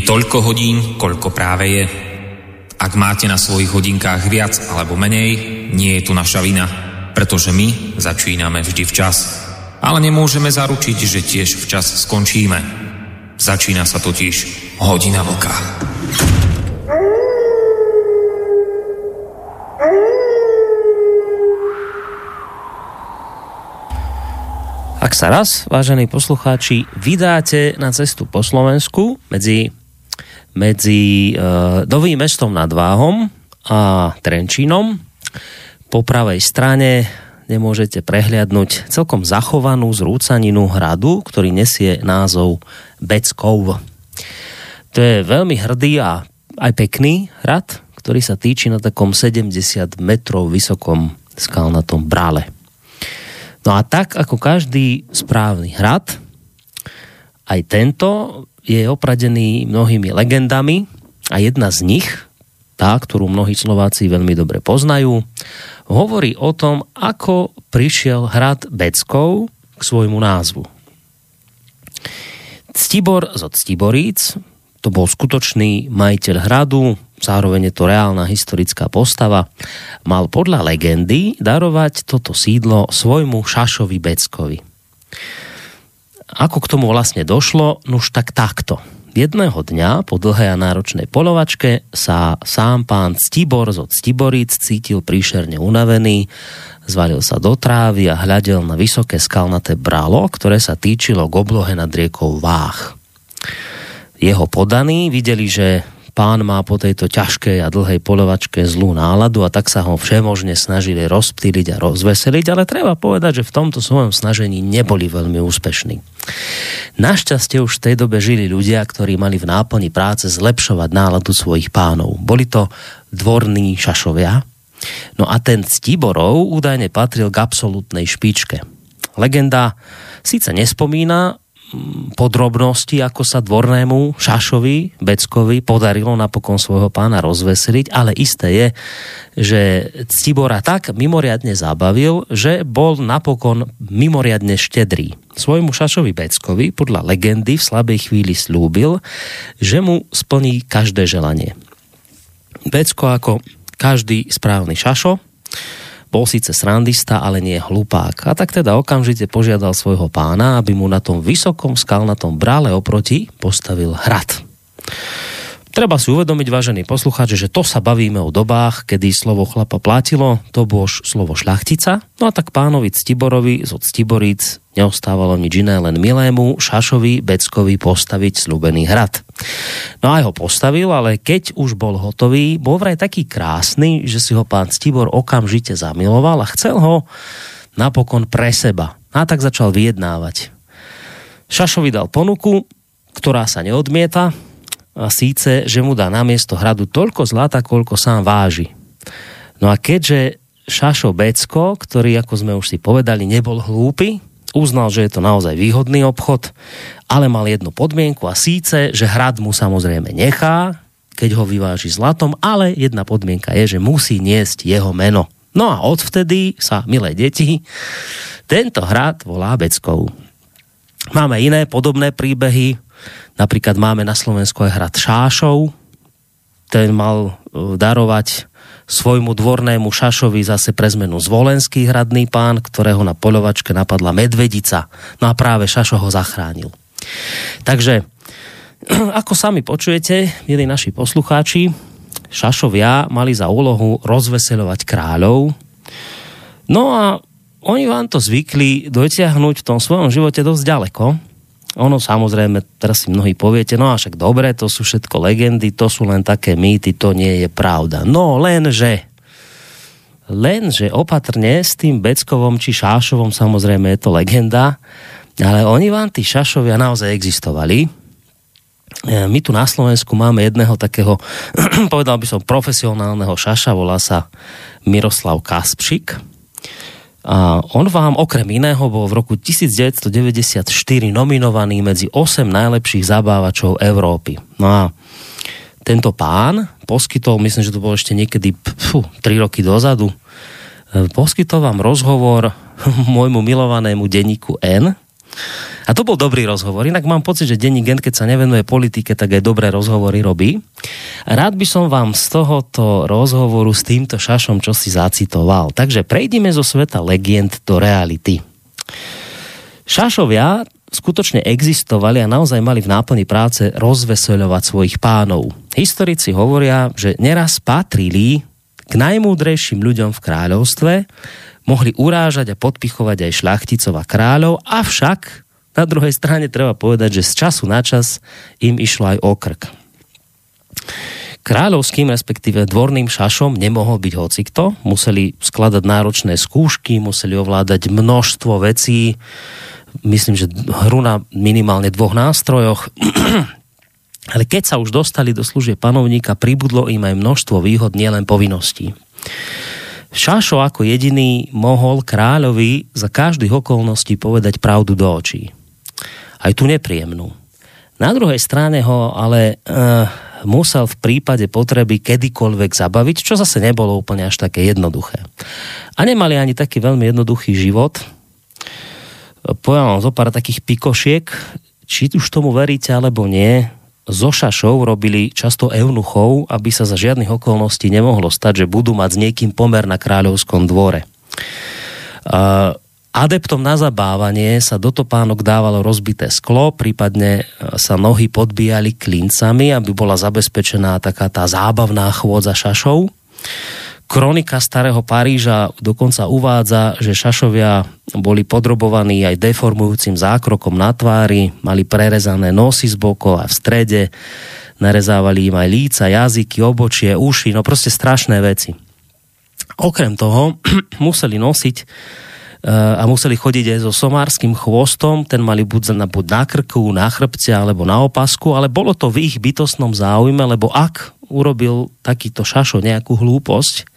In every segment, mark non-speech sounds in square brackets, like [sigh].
Je toľko hodín, koľko práve je. Ak máte na svojich hodinkách viac alebo menej, nie je tu naša vina, pretože my začíname vždy včas. Ale nemôžeme zaručiť, že tiež včas skončíme. Začína sa totiž hodina vlka. Ak sa raz, vážení poslucháči, vydáte na cestu po Slovensku medzi, medzi uh, Novým mestom nad Váhom a Trenčínom, po pravej strane nemôžete prehliadnúť celkom zachovanú zrúcaninu hradu, ktorý nesie názov Beckov. To je veľmi hrdý a aj pekný hrad, ktorý sa týči na takom 70 metrov vysokom skalnatom brále. No a tak ako každý správny hrad, aj tento je opradený mnohými legendami a jedna z nich, tá, ktorú mnohí Slováci veľmi dobre poznajú, hovorí o tom, ako prišiel hrad Beckov k svojmu názvu. Ctibor z Ctiboríc, to bol skutočný majiteľ hradu, zároveň je to reálna historická postava, mal podľa legendy darovať toto sídlo svojmu Šašovi Beckovi. Ako k tomu vlastne došlo? Nuž tak takto. Jedného dňa po dlhej a náročnej polovačke sa sám pán Ctibor zo Ctiboríc cítil príšerne unavený, zvalil sa do trávy a hľadel na vysoké skalnaté bralo, ktoré sa týčilo k oblohe nad riekou Váh. Jeho podaní videli, že pán má po tejto ťažkej a dlhej polovačke zlú náladu a tak sa ho všemožne snažili rozptýliť a rozveseliť, ale treba povedať, že v tomto svojom snažení neboli veľmi úspešní. Našťastie už v tej dobe žili ľudia, ktorí mali v náplni práce zlepšovať náladu svojich pánov. Boli to dvorní šašovia, no a ten Ctiborov údajne patril k absolútnej špičke. Legenda síce nespomína podrobnosti, ako sa dvornému Šašovi Beckovi podarilo napokon svojho pána rozveseliť, ale isté je, že Ctibora tak mimoriadne zabavil, že bol napokon mimoriadne štedrý. Svojmu Šašovi Beckovi podľa legendy v slabej chvíli slúbil, že mu splní každé želanie. Becko ako každý správny Šašo bol síce srandista, ale nie hlupák. A tak teda okamžite požiadal svojho pána, aby mu na tom vysokom skalnatom brále oproti postavil hrad. Treba si uvedomiť, vážení poslucháči, že to sa bavíme o dobách, kedy slovo chlapa platilo, to bolo slovo šľachtica. No a tak pánovi Ctiborovi z Ctiboríc neostávalo nič iné, len milému Šašovi Beckovi postaviť slúbený hrad. No a ho postavil, ale keď už bol hotový, bol vraj taký krásny, že si ho pán Ctibor okamžite zamiloval a chcel ho napokon pre seba. A tak začal vyjednávať. Šašovi dal ponuku, ktorá sa neodmieta, a síce, že mu dá na miesto hradu toľko zlata, koľko sám váži. No a keďže Šašo Becko, ktorý, ako sme už si povedali, nebol hlúpy, uznal, že je to naozaj výhodný obchod, ale mal jednu podmienku a síce, že hrad mu samozrejme nechá, keď ho vyváži zlatom, ale jedna podmienka je, že musí niesť jeho meno. No a odvtedy sa, milé deti, tento hrad volá Beckov. Máme iné podobné príbehy, Napríklad máme na Slovensku aj hrad Šášov, ten mal e, darovať svojmu dvornému Šašovi zase pre zmenu zvolenský hradný pán, ktorého na poľovačke napadla medvedica. No a práve Šašo ho zachránil. Takže, [clears throat] ako sami počujete, milí naši poslucháči, Šašovia mali za úlohu rozveselovať kráľov. No a oni vám to zvykli dotiahnuť v tom svojom živote dosť ďaleko. Ono samozrejme, teraz si mnohí poviete, no a však dobre, to sú všetko legendy, to sú len také mýty, to nie je pravda. No lenže, lenže opatrne s tým Beckovom či Šášovom, samozrejme je to legenda, ale oni vám tí Šašovia naozaj existovali. E, my tu na Slovensku máme jedného takého, [clears throat] povedal by som, profesionálneho Šaša, volá sa Miroslav Kaspšik a on vám okrem iného bol v roku 1994 nominovaný medzi 8 najlepších zabávačov Európy. No a tento pán poskytol, myslím, že to bolo ešte niekedy pfu, 3 roky dozadu, e, poskytol vám rozhovor [laughs] môjmu milovanému denníku N. A to bol dobrý rozhovor. Inak mám pocit, že denní gen, keď sa nevenuje politike, tak aj dobré rozhovory robí. Rád by som vám z tohoto rozhovoru s týmto šašom čo si zacitoval. Takže prejdime zo sveta legend do reality. Šašovia skutočne existovali a naozaj mali v náplni práce rozveseľovať svojich pánov. Historici hovoria, že neraz patrili k najmúdrejším ľuďom v kráľovstve, mohli urážať a podpichovať aj šlachticov a kráľov, avšak na druhej strane treba povedať, že z času na čas im išlo aj o krk. Kráľovským, respektíve dvorným šašom nemohol byť hocikto, museli skladať náročné skúšky, museli ovládať množstvo vecí, myslím, že hru na minimálne dvoch nástrojoch. [clears throat] Ale keď sa už dostali do služie panovníka, pribudlo im aj množstvo výhod, nielen povinností. Šašo ako jediný mohol kráľovi za každých okolností povedať pravdu do očí. Aj tu nepríjemnú. Na druhej strane ho ale uh, musel v prípade potreby kedykoľvek zabaviť, čo zase nebolo úplne až také jednoduché. A nemali ani taký veľmi jednoduchý život, poviem vám zo pár takých pikošiek, či už tomu veríte alebo nie, zo šašov robili často eunuchov, aby sa za žiadnych okolností nemohlo stať, že budú mať s niekým pomer na kráľovskom dvore. Adeptom na zabávanie sa do topánok dávalo rozbité sklo, prípadne sa nohy podbíjali klincami, aby bola zabezpečená taká tá zábavná chôdza šašov. Kronika starého Paríža dokonca uvádza, že šašovia boli podrobovaní aj deformujúcim zákrokom na tvári, mali prerezané nosy z bokov a v strede, narezávali im aj líca, jazyky, obočie, uši, no proste strašné veci. Okrem toho [clears throat] museli nosiť a museli chodiť aj so somárským chvostom, ten mali buď na, buď na krku, na chrbce alebo na opasku, ale bolo to v ich bytostnom záujme, lebo ak urobil takýto šašo nejakú hlúposť,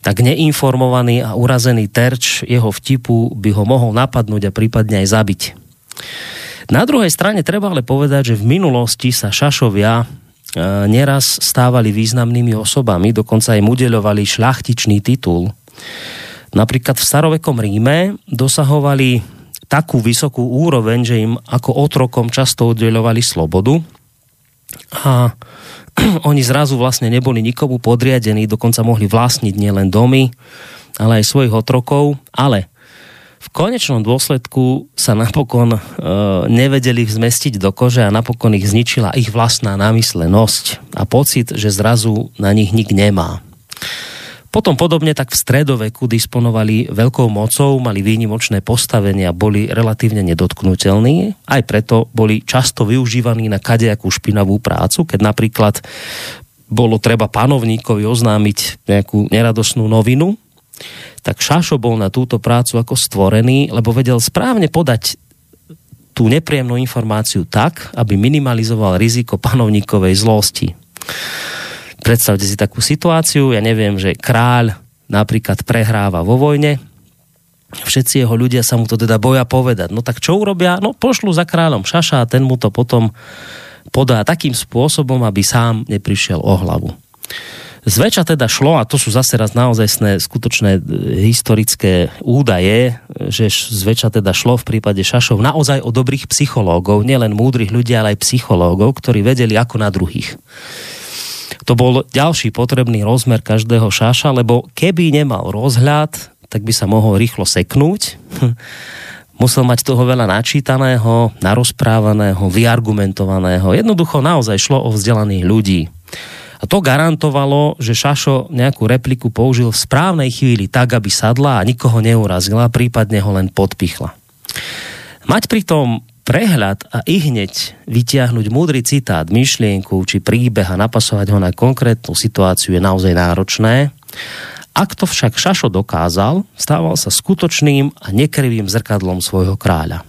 tak neinformovaný a urazený terč jeho vtipu by ho mohol napadnúť a prípadne aj zabiť. Na druhej strane treba ale povedať, že v minulosti sa šašovia e, neraz stávali významnými osobami, dokonca im udeľovali šlachtičný titul. Napríklad v starovekom Ríme dosahovali takú vysokú úroveň, že im ako otrokom často udeľovali slobodu a [clears throat] oni zrazu vlastne neboli nikomu podriadení, dokonca mohli vlastniť nielen domy, ale aj svojich otrokov, ale v konečnom dôsledku sa napokon e, nevedeli vzmestiť do kože a napokon ich zničila ich vlastná námyslenosť a pocit, že zrazu na nich nik nemá. Potom podobne tak v stredoveku disponovali veľkou mocou, mali výnimočné postavenia, boli relatívne nedotknutelní, aj preto boli často využívaní na kadejakú špinavú prácu, keď napríklad bolo treba panovníkovi oznámiť nejakú neradosnú novinu, tak Šašo bol na túto prácu ako stvorený, lebo vedel správne podať tú nepríjemnú informáciu tak, aby minimalizoval riziko panovníkovej zlosti. Predstavte si takú situáciu, ja neviem, že kráľ napríklad prehráva vo vojne, všetci jeho ľudia sa mu to teda boja povedať. No tak čo urobia? No pošlu za kráľom Šaša a ten mu to potom podá takým spôsobom, aby sám neprišiel o hlavu. Zväčša teda šlo, a to sú zase raz naozaj skutočné e, historické údaje, že zväčša teda šlo v prípade Šašov naozaj o dobrých psychológov, nielen múdrych ľudí, ale aj psychológov, ktorí vedeli ako na druhých. To bol ďalší potrebný rozmer každého šaša, lebo keby nemal rozhľad, tak by sa mohol rýchlo seknúť. [laughs] Musel mať toho veľa načítaného, narozprávaného, vyargumentovaného. Jednoducho naozaj šlo o vzdelaných ľudí. A to garantovalo, že Šašo nejakú repliku použil v správnej chvíli tak, aby sadla a nikoho neurazila, prípadne ho len podpichla. Mať pritom prehľad a i hneď vytiahnuť múdry citát, myšlienku či príbeh a napasovať ho na konkrétnu situáciu je naozaj náročné. Ak to však Šašo dokázal, stával sa skutočným a nekrivým zrkadlom svojho kráľa.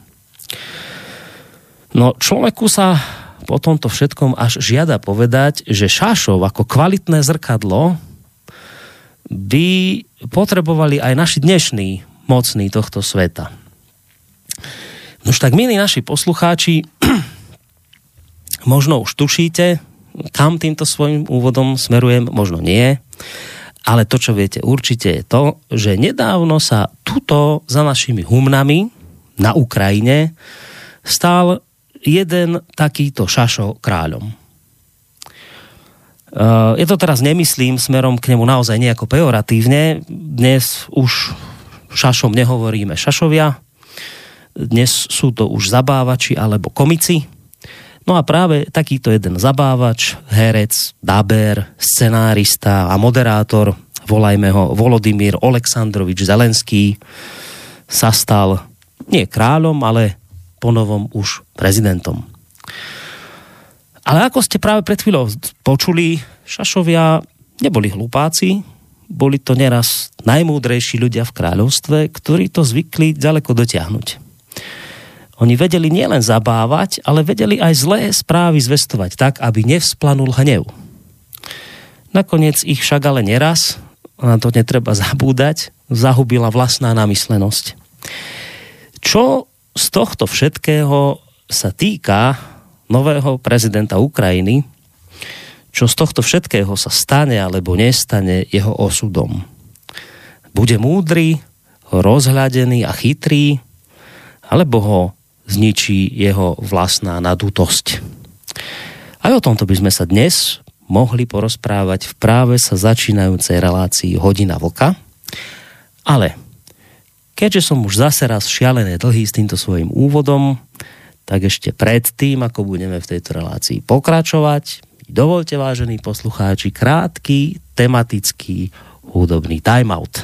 No človeku sa po tomto všetkom až žiada povedať, že Šašov ako kvalitné zrkadlo by potrebovali aj naši dnešní mocní tohto sveta. Nož tak, milí naši poslucháči, [clears throat] možno už tušíte, kam týmto svojim úvodom smerujem, možno nie, ale to, čo viete určite je to, že nedávno sa tuto za našimi humnami na Ukrajine stál jeden takýto šašo kráľom. E, je to teraz nemyslím smerom k nemu naozaj nejako pejoratívne. Dnes už šašom nehovoríme šašovia, dnes sú to už zabávači alebo komici. No a práve takýto jeden zabávač, herec, daber, scenárista a moderátor, volajme ho Volodymyr Oleksandrovič Zelenský, sa stal nie kráľom, ale ponovom už prezidentom. Ale ako ste práve pred chvíľou počuli, Šašovia neboli hlupáci, boli to neraz najmúdrejší ľudia v kráľovstve, ktorí to zvykli ďaleko dotiahnuť. Oni vedeli nielen zabávať, ale vedeli aj zlé správy zvestovať tak, aby nevzplanul hnev. Nakoniec ich však ale neraz, na to netreba [laughs] zabúdať, zahubila vlastná namyslenosť. Čo z tohto všetkého sa týka nového prezidenta Ukrajiny, čo z tohto všetkého sa stane alebo nestane jeho osudom. Bude múdry, rozhľadený a chytrý, alebo ho zničí jeho vlastná nadutosť. Aj o tomto by sme sa dnes mohli porozprávať v práve sa začínajúcej relácii Hodina Vlka. Ale Keďže som už zase raz šialené dlhý s týmto svojim úvodom, tak ešte predtým, ako budeme v tejto relácii pokračovať, dovolte, vážení poslucháči, krátky tematický hudobný timeout.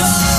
Don't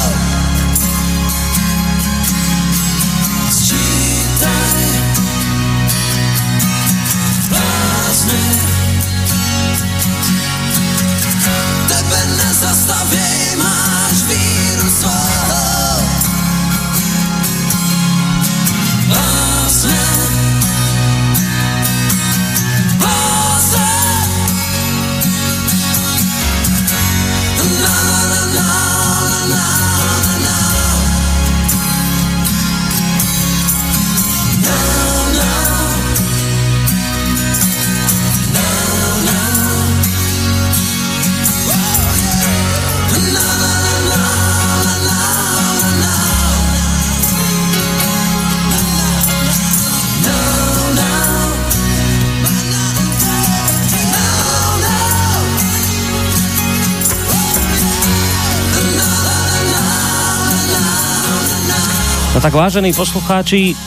No tak vážení poslucháči,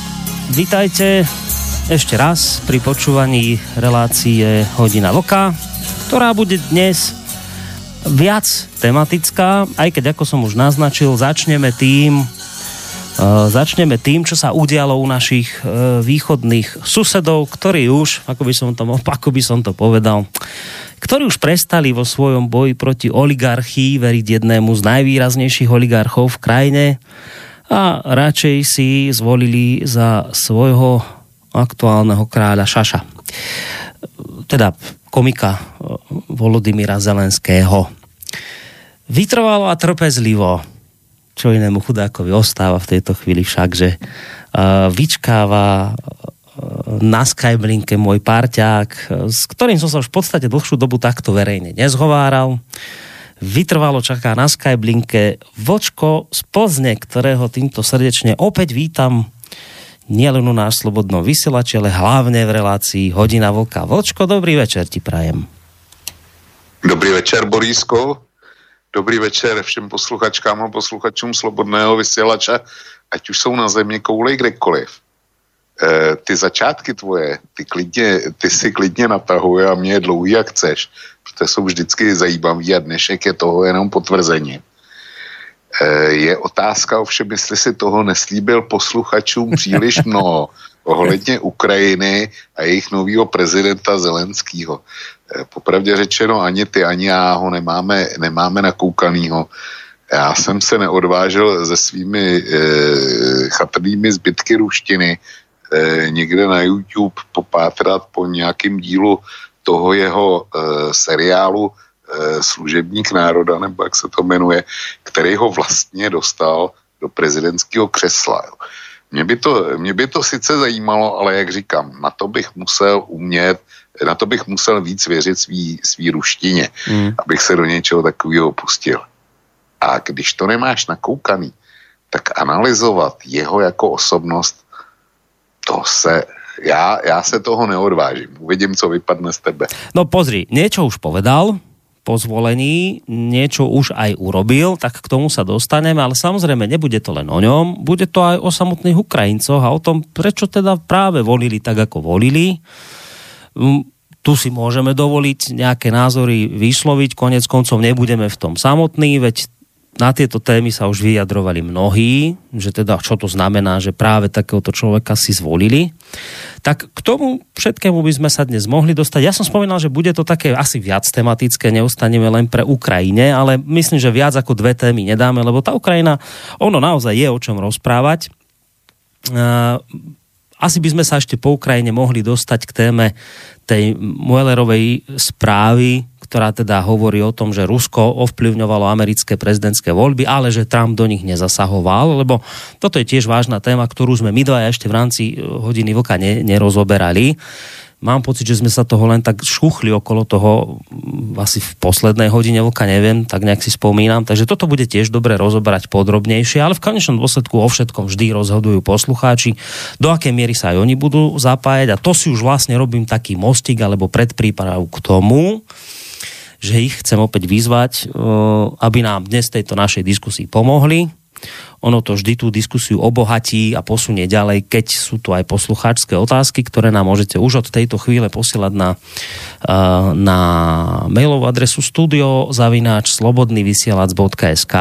vítajte ešte raz pri počúvaní relácie Hodina Vlka, ktorá bude dnes viac tematická, aj keď ako som už naznačil, začneme tým, uh, začneme tým, čo sa udialo u našich uh, východných susedov, ktorí už, ako by som to, [laughs] ako by som to povedal, ktorí už prestali vo svojom boji proti oligarchii veriť jednému z najvýraznejších oligarchov v krajine, a radšej si zvolili za svojho aktuálneho kráľa Šaša. Teda komika eh, Volodymyra Zelenského. Vytrvalo a trpezlivo, čo inému chudákovi ostáva v tejto chvíli však, že uh, vyčkáva uh, na Skyblinke môj párťák, s ktorým som sa už v podstate dlhšiu dobu takto verejne nezhováral. Uh, vytrvalo čaká na Skyblinke Vočko z Plzne, ktorého týmto srdečne opäť vítam nielen u náš slobodnom vysielači, ale hlavne v relácii Hodina Vlka. Vočko, dobrý večer ti prajem. Dobrý večer, Borísko. Dobrý večer všem posluchačkám a posluchačům Slobodného vysílača, ať už jsou na země kouli kdekoliv. E, ty začátky tvoje, ty, klidně, ty si klidně natahuje a mě je dlouhý jak chceš to jsou vždycky zajímavý a dnešek je toho jenom potvrzení. E, je otázka ovšem, jestli si toho neslíbil posluchačům příliš [laughs] mnoho ohledně Ukrajiny a jejich nového prezidenta Zelenského. E, popravdě řečeno, ani ty, ani já ho nemáme, nemáme nakoukanýho. Já jsem se neodvážil se svými e, chatrnými zbytky ruštiny e, někde na YouTube popátrat po nějakým dílu toho jeho e, seriálu e, Služebník národa, nebo jak se to jmenuje, který ho vlastně dostal do prezidentského křesla. Jo. Mě by, to, mě by to sice zajímalo, ale jak říkám, na to bych musel umět, na to bych musel víc věřit svý, svý ruštině, mm. abych se do něčeho takového pustil. A když to nemáš nakoukaný, tak analyzovat jeho jako osobnost, to se ja, ja sa toho neodvážim. Uvidím, co vypadne z tebe. No pozri, niečo už povedal, po zvolení, niečo už aj urobil, tak k tomu sa dostaneme, ale samozrejme nebude to len o ňom, bude to aj o samotných Ukrajincoch a o tom, prečo teda práve volili tak, ako volili. Mm, tu si môžeme dovoliť nejaké názory vysloviť, konec koncov nebudeme v tom samotní, veď na tieto témy sa už vyjadrovali mnohí, že teda čo to znamená, že práve takéhoto človeka si zvolili. Tak k tomu všetkému by sme sa dnes mohli dostať. Ja som spomínal, že bude to také asi viac tematické, neustaneme len pre Ukrajine, ale myslím, že viac ako dve témy nedáme, lebo tá Ukrajina, ono naozaj je o čom rozprávať. Asi by sme sa ešte po Ukrajine mohli dostať k téme tej Muellerovej správy, ktorá teda hovorí o tom, že Rusko ovplyvňovalo americké prezidentské voľby, ale že Trump do nich nezasahoval, lebo toto je tiež vážna téma, ktorú sme my dva ešte v rámci eh, hodiny vlka ne, nerozoberali. Mám pocit, že sme sa toho len tak šuchli okolo toho asi v poslednej hodine vlka, neviem, tak nejak si spomínam. Takže toto bude tiež dobre rozoberať podrobnejšie, ale v konečnom dôsledku o všetkom vždy rozhodujú poslucháči, do akej miery sa aj oni budú zapájať a to si už vlastne robím taký mostik alebo predprípravu k tomu, že ich chcem opäť vyzvať, eh, aby nám dnes tejto našej diskusii pomohli. Ono to vždy tú diskusiu obohatí a posunie ďalej, keď sú tu aj poslucháčské otázky, ktoré nám môžete už od tejto chvíle posielať na, eh, na mailovú adresu studiozavináč slobodnyvysielac.sk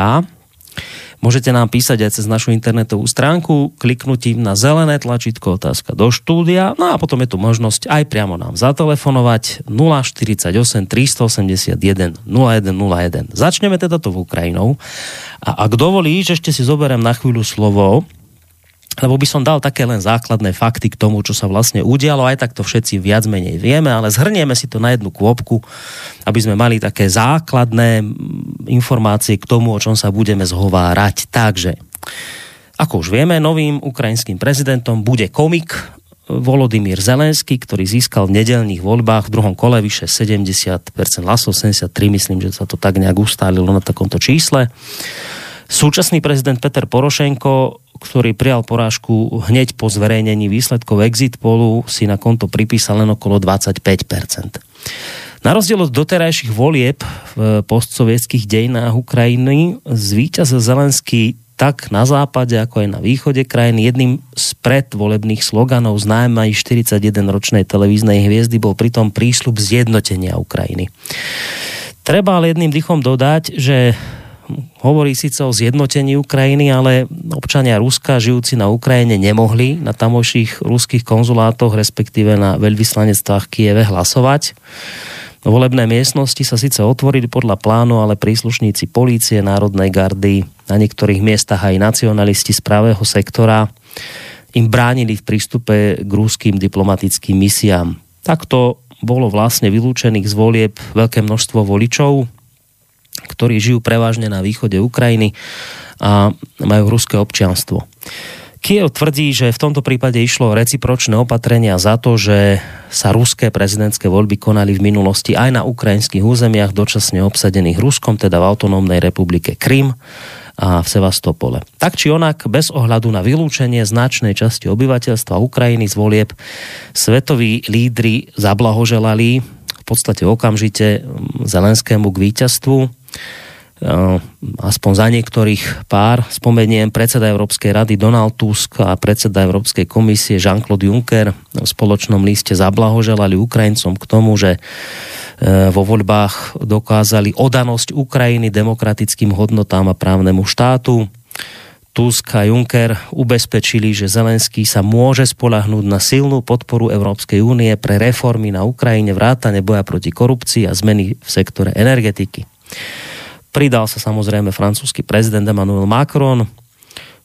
Môžete nám písať aj cez našu internetovú stránku kliknutím na zelené tlačítko otázka do štúdia. No a potom je tu možnosť aj priamo nám zatelefonovať 048 381 0101. Začneme teda to v Ukrajinou. A ak dovolíš, ešte si zoberiem na chvíľu slovo lebo by som dal také len základné fakty k tomu, čo sa vlastne udialo, aj tak to všetci viac menej vieme, ale zhrnieme si to na jednu kôpku, aby sme mali také základné informácie k tomu, o čom sa budeme zhovárať. Takže, ako už vieme, novým ukrajinským prezidentom bude komik Volodymyr Zelenský, ktorý získal v nedelných voľbách v druhom kole vyše 70% hlasov, 73 myslím, že sa to tak nejak ustálilo na takomto čísle. Súčasný prezident Peter Porošenko, ktorý prijal porážku hneď po zverejnení výsledkov exit polu, si na konto pripísal len okolo 25%. Na rozdiel od doterajších volieb v postsovietských dejinách Ukrajiny zvíťazil Zelenský tak na západe, ako aj na východe krajiny. Jedným z predvolebných sloganov známej 41-ročnej televíznej hviezdy bol pritom prísľub zjednotenia Ukrajiny. Treba ale jedným dychom dodať, že hovorí síce o zjednotení Ukrajiny, ale občania Ruska žijúci na Ukrajine nemohli na tamojších ruských konzulátoch, respektíve na veľvyslanectvách Kieve hlasovať. Volebné miestnosti sa síce otvorili podľa plánu, ale príslušníci polície, Národnej gardy, na niektorých miestach aj nacionalisti z pravého sektora im bránili v prístupe k rúským diplomatickým misiám. Takto bolo vlastne vylúčených z volieb veľké množstvo voličov, ktorí žijú prevažne na východe Ukrajiny a majú ruské občianstvo. Kiev tvrdí, že v tomto prípade išlo recipročné opatrenia za to, že sa ruské prezidentské voľby konali v minulosti aj na ukrajinských územiach dočasne obsadených Ruskom, teda v autonómnej republike Krym a v Sevastopole. Tak či onak, bez ohľadu na vylúčenie značnej časti obyvateľstva Ukrajiny z volieb, svetoví lídry zablahoželali v podstate okamžite Zelenskému k víťazstvu Eh, aspoň za niektorých pár. Spomeniem predseda Európskej rady Donald Tusk a predseda Európskej komisie Jean-Claude Juncker v spoločnom liste zablahoželali Ukrajincom k tomu, že eh, vo voľbách dokázali odanosť Ukrajiny demokratickým hodnotám a právnemu štátu. Tusk a Juncker ubezpečili, že Zelenský sa môže spolahnúť na silnú podporu Európskej únie pre reformy na Ukrajine, vrátane boja proti korupcii a zmeny v sektore energetiky. Pridal sa samozrejme francúzsky prezident Emmanuel Macron,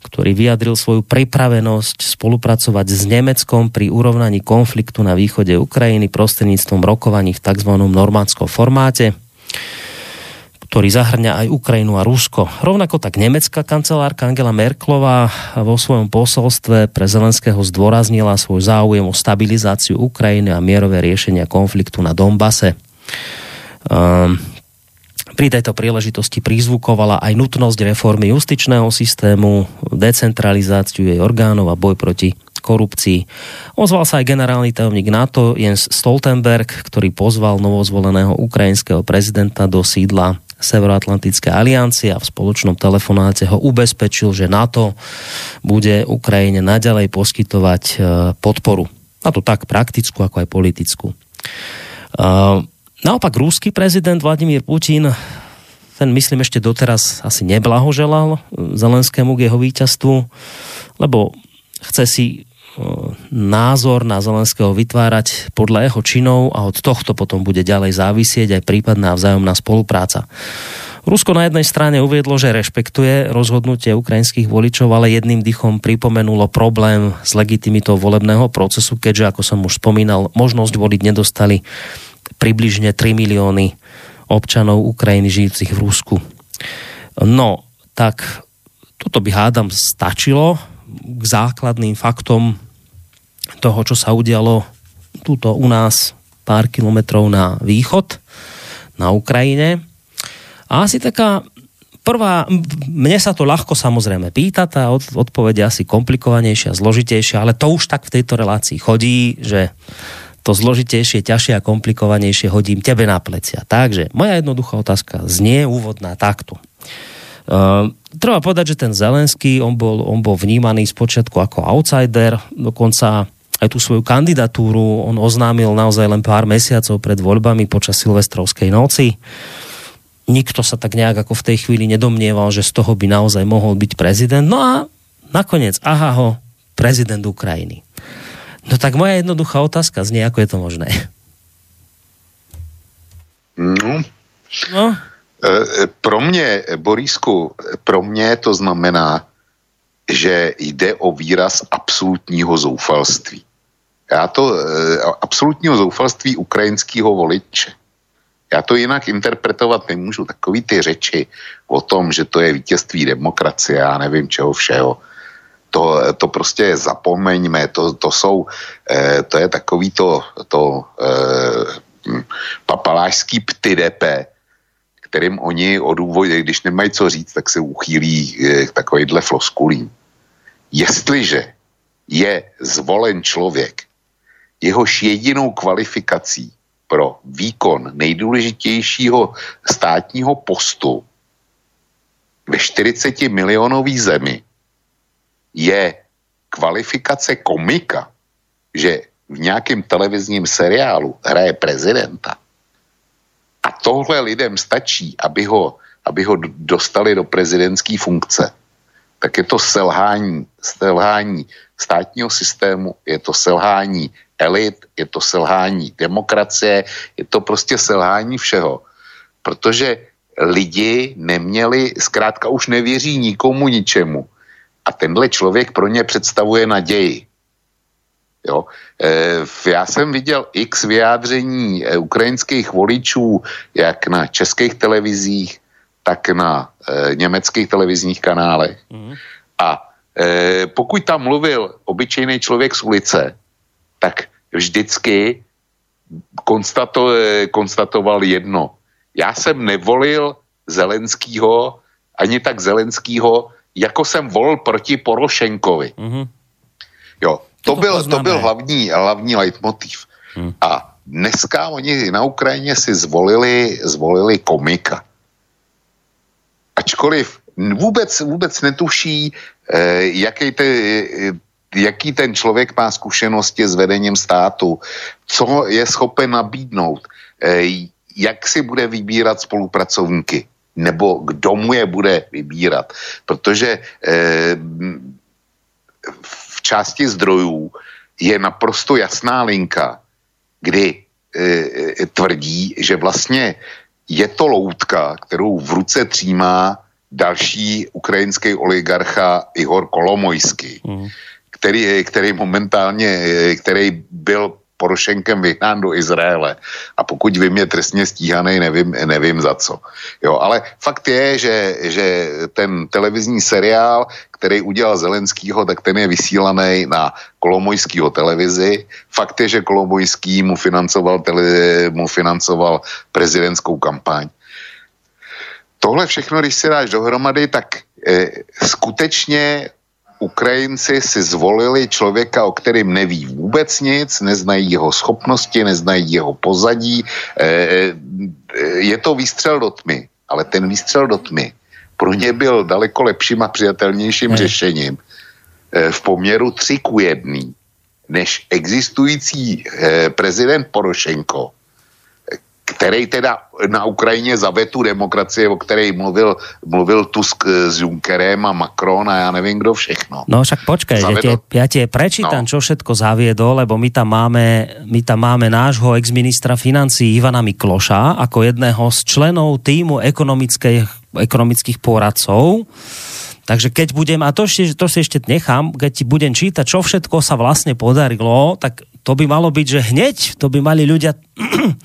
ktorý vyjadril svoju pripravenosť spolupracovať s Nemeckom pri urovnaní konfliktu na východe Ukrajiny prostredníctvom rokovaní v tzv. normánskom formáte ktorý zahrňa aj Ukrajinu a Rusko. Rovnako tak nemecká kancelárka Angela Merklová vo svojom posolstve pre Zelenského zdôraznila svoj záujem o stabilizáciu Ukrajiny a mierové riešenia konfliktu na Donbase. Um, pri tejto príležitosti prizvukovala aj nutnosť reformy justičného systému, decentralizáciu jej orgánov a boj proti korupcii. Ozval sa aj generálny tajomník NATO Jens Stoltenberg, ktorý pozval novozvoleného ukrajinského prezidenta do sídla Severoatlantické aliancie a v spoločnom telefonáte ho ubezpečil, že NATO bude Ukrajine naďalej poskytovať e, podporu. A to tak praktickú, ako aj politickú. Uh, Naopak rúsky prezident Vladimír Putin ten myslím ešte doteraz asi neblahoželal Zelenskému k jeho víťazstvu, lebo chce si e, názor na Zelenského vytvárať podľa jeho činov a od tohto potom bude ďalej závisieť aj prípadná vzájomná spolupráca. Rusko na jednej strane uviedlo, že rešpektuje rozhodnutie ukrajinských voličov, ale jedným dychom pripomenulo problém s legitimitou volebného procesu, keďže, ako som už spomínal, možnosť voliť nedostali približne 3 milióny občanov Ukrajiny žijúcich v Rusku. No, tak toto by hádam stačilo k základným faktom toho, čo sa udialo tuto u nás pár kilometrov na východ, na Ukrajine. A asi taká prvá, mne sa to ľahko samozrejme pýta, tá odpoveď je asi komplikovanejšia, zložitejšia, ale to už tak v tejto relácii chodí, že to zložitejšie, ťažšie a komplikovanejšie hodím tebe na plecia. Takže moja jednoduchá otázka znie úvodná takto. Uh, treba povedať, že ten Zelenský, on bol, on bol vnímaný spočiatku ako outsider, dokonca aj tú svoju kandidatúru on oznámil naozaj len pár mesiacov pred voľbami počas Silvestrovskej noci. Nikto sa tak nejak ako v tej chvíli nedomnieval, že z toho by naozaj mohol byť prezident. No a nakoniec, aha ho, prezident Ukrajiny. No tak moja jednoduchá otázka znie, ako je to možné. No, no. E, e, pro mě, Borisku, pro mě to znamená, že jde o výraz absolutního zoufalství. Já to, e, absolutního zoufalství ukrajinského voliče. Já to jinak interpretovat nemůžu. Takový ty řeči o tom, že to je vítězství demokracie, já nevím čeho všeho to, to prostě zapomeňme, to, to jsou, eh, to je takový to, to eh, papalášský ptydepe, kterým oni odůvodí, když nemají co říct, tak se uchýlí eh, k takovýhle floskulím. Jestliže je zvolen člověk, jehož jedinou kvalifikací pro výkon nejdůležitějšího státního postu ve 40 milionový zemi je kvalifikace komika, že v nějakém televizním seriálu hraje prezidenta. A tohle lidem stačí, aby ho, aby ho dostali do prezidentské funkce, tak je to selhání, selhání státního systému, je to selhání elit, je to selhání demokracie, je to prostě selhání všeho. Protože lidi neměli, zkrátka už nevěří nikomu ničemu. A tenhle člověk pro ně představuje naději. Jo? E, já jsem viděl x vyjádření e, ukrajinských voličů, jak na českých televizích, tak na e, německých televizních kanálech. Mm. A e, pokud tam mluvil obyčejný člověk z ulice, tak vždycky konstato, e, konstatoval jedno. Já jsem nevolil Zelenskýho, ani tak Zelenskýho, jako jsem volil proti Porošenkovi. Mm-hmm. Jo, to, to byl, to byl hlavní, hlavní leitmotiv. Hmm. A dneska oni na Ukrajině si zvolili, zvolili komika. Ačkoliv vůbec, vůbec netuší, eh, jaký, te, eh, jaký ten člověk má zkušenosti s vedením státu, co je schopen nabídnout, eh, jak si bude vybírat spolupracovníky, nebo kdo mu je bude vybírat. Protože v části zdrojů je naprosto jasná linka, kdy tvrdí, že vlastně je to loutka, kterou v ruce třímá další ukrajinský oligarcha Ihor Kolomojský, mm. který, který momentálně, který byl Porošenkem vyhnán do Izraele. A pokud vím, je trestně stíhaný, nevím, nevím za co. Jo, ale fakt je, že, že ten televizní seriál, který udělal Zelenskýho, tak ten je vysílaný na Kolomojskýho televizi. Fakt je, že Kolomojský mu financoval, tele, mu financoval prezidentskou kampaň. Tohle všechno, když si dáš dohromady, tak eh, skutečně Ukrajinci si zvolili člověka, o kterým neví vůbec nic, neznají jeho schopnosti, neznají jeho pozadí. E, je to výstřel do tmy, ale ten výstřel do tmy pro ně byl daleko lepším a přijatelnějším ne. řešením e, v poměru 3 ku 1, než existující prezident Porošenko, který teda na Ukrajině zavetu demokracie, o které mluvil, mluvil Tusk s Junckerem a Macron a já nevím, kdo všechno. No však počkej, Zavedol... ja, ti, ja ti prečítam, no. čo všetko zaviedol, lebo my tam máme, my tam máme nášho exministra financí Ivana Mikloša ako jedného z členov týmu ekonomických poradcov. Takže keď budem, a to, ešte, to si ešte nechám, keď ti budem čítať, čo všetko sa vlastne podarilo, tak to by malo byť, že hneď to by mali ľudia,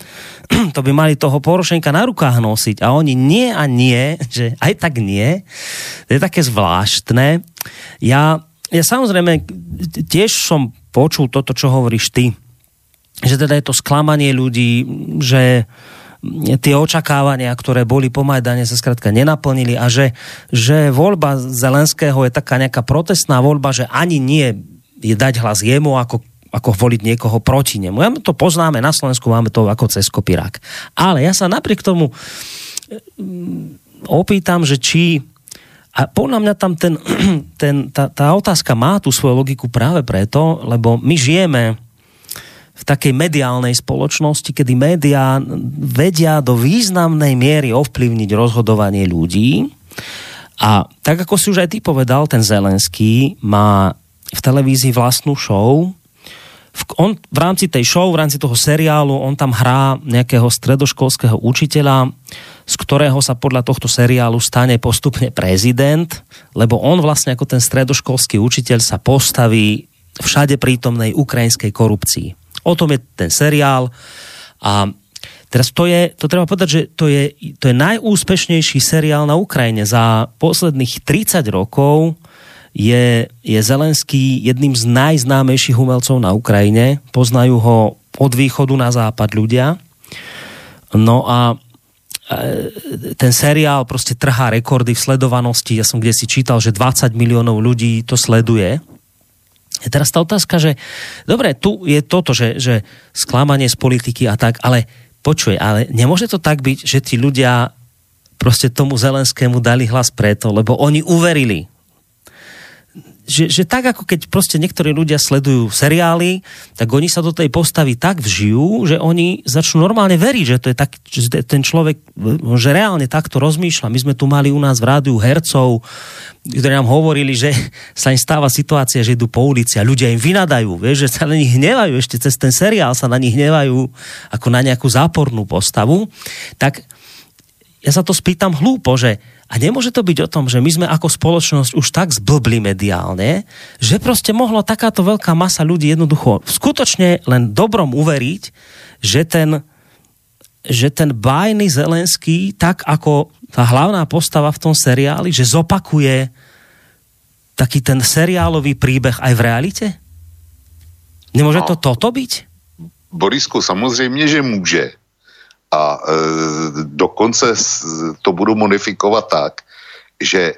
[clears throat] to by mali toho Porošenka na rukách nosiť a oni nie a nie, že aj tak nie. To je také zvláštne. Ja, ja samozrejme tiež som počul toto, čo hovoríš ty, že teda je to sklamanie ľudí, že tie očakávania, ktoré boli po Majdane, sa skrátka nenaplnili a že, že voľba Zelenského je taká nejaká protestná voľba, že ani nie je dať hlas jemu ako ako voliť niekoho proti nemu. Ja to poznáme na Slovensku, máme to ako cez kopirák. Ale ja sa napriek tomu mm, opýtam, že či a podľa mňa tam ten, [clears throat] ten, tá, tá otázka má tú svoju logiku práve preto, lebo my žijeme v takej mediálnej spoločnosti, kedy médiá vedia do významnej miery ovplyvniť rozhodovanie ľudí. A tak ako si už aj ty povedal, ten Zelenský má v televízii vlastnú show, v, on v rámci tej show, v rámci toho seriálu, on tam hrá nejakého stredoškolského učiteľa, z ktorého sa podľa tohto seriálu stane postupne prezident, lebo on vlastne ako ten stredoškolský učiteľ sa postaví všade prítomnej ukrajinskej korupcii. O tom je ten seriál a Teraz to je, to treba povedať, že to je, to je najúspešnejší seriál na Ukrajine. Za posledných 30 rokov je, je Zelenský jedným z najznámejších umelcov na Ukrajine. Poznajú ho od východu na západ ľudia. No a e, ten seriál prostě trhá rekordy v sledovanosti. Ja som kde si čítal, že 20 miliónov ľudí to sleduje. Je teraz tá otázka, že dobre, tu je toto, že, že sklamanie z politiky a tak, ale počuj, ale nemôže to tak byť, že tí ľudia proste tomu Zelenskému dali hlas preto, lebo oni uverili že, že tak ako keď proste niektorí ľudia sledujú seriály, tak oni sa do tej postavy tak vžijú, že oni začnú normálne veriť, že to je tak, že ten človek, že reálne takto rozmýšľa. My sme tu mali u nás v rádiu hercov, ktorí nám hovorili, že [laughs] sa im stáva situácia, že idú po ulici a ľudia im vynadajú, vieš, že sa na nich hnevajú, ešte cez ten seriál sa na nich hnevajú ako na nejakú zápornú postavu. Tak ja sa to spýtam hlúpo, že a nemôže to byť o tom, že my sme ako spoločnosť už tak zblbli mediálne, že proste mohla takáto veľká masa ľudí jednoducho skutočne len dobrom uveriť, že ten, že ten bájny Zelenský, tak ako tá hlavná postava v tom seriáli, že zopakuje taký ten seriálový príbeh aj v realite? Nemôže no, to toto byť? Borisku, samozřejmě, že může a e, dokonce to budu modifikovat tak, že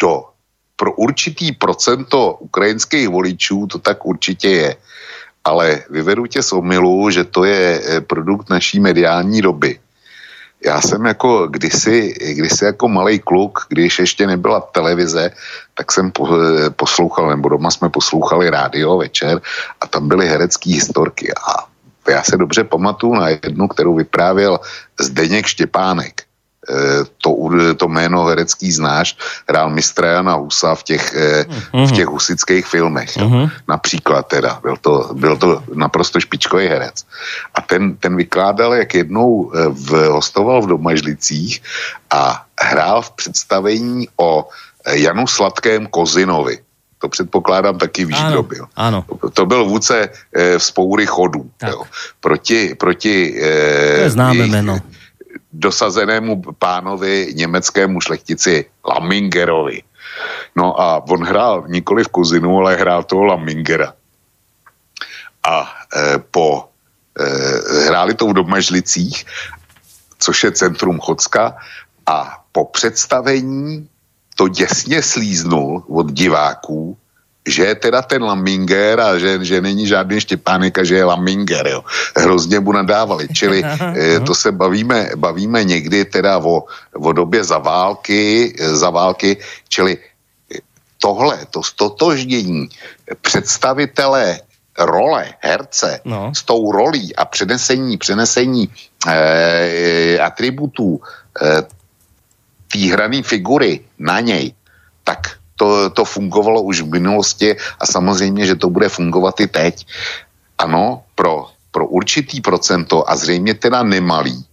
do, pro určitý procento ukrajinských voličů to tak určitě je. Ale vyvedu tě z omilu, že to je e, produkt naší mediální doby. Já jsem jako kdysi, kdysi jako malý kluk, když ještě nebyla televize, tak jsem e, poslouchal, nebo doma jsme poslouchali rádio večer a tam byly herecké historky a já se dobře pamatuju na jednu, kterou vyprávěl Zdeněk Štěpánek. E, to, to jméno herecký znáš, hrál mistra Jana Husa v těch, mm-hmm. v těch husických filmech. Jo. Mm-hmm. Například teda, byl to, byl to naprosto špičkový herec. A ten, ten vykládal, jak jednou e, v, hostoval v Domažlicích a hrál v představení o Janu Sladkém Kozinovi to předpokládám taky víš, ano, kdo byl. Ano. To byl vůdce e, spoury chodů. Jo. Proti, proti e, to je známe jméno. dosazenému pánovi německému šlechtici Lamingerovi. No a on hrál nikoli v Kozinu, ale hrál toho Lamingera. A e, po e, hráli to v Domažlicích, což je centrum Chocka, a po představení to děsně slíznul od diváků, že je teda ten Laminger a že, že není žádný Štěpánek a že je Laminger, jo. Hrozně mu nadávali. Čili [laughs] eh, to se bavíme, bavíme někdy teda o, o době za války, za války, čili tohle, to stotožnění představitele role herce no. s tou rolí a přenesení, přenesení eh, atributů eh, té hrané figury na něj, tak to, to fungovalo už v minulosti a samozřejmě, že to bude fungovat i teď. Ano, pro, pro určitý procento a zřejmě teda nemalý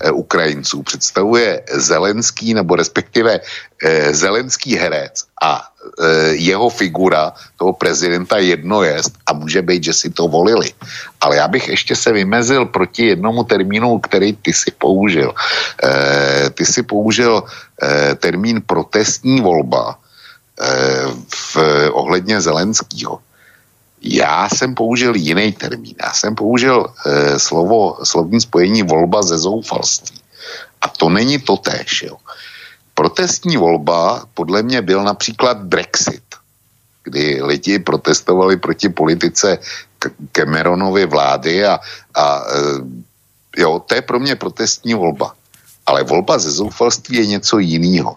e, Ukrajinců představuje Zelenský nebo respektive e, Zelenský herec a jeho figura toho prezidenta jedno jest a může být, že si to volili. Ale já bych ještě se vymezil proti jednomu termínu, který ty si použil. E, ty si použil e, termín protestní volba e, v ohledně Zelenského. Já jsem použil jiný termín. Já jsem použil e, slovo, slovní spojení volba ze zoufalství. A to není to též, jo. Protestní volba podle mě byl například Brexit, kdy lidi protestovali proti politice Cameronovy vlády a, a e, jo, to je pro mě protestní volba. Ale volba ze zoufalství je něco jiného.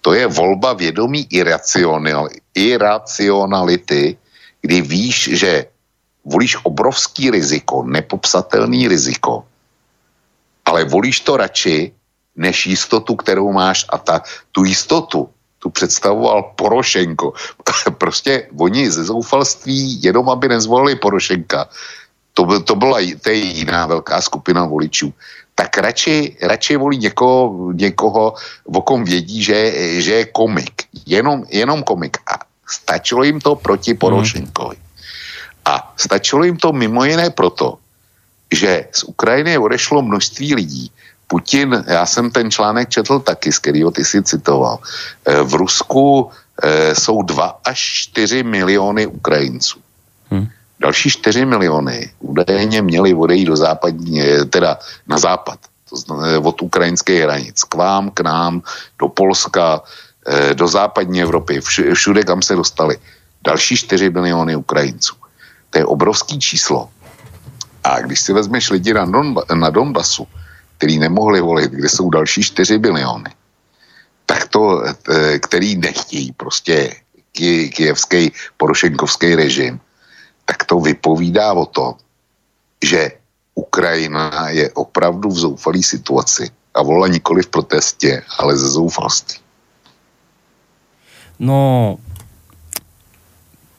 To je volba vědomí iracional, iracionality, kdy víš, že volíš obrovský riziko, nepopsatelný riziko, ale volíš to radši, než jistotu, kterou máš a ta, tu jistotu tu představoval Porošenko. [laughs] prostě oni ze zoufalství jenom, aby nezvolili Porošenka, to, to byla to je jiná velká skupina voličů, tak radši, radši volí někoho, někoho, o kom vědí, že, že je komik. Jenom, jenom komik. A stačilo jim to proti mhm. Porošenkovi. A stačilo jim to mimo jiné proto, že z Ukrajiny odešlo množství lidí, Putin, já jsem ten článek četl taky, z kterého ty si citoval. Eh, v Rusku eh, jsou 2 až 4 miliony Ukrajinců. Hmm. Další 4 miliony údajně měli odejít do západní, eh, teda na západ, to znamená od ukrajinských hranic, k vám, k nám, do Polska, do západní Evropy, všude, kam se dostali. Další 4 miliony Ukrajinců. To je obrovský číslo. A když si vezmeš lidi na, Donba, na Donbasu, který nemohli volit, kde jsou další 4 biliony, tak to, eh, který nechtějí prostě kijevský porošenkovský režim, tak to vypovídá o tom, že Ukrajina je opravdu v zoufalé situaci a volá nikoli v protestě, ale ze zoufalosti. No,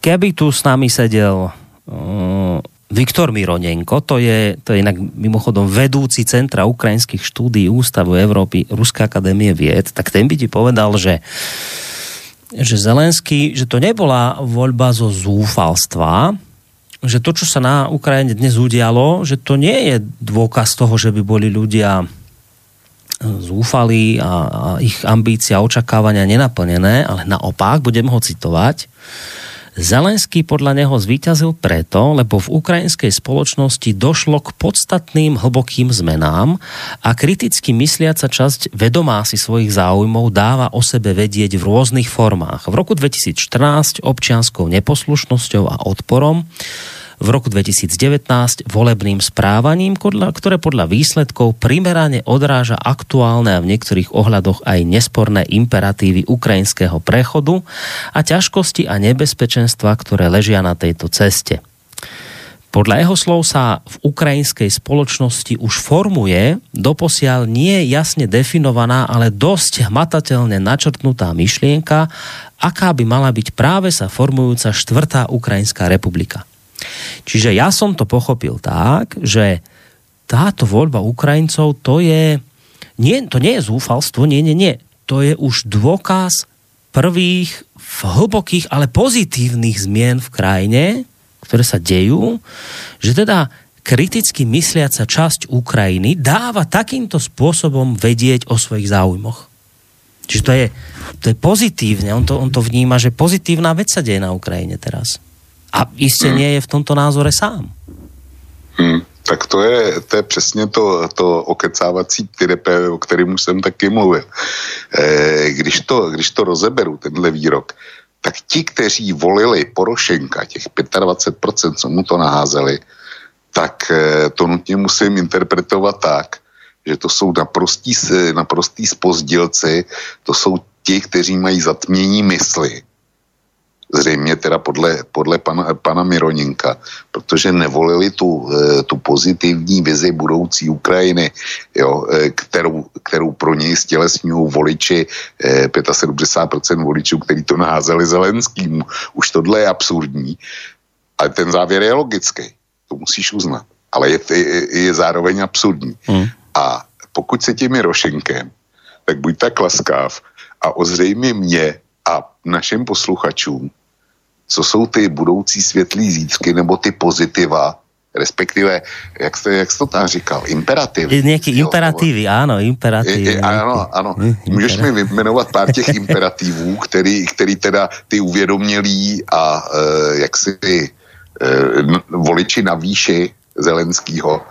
keby tu s nami sedel uh, Viktor Mironenko, to je, to je inak mimochodom vedúci Centra ukrajinských štúdí Ústavu Európy Ruská akadémie vied, tak ten by ti povedal, že že Zelenský, že to nebola voľba zo zúfalstva, že to, čo sa na Ukrajine dnes udialo, že to nie je dôkaz toho, že by boli ľudia zúfali a, a ich ambícia, očakávania nenaplnené, ale naopak, budem ho citovať, Zelenský podľa neho zvíťazil preto, lebo v ukrajinskej spoločnosti došlo k podstatným hlbokým zmenám a kriticky mysliaca časť vedomá si svojich záujmov dáva o sebe vedieť v rôznych formách. V roku 2014 občianskou neposlušnosťou a odporom v roku 2019 volebným správaním, ktoré podľa výsledkov primerane odráža aktuálne a v niektorých ohľadoch aj nesporné imperatívy ukrajinského prechodu a ťažkosti a nebezpečenstva, ktoré ležia na tejto ceste. Podľa jeho slov sa v ukrajinskej spoločnosti už formuje doposiaľ nie jasne definovaná, ale dosť hmatateľne načrtnutá myšlienka, aká by mala byť práve sa formujúca štvrtá Ukrajinská republika. Čiže ja som to pochopil tak, že táto voľba Ukrajincov to je, nie, to nie je zúfalstvo, nie, nie, nie. To je už dôkaz prvých hlbokých, ale pozitívnych zmien v krajine, ktoré sa dejú, že teda kriticky mysliaca časť Ukrajiny dáva takýmto spôsobom vedieť o svojich záujmoch. Čiže to je, to je pozitívne, on to, on to vníma, že pozitívna vec sa deje na Ukrajine teraz. A iste hmm. je v tomto názore sám. Hmm. Tak to je, to je přesně to, to okecávací tyrepe, o kterém jsem taky mluvil. E, když, to, když to rozeberu, tenhle výrok, tak ti, kteří volili Porošenka, těch 25%, co mu to naházeli, tak e, to nutně musím interpretovat tak, že to jsou naprostí, naprostí spozdilci, to jsou ti, kteří mají zatmění mysli zřejmě teda podle, podle pana, pana Mironinka, protože nevolili tu, eh, tu pozitivní vizi budoucí Ukrajiny, jo, eh, kterou, kterou pro něj stělesňují voliči, 75% eh, voličů, kteří to naházeli Zelenským. Už tohle je absurdní, ale ten závěr je logický, to musíš uznat, ale je, je, je zároveň absurdní. Hmm. A pokud se tím Rošenkem, tak buď tak laskav a ozřejmi mě a našim posluchačům, co jsou ty budoucí světlý zítřky nebo ty pozitiva, respektive, jak jste, jak jste to tam říkal, imperativy. Nějaký imperativy, ano, imperativy. Ano, ano. Můžeš mi vyjmenovat pár těch imperativů, který, který teda ty uvědomělí a e, jak si e, voliči na výši Zelenskýho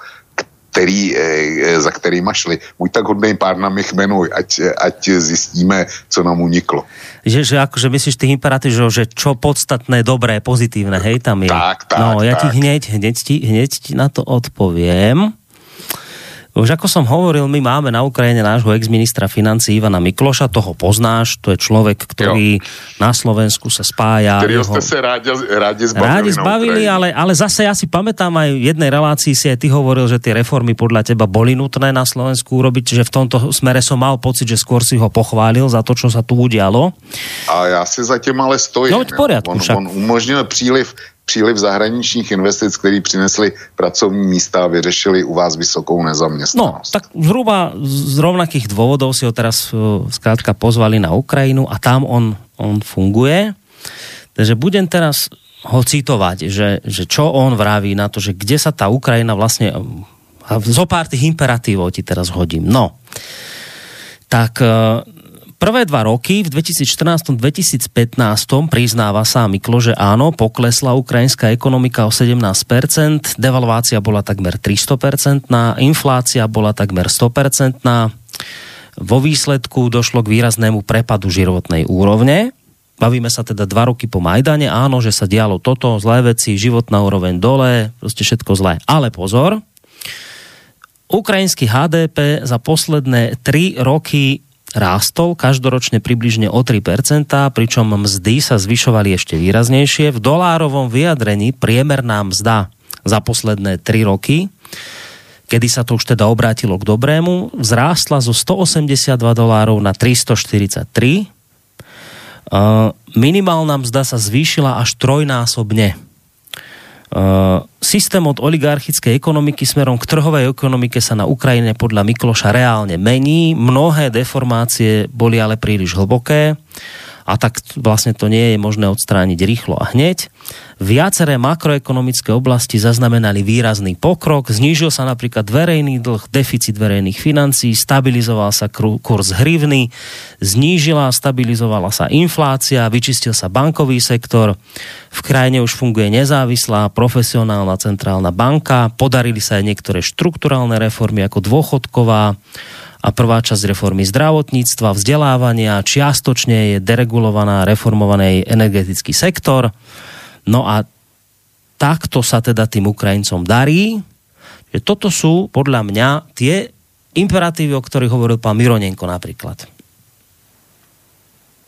který, eh, za kterýma šli. Buď tak hodnej pár nám ich jmenuj, ať, ať zjistíme, co nám uniklo. Že, že akože myslíš tých imperatív, že, že čo podstatné, dobré, pozitívne, hej, tam je. Tak, tak, No, ja tak. ti hneď, hneď, ti, hneď ti na to odpoviem. Už ako som hovoril, my máme na Ukrajine nášho ex-ministra financí Ivana Mikloša, toho poznáš, to je človek, ktorý jo. na Slovensku sa spája. Ktorého ste sa rádi, rádi zbavili. Rádi zbavili, ale, ale zase ja si pamätám aj v jednej relácii si aj ty hovoril, že tie reformy podľa teba boli nutné na Slovensku urobiť, že v tomto smere som mal pocit, že skôr si ho pochválil za to, čo sa tu udialo. A ja si za tým ale stojím. No, v poriadku, on, však. on umožnil příliv příliv zahraničních investic, který přinesli pracovní místa a vyřešili u vás vysokou nezaměstnanost. No, tak zhruba z rovnakých dôvodov si ho teraz uh, zkrátka pozvali na Ukrajinu a tam on, on funguje. Takže budem teraz ho citovať, že, že čo on vraví na to, že kde sa tá Ukrajina vlastne a zo pár tých imperatívov ti teraz hodím. No, tak uh, prvé dva roky, v 2014-2015 priznáva sa Miklo, že áno, poklesla ukrajinská ekonomika o 17%, devalvácia bola takmer 300%, inflácia bola takmer 100%, vo výsledku došlo k výraznému prepadu životnej úrovne. Bavíme sa teda dva roky po Majdane, áno, že sa dialo toto, zlé veci, životná úroveň dole, proste všetko zlé. Ale pozor, ukrajinský HDP za posledné 3 roky rástol každoročne približne o 3%, pričom mzdy sa zvyšovali ešte výraznejšie. V dolárovom vyjadrení priemerná mzda za posledné 3 roky, kedy sa to už teda obrátilo k dobrému, vzrástla zo 182 dolárov na 343. Uh, minimálna mzda sa zvýšila až trojnásobne systém od oligarchickej ekonomiky smerom k trhovej ekonomike sa na Ukrajine podľa Mikloša reálne mení. Mnohé deformácie boli ale príliš hlboké a tak vlastne to nie je možné odstrániť rýchlo a hneď. Viaceré makroekonomické oblasti zaznamenali výrazný pokrok, znížil sa napríklad verejný dlh, deficit verejných financií, stabilizoval sa kurz hrivny, znížila a stabilizovala sa inflácia, vyčistil sa bankový sektor, v krajine už funguje nezávislá profesionálna centrálna banka, podarili sa aj niektoré štrukturálne reformy ako dôchodková, a prvá časť reformy zdravotníctva, vzdelávania, čiastočne je deregulovaná, reformovaný energetický sektor. No a takto sa teda tým Ukrajincom darí, že toto sú podľa mňa tie imperatívy, o ktorých hovoril pán Mironenko napríklad.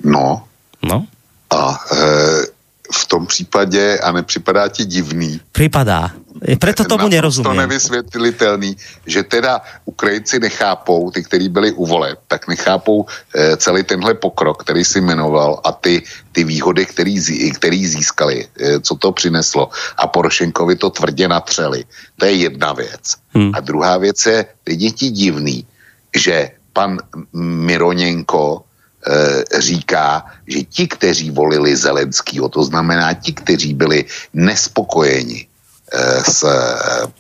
No. No. A e, v tom případě, a nepřipadá ti divný. Připadá. Preto tomu nerozumím. To nevysvětlitelný, že teda Ukrajinci nechápou, ty, kteří byli u voleb, tak nechápou e, celý tenhle pokrok, který si jmenoval a ty, ty výhody, který, který získali, e, co to přineslo. A Porošenkovi to tvrdě natřeli. To je jedna věc. Hmm. A druhá věc je, teď ti divný, že pan Mironěnko říká, že ti, kteří volili Zelenskýho, to znamená ti, kteří byli nespokojeni eh, s eh,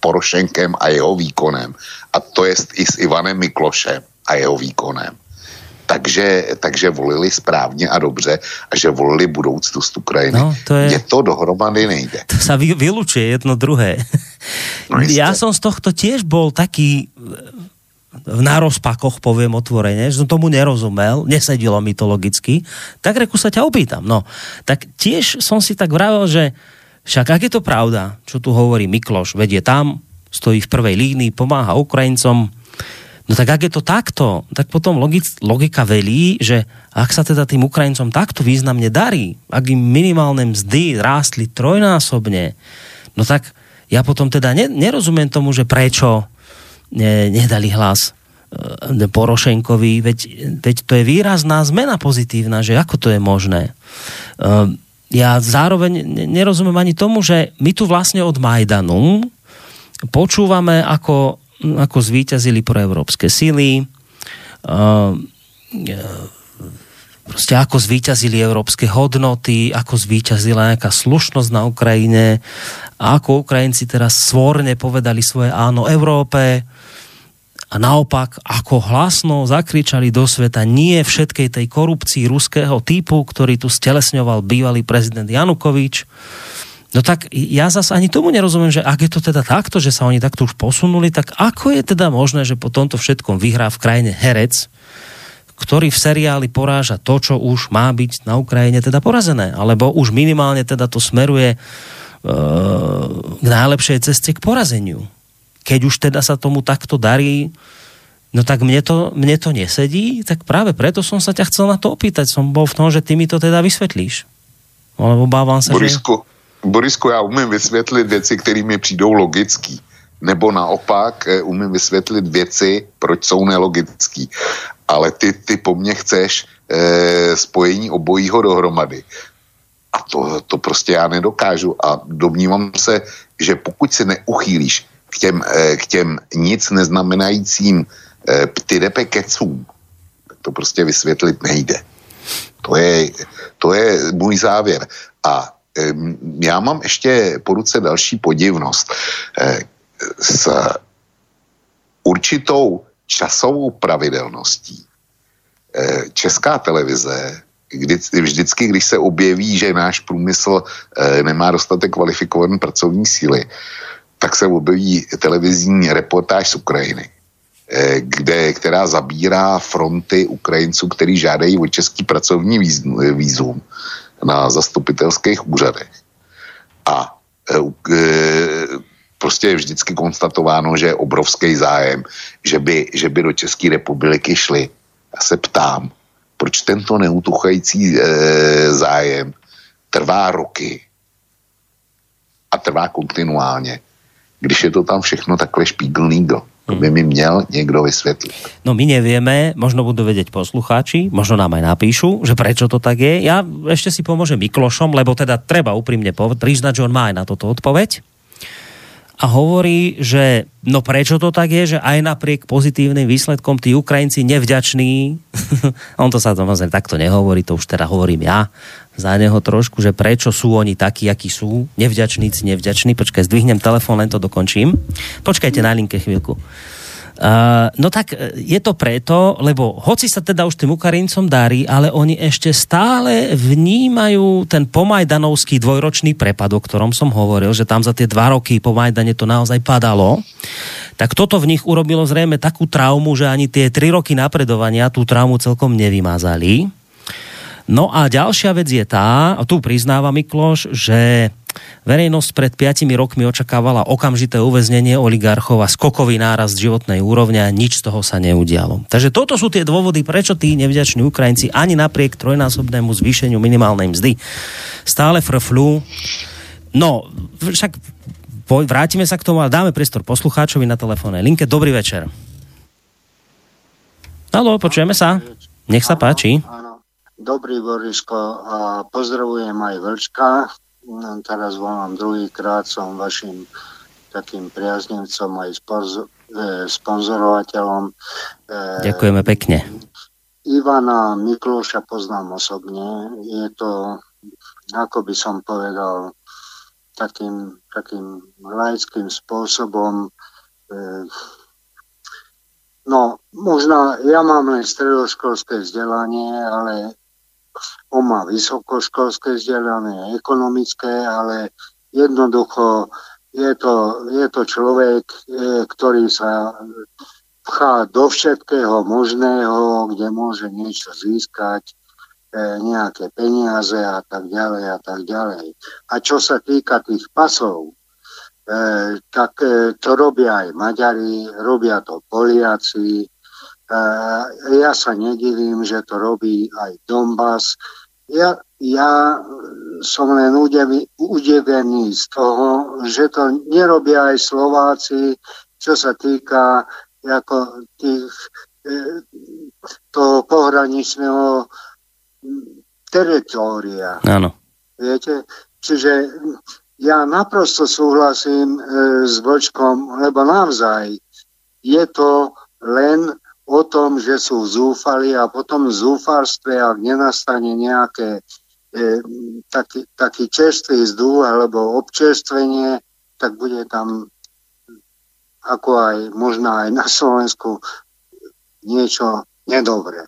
Porošenkem a jeho výkonem, a to je i s Ivanem Miklošem a jeho výkonem, takže, takže volili správně a dobře a že volili budoucnost Ukrajiny. No, to je... Mně to dohromady nejde. To sa vy, vylúčuje jedno druhé. No, ja som z tohto tiež bol taký na rozpakoch, poviem otvorene, že som tomu nerozumel, nesedilo mi to logicky, tak reku sa ťa opýtam. No, tak tiež som si tak vravel, že však ak je to pravda, čo tu hovorí Mikloš, vedie tam, stojí v prvej línii, pomáha Ukrajincom, no tak ak je to takto, tak potom logic, logika velí, že ak sa teda tým Ukrajincom takto významne darí, ak im minimálne mzdy rástli trojnásobne, no tak ja potom teda ne, nerozumiem tomu, že prečo ne, nedali hlas e, Porošenkovi, veď, veď to je výrazná zmena pozitívna, že ako to je možné. E, ja zároveň nerozumiem ani tomu, že my tu vlastne od Majdanu počúvame, ako, ako zvíťazili proevropské síly, e, proste ako zvíťazili európske hodnoty, ako zvíťazila nejaká slušnosť na Ukrajine a ako Ukrajinci teraz svorne povedali svoje áno Európe, a naopak, ako hlasno zakričali do sveta nie všetkej tej korupcii ruského typu, ktorý tu stelesňoval bývalý prezident Janukovič. No tak ja zase ani tomu nerozumiem, že ak je to teda takto, že sa oni takto už posunuli, tak ako je teda možné, že po tomto všetkom vyhrá v krajine herec, ktorý v seriáli poráža to, čo už má byť na Ukrajine teda porazené, alebo už minimálne teda to smeruje e, k najlepšej ceste k porazeniu keď už teda sa tomu takto darí, no tak mne to, mne to nesedí, tak práve preto som sa ťa chcel na to opýtať. Som bol v tom, že ty mi to teda vysvetlíš. Lebo bávam sa, Borisku, že... Borisku, já umím vysvětlit věci, které mi přijdou logický. Nebo naopak eh, umím vysvětlit věci, proč jsou nelogický. Ale ty, ty po mně chceš e, spojení obojího dohromady. A to, to prostě já nedokážu. A domnívám se, že pokud se neuchýlíš k těm, eh, k těm nic neznamenajícím eh, ptyrepe kecům, tak to prostě vysvětlit nejde. To je, to je můj závěr. A já mám ještě po ruce další podivnost. Eh, s určitou časovou pravidelností česká televize kdy, vždycky, když se objeví, že náš průmysl nemá dostatek kvalifikované pracovní síly, tak se objeví televizní reportáž z Ukrajiny, eh, kde, která zabírá fronty Ukrajinců, kteří žádají o český pracovní výzum na zastupitelských úřadech. A e, prostě je vždycky konstatováno, že je obrovský zájem, že by, že by do České republiky šli. Já se ptám, proč tento neutuchající e, zájem trvá roky a trvá kontinuálně, když je to tam všechno takhle špíglný do. To by mi měl někdo vysvětlit. No my nevieme, možno budú vedieť poslucháči, možno nám aj napíšu, že prečo to tak je. Ja ešte si pomôžem Miklošom, lebo teda treba úprimne priznať, že on má aj na toto odpoveď a hovorí, že no prečo to tak je, že aj napriek pozitívnym výsledkom tí Ukrajinci nevďační, [laughs] on to sa samozrejme takto nehovorí, to už teda hovorím ja za neho trošku, že prečo sú oni takí, akí sú, nevďačníci, nevďační. Počkaj, zdvihnem telefón, len to dokončím. Počkajte na linke chvíľku. Uh, no tak e, je to preto, lebo hoci sa teda už tým Ukrajincom darí, ale oni ešte stále vnímajú ten pomajdanovský dvojročný prepad, o ktorom som hovoril, že tam za tie dva roky po Majdane to naozaj padalo. Tak toto v nich urobilo zrejme takú traumu, že ani tie tri roky napredovania tú traumu celkom nevymazali. No a ďalšia vec je tá, a tu priznáva Mikloš, že Verejnosť pred 5 rokmi očakávala okamžité uväznenie oligarchov a skokový nárast životnej úrovne a nič z toho sa neudialo. Takže toto sú tie dôvody, prečo tí nevďační Ukrajinci ani napriek trojnásobnému zvýšeniu minimálnej mzdy stále frflú. No, však vrátime sa k tomu a dáme priestor poslucháčovi na telefónnej linke. Dobrý večer. Haló, počujeme sa? Nech sa páči. Áno. Dobrý Borisko pozdravujem aj Vlčka, teraz volám druhýkrát, som vašim takým priaznivcom aj e, sponzorovateľom. E, Ďakujeme pekne. Ivana Mikloša poznám osobne. Je to, ako by som povedal, takým, takým laickým spôsobom. E, no, možno ja mám len stredoškolské vzdelanie, ale on má vysokoškolské vzdelanie, ekonomické, ale jednoducho je to, je to človek, e, ktorý sa pchá do všetkého možného, kde môže niečo získať, e, nejaké peniaze a tak ďalej a tak ďalej. A čo sa týka tých pasov, e, tak to robia aj Maďari, robia to Poliaci, ja sa nedivím, že to robí aj Donbass. Ja, ja som len udevený z toho, že to nerobia aj Slováci, čo sa týka ako tých, e, toho pohraničného teritória. Áno. Viete? Čiže ja naprosto súhlasím e, s Vlčkom, lebo naozaj je to len o tom, že sú zúfali a potom v zúfalstve, ak nenastane nejaké e, taký, taký čerstvý vzduch alebo občerstvenie, tak bude tam ako aj možno aj na Slovensku niečo nedobré.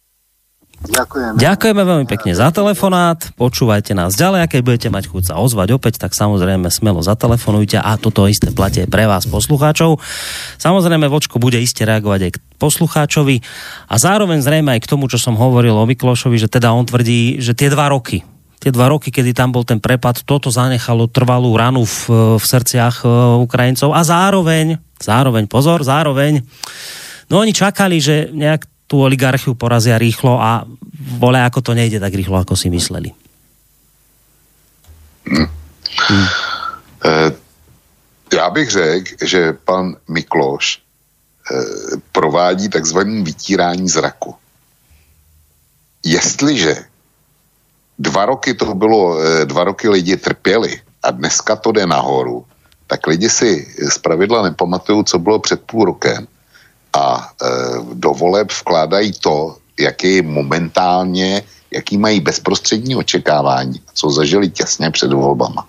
Ďakujeme. Ďakujeme veľmi pekne za telefonát. Počúvajte nás ďalej a keď budete mať chuť sa ozvať opäť, tak samozrejme smelo zatelefonujte a toto isté platie pre vás poslucháčov. Samozrejme Vočko bude iste reagovať aj k poslucháčovi a zároveň zrejme aj k tomu, čo som hovoril o Miklošovi, že teda on tvrdí, že tie dva roky, tie dva roky, kedy tam bol ten prepad, toto zanechalo trvalú ranu v, v srdciach e, Ukrajincov a zároveň, zároveň, pozor, zároveň, no oni čakali, že nejak tú oligarchiu porazia rýchlo a vole, ako to nejde tak rýchlo, ako si mysleli. Hmm. Já bych řekl, že pan Mikloš e, provádí takzvaný vytírání zraku. Jestliže dva roky to bylo, e, dva roky lidi trpěli a dneska to jde nahoru, tak lidi si zpravidla nepamatují, co bylo před půl rokem a e, do voleb vkládají to, jaký momentálně, jaký mají bezprostřední očekávání, co zažili těsně před volbama.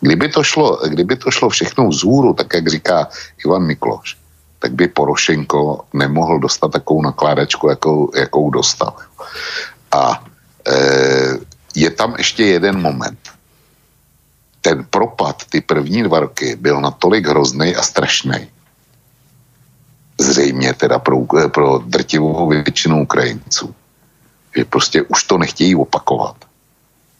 Kdyby to šlo, kdyby to šlo všechno vzhůru, tak jak říká Ivan Mikloš, tak by Porošenko nemohl dostat takovou nakládačku, jakou, jakou dostal. A e, je tam ještě jeden moment. Ten propad, ty první dva roky, byl natolik hrozný a strašný, zřejmě teda pro, pro drtivou většinu Ukrajinců, že prostě už to nechtějí opakovat.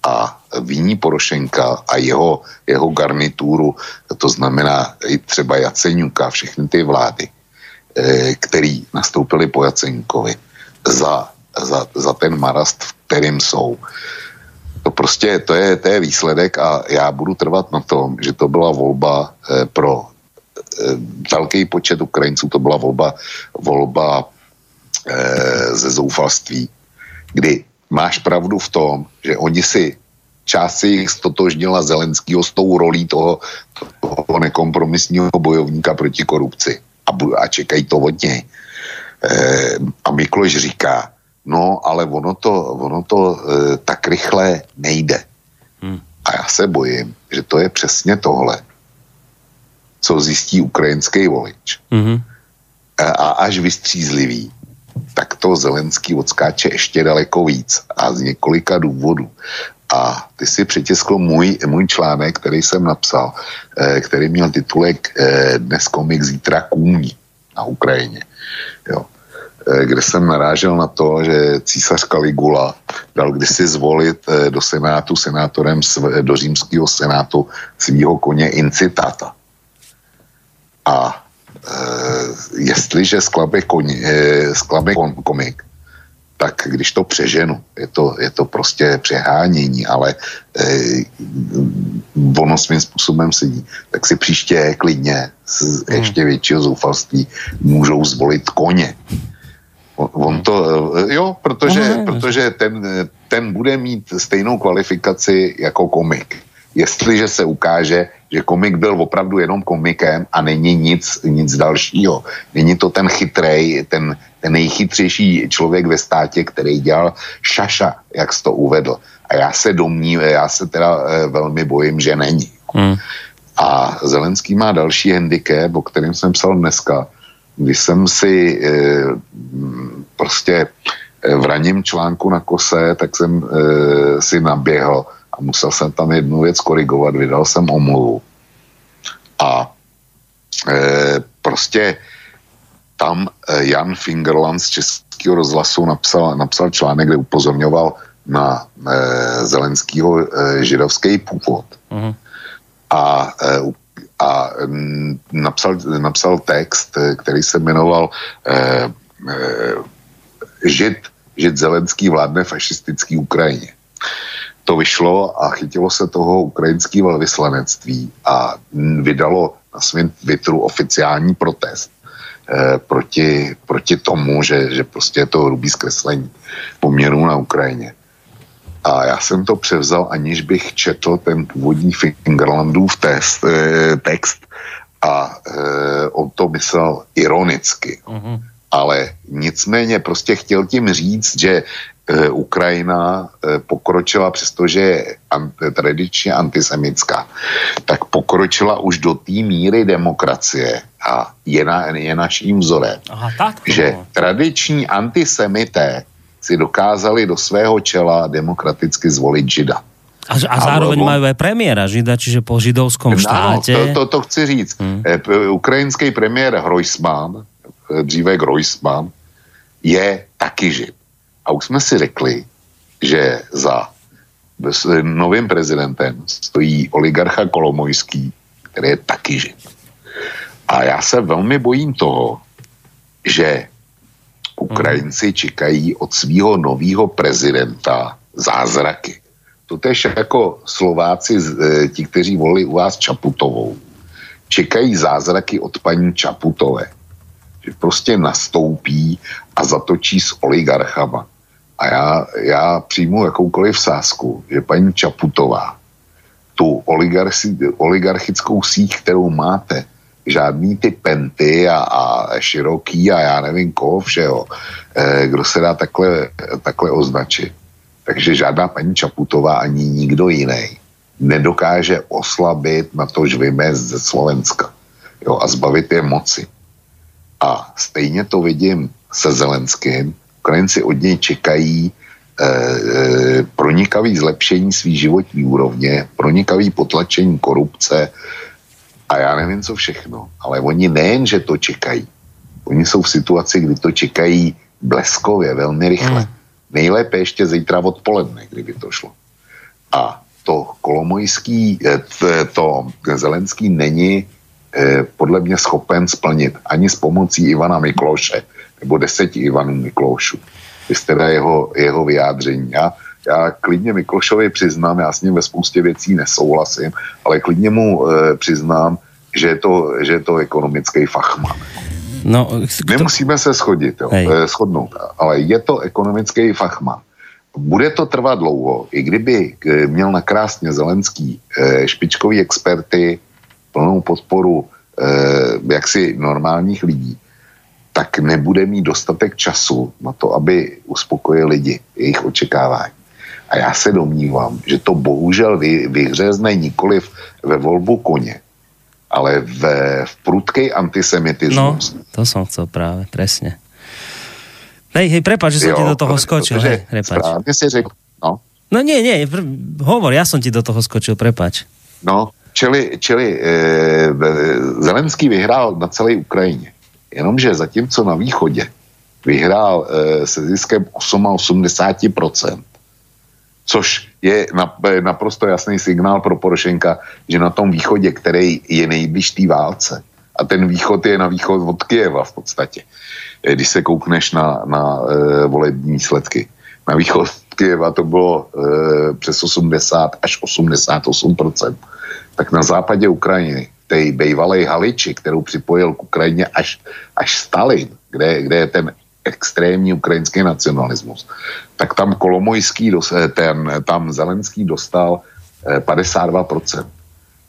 A viní Porošenka a jeho, jeho garnituru, to znamená i třeba Jaceňuka, všechny ty vlády, eh, který nastoupili po Jaceňukovi za, za, za ten marast, v kterým jsou. To prostě, to je, to je výsledek a já budu trvat na tom, že to byla volba eh, pro velký počet Ukrajinců, to byla volba, volba ze zoufalství, kdy máš pravdu v tom, že oni si část si jich stotožnila Zelenskýho s tou rolí toho, toho nekompromisního bojovníka proti korupci a, a čekají to od něj. E, a Mikloš říká, no ale ono to, ono to e, tak rychle nejde. Hmm. A já se bojím, že to je přesně tohle, co zjistí ukrajinský volič. Hmm. A, až vystřízlivý, tak to Zelenský odskáče ještě daleko víc a z několika důvodů. A ty si přitiskl můj, můj článek, který jsem napsal, eh, který měl titulek eh, Dnes komik, zítra kůní na Ukrajině. Jo. Eh, kde jsem narážel na to, že císař Kaligula dal kdysi zvolit do senátu, senátorem do římského senátu svého koně incitáta. A Eh, jestliže sklabe, koň, eh, sklabe komik, tak když to přeženu, je to, je to prostě přehánění, ale eh, ono svým způsobem sedí, tak si příště klidně z hmm. ještě většího zoufalství můžou zvolit koně. On, to, eh, jo, protože, protože ten, ten bude mít stejnou kvalifikaci jako komik. Jestliže se ukáže, že komik byl opravdu jenom komikem a není nic, nic dalšího. Není to ten chytrej, ten, ten nejchytřejší člověk ve státě, který dělal šaša, jak jsi to uvedl. A já se domní, já se teda e, velmi bojím, že není. Hmm. A Zelenský má další handicap, o kterém jsem psal dneska, když jsem si e, prostě eh, v raním článku na kose, tak jsem e, si naběhl musel jsem tam jednu věc korigovat, vydal jsem omluvu. A e, prostě tam e, Jan Fingerland z Českého rozhlasu napsal, napsal článek, kde upozorňoval na e, Zelenskýho e, židovský původ. Uh-huh. A, e, a napsal, napsal text, e, který se jmenoval e, e, Žid, Žid Zelenský vládne fašistický Ukrajině to vyšlo a chytilo se toho ukrajinské velvyslanectví a vydalo na svém Twitteru oficiální protest eh, proti, proti tomu, že, že prostě je to hrubý zkreslení poměrů na Ukrajině. A já jsem to převzal, aniž bych četl ten původní Fingerlandův test, eh, text a eh, on to myslel ironicky. Uh-huh. Ale nicméně prostě chtěl tím říct, že Eh, Ukrajina eh, pokročila, přestože je tradičně antisemická, tak pokročila už do té míry demokracie a je, na, je naším vzorem, Aha, tak že tradiční antisemité si dokázali do svého čela demokraticky zvolit žida. A, a zároveň Alebo, majú aj premiéra žida, čiže po židovskom štáte. No, to, to, to chci říct. Hmm. Ukrajinský premiér Hrojsman, dříve Grojsman, je taky žid. A už jsme si řekli, že za novým prezidentem stojí oligarcha Kolomojský, který je taky žid. A já se velmi bojím toho, že Ukrajinci čekají od svého nového prezidenta zázraky. To tež jako Slováci, e, ti, kteří volili u vás Čaputovou, čekají zázraky od paní Čaputové. Že prostě nastoupí a zatočí s oligarchama. A já, já přijmu jakoukoliv sázku, že paní Čaputová tu oligarchickou síť, kterou máte, žádný ty penty a, a široký a já nevím koho všeho, eh, kdo se dá takhle, takhle označit. Takže žádná paní Čaputová ani nikdo jiný nedokáže oslabit na to žvime ze Slovenska jo, a zbavit je moci. A stejně to vidím se Zelenským, Ukrajinci od něj čekají eh, eh, pronikavý zlepšení svý životní úrovně, pronikavý potlačení korupce a já nevím co všechno. Ale oni nejen, že to čekají, oni jsou v situaci, kdy to čekají bleskově, velmi rychle. Mm. Nejlépe ještě zítra odpoledne, kdyby to šlo. A to kolomojský, to Zelenský není podle mě schopen splnit ani s pomocí Ivana Mikloše nebo deseti Ivanů Miklošů. Vy teda jeho, jeho vyjádření. Já, já klidně Miklošovi přiznám, já s ním ve spoustě věcí nesouhlasím, ale klidně mu e, přiznám, že je to, že je to ekonomický fachman. No, Nemusíme se schodit, jo, e, shodnout, ale je to ekonomický fachman. Bude to trvat dlouho, i kdyby měl nakrásně Zelenský e, špičkový experty, plnou podporu e, jaksi normálních lidí, tak nebude mít dostatek času na to, aby uspokojil lidi, jejich očekávání. A já se domnívám, že to bohužel vy, vyhřezne nikoliv ve volbu koně, ale ve, v prudkej antisemitismus. No, to som chcel práve, presne. Hej, hej, prepáč, že som jo, ti do toho skočil. Hej, prepáč. Správne si řekl, no. No nie, nie, hovor, ja som ti do toho skočil, prepač. No, čili, čili e, Zelenský vyhrál na celé Ukrajině. Jenomže zatímco na východě vyhrál e, se ziskem 88%, což je naprosto jasný signál pro Porošenka, že na tom východě, který je nejbliž té válce, a ten východ je na východ od Kieva v podstatě, e, když se koukneš na, na e, volební výsledky. Na východ Kieva to bylo e, přes 80 až 88 tak na západě Ukrajiny té bývalé Haliči, kterou připojil k Ukrajině až, až Stalin, kde, kde je ten extrémní ukrajinský nacionalismus, tak tam Kolomojský, ten, tam Zelenský dostal 52%. Eh,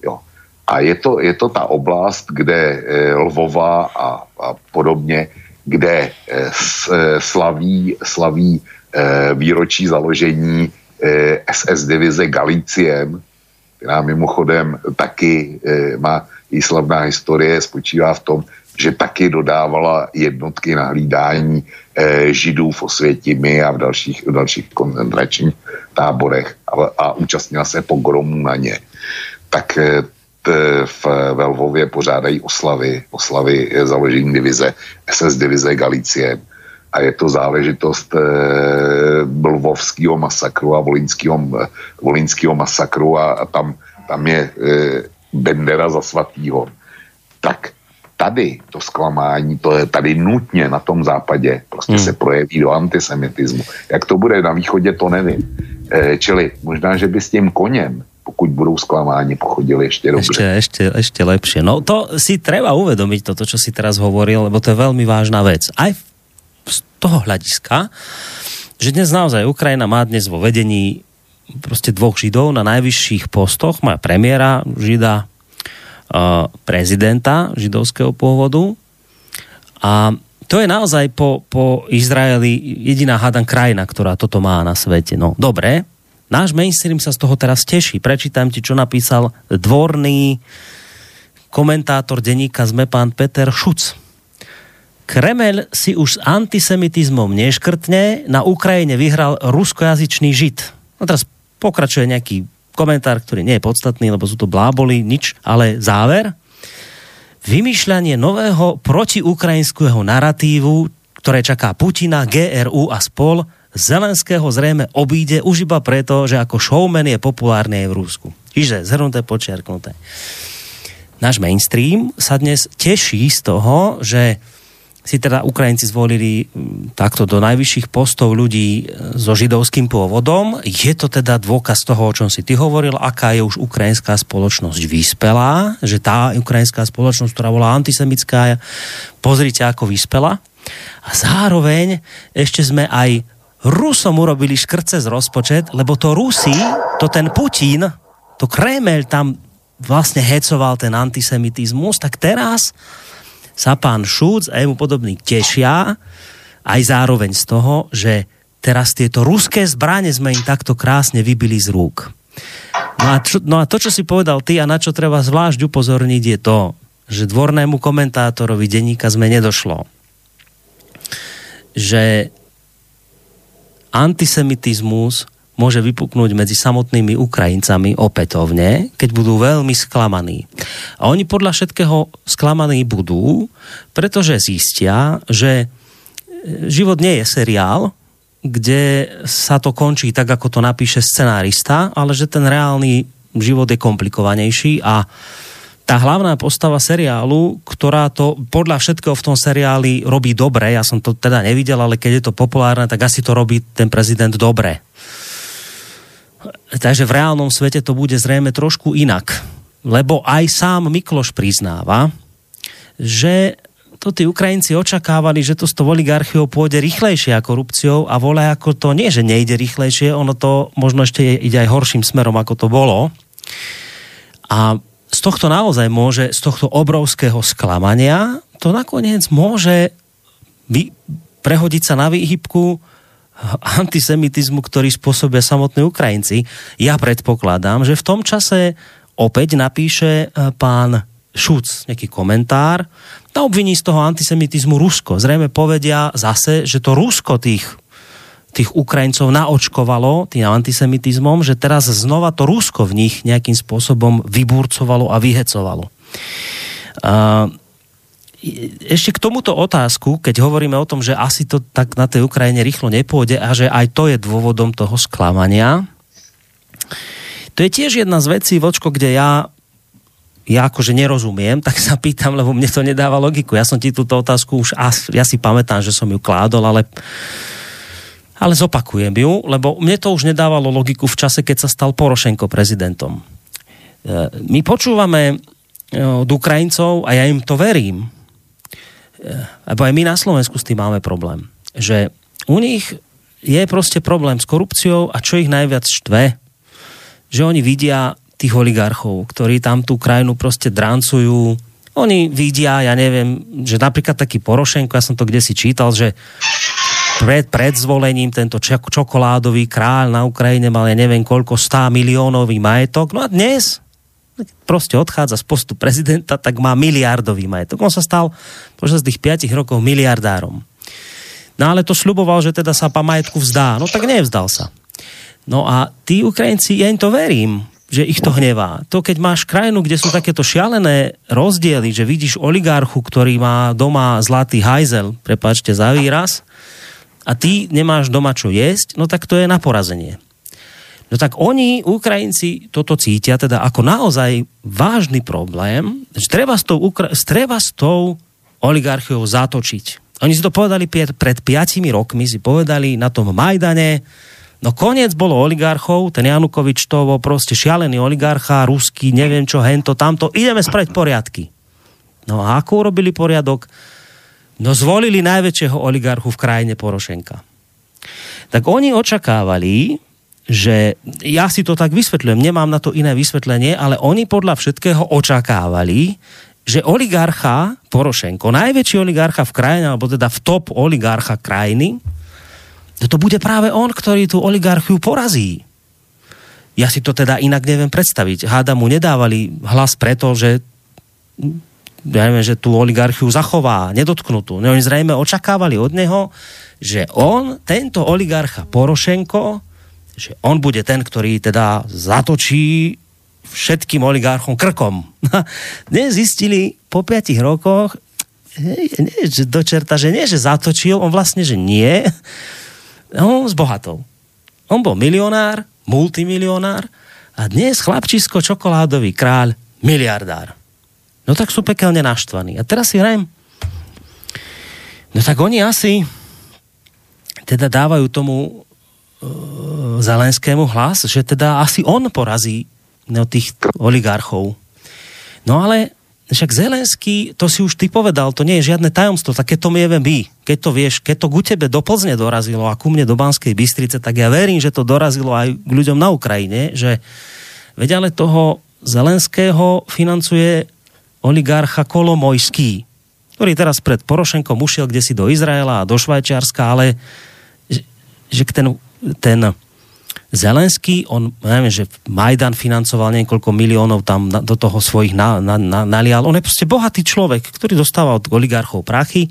jo. A je to, je to ta oblast, kde eh, Lvova a, a podobně, kde eh, slaví, slaví výročí založení SS divize Galiciem, která mimochodem taky e, má i slavná historie, spočívá v tom, že taky dodávala jednotky na hlídání e, židů v Osvětimi a v dalších, v dalších koncentračních táborech a, a účastnila se pogromů na ně. Tak e, v Velvově pořádají oslavy, oslavy založení divize, SS divize Galicie a je to záležitost e, Lvovského masakru a Volinského, Volinského masakru a, a tam, tam je e, Bendera za svatýho. Tak tady to zklamání, to je tady nutně na tom západě, prostě hmm. se projeví do antisemitismu. Jak to bude na východě, to nevím. E, čili možná, že by s tím koněm pokud budou zklamáni, pochodili ešte dobře. Ešte, ešte, ešte lepšie. No to si treba uvedomiť, toto, čo si teraz hovoril, lebo to je veľmi vážna vec. Aj v toho hľadiska, že dnes naozaj Ukrajina má dnes vo vedení proste dvoch židov na najvyšších postoch, má premiéra žida, prezidenta židovského pôvodu a to je naozaj po, po Izraeli jediná hádan krajina, ktorá toto má na svete. No dobre, náš mainstream sa z toho teraz teší. Prečítam ti, čo napísal dvorný komentátor denníka ZME pán Peter Šuc Kremel si už s antisemitizmom neškrtne, na Ukrajine vyhral ruskojazyčný žid. No teraz pokračuje nejaký komentár, ktorý nie je podstatný, lebo sú to bláboli, nič, ale záver. Vymýšľanie nového protiukrajinského narratívu, ktoré čaká Putina, GRU a spol, Zelenského zrejme obíde už iba preto, že ako showman je populárny aj v Rusku. Čiže zhrnuté, počiarknuté. Náš mainstream sa dnes teší z toho, že si teda Ukrajinci zvolili takto do najvyšších postov ľudí e, so židovským pôvodom. Je to teda dôkaz toho, o čom si ty hovoril, aká je už ukrajinská spoločnosť vyspelá, že tá ukrajinská spoločnosť, ktorá bola antisemická, pozrite, ako vyspela. A zároveň ešte sme aj Rusom urobili škrce z rozpočet, lebo to Rusi, to ten Putin, to Kreml tam vlastne hecoval ten antisemitizmus, tak teraz sa pán Šúc a jemu podobný tešia aj zároveň z toho, že teraz tieto ruské zbranie sme im takto krásne vybili z rúk. No a, čo, no a to, čo si povedal ty a na čo treba zvlášť upozorniť je to, že dvornému komentátorovi denníka sme nedošlo. Že antisemitizmus môže vypuknúť medzi samotnými Ukrajincami opätovne, keď budú veľmi sklamaní. A oni podľa všetkého sklamaní budú, pretože zistia, že život nie je seriál, kde sa to končí tak, ako to napíše scenárista, ale že ten reálny život je komplikovanejší a tá hlavná postava seriálu, ktorá to podľa všetkého v tom seriáli robí dobre, ja som to teda nevidel, ale keď je to populárne, tak asi to robí ten prezident dobre. Takže v reálnom svete to bude zrejme trošku inak. Lebo aj sám Mikloš priznáva, že to tí Ukrajinci očakávali, že to s tou oligarchiou pôjde rýchlejšie a korupciou a vole ako to nie, že nejde rýchlejšie, ono to možno ešte ide aj horším smerom, ako to bolo. A z tohto naozaj môže, z tohto obrovského sklamania, to nakoniec môže vy, prehodiť sa na výhybku antisemitizmu, ktorý spôsobia samotní Ukrajinci. Ja predpokladám, že v tom čase opäť napíše e, pán Šuc nejaký komentár a obviní z toho antisemitizmu Rusko. Zrejme povedia zase, že to Rusko tých, tých Ukrajincov naočkovalo tým antisemitizmom, že teraz znova to Rusko v nich nejakým spôsobom vyburcovalo a vyhecovalo. Uh, ešte k tomuto otázku, keď hovoríme o tom, že asi to tak na tej Ukrajine rýchlo nepôjde a že aj to je dôvodom toho sklamania, to je tiež jedna z vecí, vočko, kde ja ja akože nerozumiem, tak sa pýtam, lebo mne to nedáva logiku. Ja som ti túto otázku už, ja si pamätám, že som ju kládol, ale ale zopakujem ju, lebo mne to už nedávalo logiku v čase, keď sa stal Porošenko prezidentom. E, my počúvame e, od Ukrajincov, a ja im to verím, lebo aj my na Slovensku s tým máme problém, že u nich je proste problém s korupciou a čo ich najviac štve, že oni vidia tých oligarchov, ktorí tam tú krajinu proste drancujú. Oni vidia, ja neviem, že napríklad taký Porošenko, ja som to kde si čítal, že pred, pred zvolením tento čokoládový kráľ na Ukrajine mal ja neviem koľko 100 miliónový majetok. No a dnes proste odchádza z postu prezidenta, tak má miliardový majetok. On sa stal počas tých 5 rokov miliardárom. No ale to sľuboval, že teda sa pa majetku vzdá. No tak nevzdal sa. No a tí Ukrajinci, ja im to verím, že ich to hnevá. To, keď máš krajinu, kde sú takéto šialené rozdiely, že vidíš oligarchu, ktorý má doma zlatý hajzel, prepáčte za výraz, a ty nemáš doma čo jesť, no tak to je na porazenie. No tak oni, Ukrajinci, toto cítia teda ako naozaj vážny problém, že treba s tou, treba s tou oligarchiou zatočiť. Oni si to povedali pred piatimi rokmi, si povedali na tom Majdane, No koniec bolo oligarchov, ten Janukovič to bol proste šialený oligarcha, ruský, neviem čo, hento, tamto, ideme spraviť poriadky. No a ako urobili poriadok? No zvolili najväčšieho oligarchu v krajine Porošenka. Tak oni očakávali, že ja si to tak vysvetľujem, nemám na to iné vysvetlenie, ale oni podľa všetkého očakávali, že oligarcha Porošenko, najväčší oligarcha v krajine, alebo teda v top oligarcha krajiny, to bude práve on, ktorý tú oligarchiu porazí. Ja si to teda inak neviem predstaviť. Háda mu nedávali hlas preto, že ja neviem, že tú oligarchiu zachová, nedotknutú. No, oni zrejme očakávali od neho, že on, tento oligarcha Porošenko, že on bude ten, ktorý teda zatočí všetkým oligarchom krkom. [laughs] Dnes zistili po piatich rokoch, nie, že dočerta, že nie, že zatočil, on vlastne, že nie, on zbohatol. On bol milionár, multimilionár a dnes chlapčisko čokoládový kráľ, miliardár. No tak sú pekelne naštvaní. A teraz si hrajem. No tak oni asi teda dávajú tomu Zelenskému hlas, že teda asi on porazí no, tých oligarchov. No ale však Zelenský, to si už ty povedal, to nie je žiadne tajomstvo, tak keď to mi vy, keď to vieš, keď to ku tebe do Plzne dorazilo a ku mne do Banskej Bystrice, tak ja verím, že to dorazilo aj k ľuďom na Ukrajine, že veď ale toho Zelenského financuje oligarcha Kolomojský, ktorý teraz pred Porošenkom ušiel kde si do Izraela a do Švajčiarska, ale že, že ten, ten Zelenský, on, neviem, že Majdan financoval niekoľko miliónov tam na, do toho svojich na, na, na, nalial. On je proste bohatý človek, ktorý dostáva od oligarchov prachy.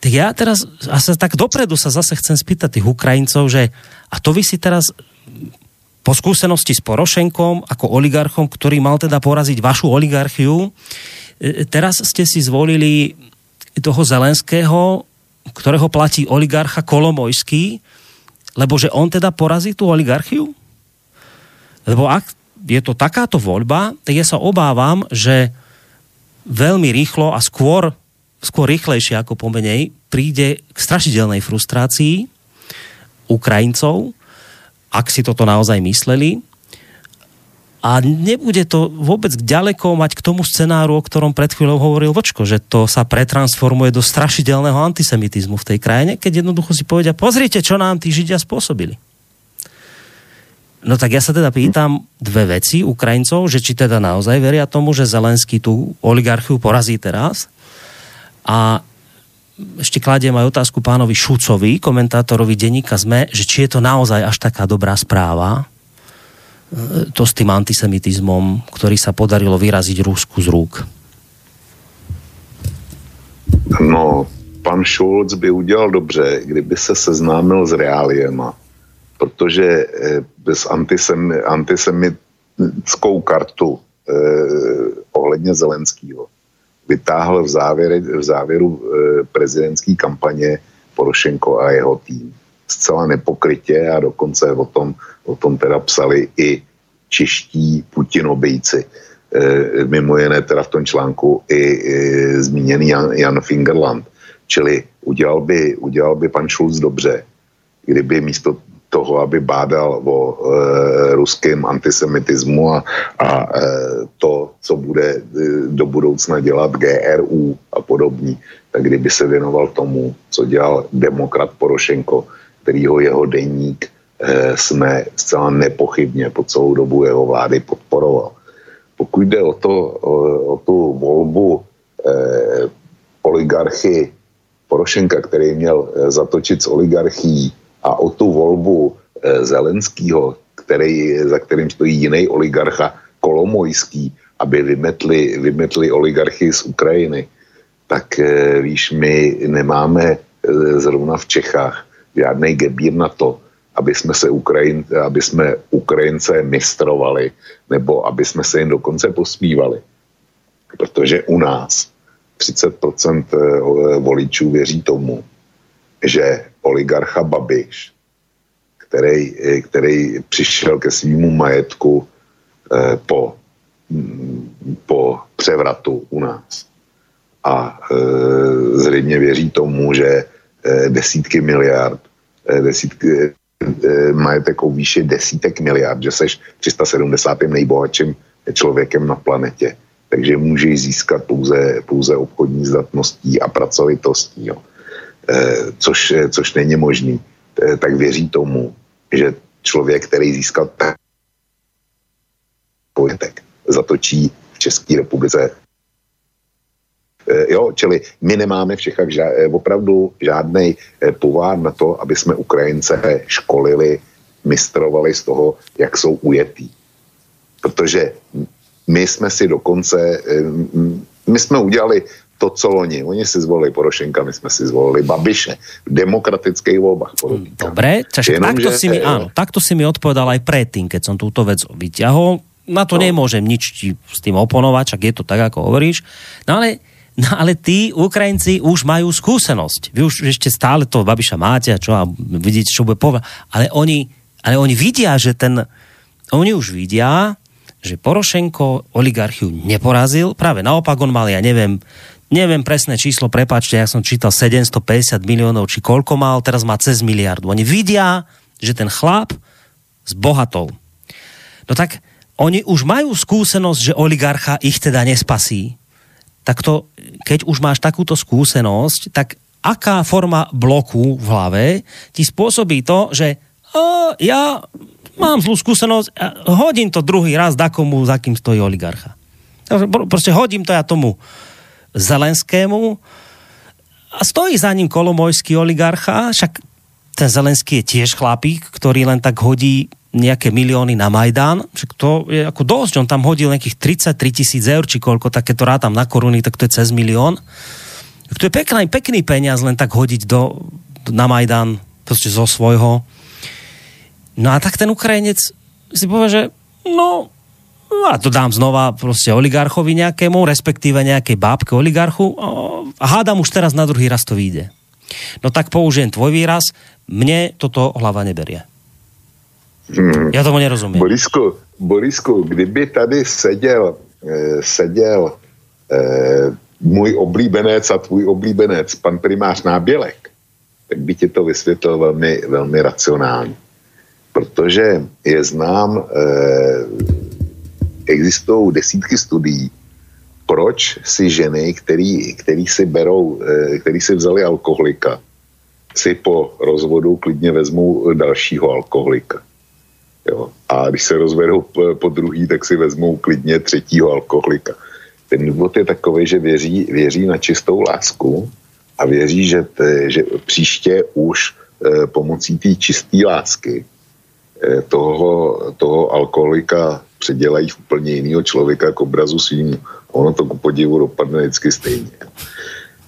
Tak ja teraz a sa tak dopredu sa zase chcem spýtať tých Ukrajincov, že a to vy si teraz po skúsenosti s Porošenkom ako oligarchom, ktorý mal teda poraziť vašu oligarchiu, e, teraz ste si zvolili toho Zelenského, ktorého platí oligarcha Kolomojský, lebo že on teda porazí tú oligarchiu? Lebo ak je to takáto voľba, tak ja sa obávam, že veľmi rýchlo a skôr, skôr rýchlejšie ako pomenej príde k strašidelnej frustrácii Ukrajincov, ak si toto naozaj mysleli, a nebude to vôbec ďaleko mať k tomu scenáru, o ktorom pred chvíľou hovoril Vočko, že to sa pretransformuje do strašidelného antisemitizmu v tej krajine, keď jednoducho si povedia, pozrite, čo nám tí Židia spôsobili. No tak ja sa teda pýtam dve veci Ukrajincov, že či teda naozaj veria tomu, že Zelenský tú oligarchiu porazí teraz. A ešte kladiem aj otázku pánovi Šucovi, komentátorovi denníka ZME, že či je to naozaj až taká dobrá správa, to s tým antisemitizmom, ktorý sa podarilo vyraziť Rusku z rúk? No, pan Schulz by udělal dobře, kdyby se seznámil s reáliema, protože eh, bez antisem, antisemitskou kartu eh, ohledně Zelenského vytáhl v, závěre, v závěru eh, prezidentské kampaně Porošenko a jeho tým zcela nepokrytě a dokonce o tom, o tom teda psali i čeští Putinobejci. E, mimo jiné teda v tom článku i e, zmíněný Jan, Jan Fingerland. Čili udělal by, udělal by pan Schulz dobře, kdyby místo toho, aby bádal o e, ruském antisemitismu a, a e, to, co bude e, do budoucna dělat GRU a podobní, tak kdyby se věnoval tomu, co dělal demokrat Porošenko, kterýho jeho denník eh, jsme zcela nepochybně po celou dobu jeho vlády podporoval. Pokud jde o, to, o, tu volbu eh, oligarchy Porošenka, který měl eh, zatočit s oligarchií a o tu volbu eh, Zelenského, který, za kterým stojí jiný oligarcha Kolomojský, aby vymetli, vymetli oligarchy z Ukrajiny, tak eh, víš, my nemáme eh, zrovna v Čechách žádný gebír na to, aby jsme se Ukrajin, aby jsme Ukrajince mistrovali, nebo aby jsme se jim dokonce posmívali. Protože u nás 30% eh, voličů věří tomu, že oligarcha Babiš, který, eh, který přišel ke svýmu majetku eh, po, mm, po převratu u nás a zřejmě věří tomu, že desítky miliard, eh, desítky, eh, majetek o výši desítek miliard, že seš 370. nejbohatším člověkem na planetě. Takže můžeš získat pouze, pouze obchodní zdatností a pracovitostí, jo. Což, což není možný. Tak věří tomu, že člověk, který získal tak zatočí v České republice Eh, jo, čili my nemáme v Čechách ža, eh, opravdu žádný eh, povár na to, aby jsme Ukrajince školili, mistrovali z toho, jak jsou ujetý. Protože my jsme si dokonce, my jsme udělali to, co loni. Oni si zvolili Porošenka, my jsme si zvolili Babiše v demokratických voľbách. Dobre, čaž, takto, že, si mi, áno, takto si mi odpovedal aj predtým, keď som túto vec vyťahol. Na to no. nemôžem nič s tým oponovať, čak je to tak, ako hovoríš. No ale No ale tí Ukrajinci už majú skúsenosť. Vy už ešte stále to Babiša máte a čo a vidíte, čo bude povedať. Ale oni, ale oni vidia, že ten... Oni už vidia, že Porošenko oligarchiu neporazil. Práve naopak on mal, ja neviem, neviem presné číslo, prepáčte, ja som čítal 750 miliónov, či koľko mal, teraz má cez miliardu. Oni vidia, že ten chlap s bohatou. No tak oni už majú skúsenosť, že oligarcha ich teda nespasí tak to, keď už máš takúto skúsenosť, tak aká forma bloku v hlave ti spôsobí to, že o, ja mám zlú skúsenosť, hodím to druhý raz dakomu, za kým stojí oligarcha. Proste hodím to ja tomu Zelenskému a stojí za ním kolomojský oligarcha, však ten Zelenský je tiež chlapík, ktorý len tak hodí nejaké milióny na Majdán, však to je ako dosť, on tam hodil nejakých 33 tisíc eur, či koľko, tak to rátam na koruny, tak to je cez milión. Tak to je pekný, pekný peniaz len tak hodiť do, na Majdán, proste zo svojho. No a tak ten Ukrajinec si povie, že no, a to dám znova proste oligarchovi nejakému, respektíve nejakej bábke oligarchu a hádam už teraz na druhý raz to vyjde. No tak použijem tvoj výraz, mne toto hlava neberie. Hmm. Já tomu nerozumím. Borisku, Borisku, kdyby tady seděl, eh, seděl eh, můj oblíbenec a tvůj oblíbenec, pan primář Nábělek, tak by ti to vysvětlil velmi, velmi racionálně. Protože je znám, eh, existují desítky studií, proč si ženy, který, který si berou, který si vzali alkoholika, si po rozvodu klidně vezmou dalšího alkoholika. Jo. A když se rozvedou po, druhý, tak si vezmou klidně třetího alkoholika. Ten důvod je takový, že věří, věří na čistou lásku a věří, že, te, že příště už e, pomocí té čisté lásky e, toho, toho alkoholika předělají v úplně jiného člověka k obrazu svým. Ono to ku podivu dopadne vždycky stejně.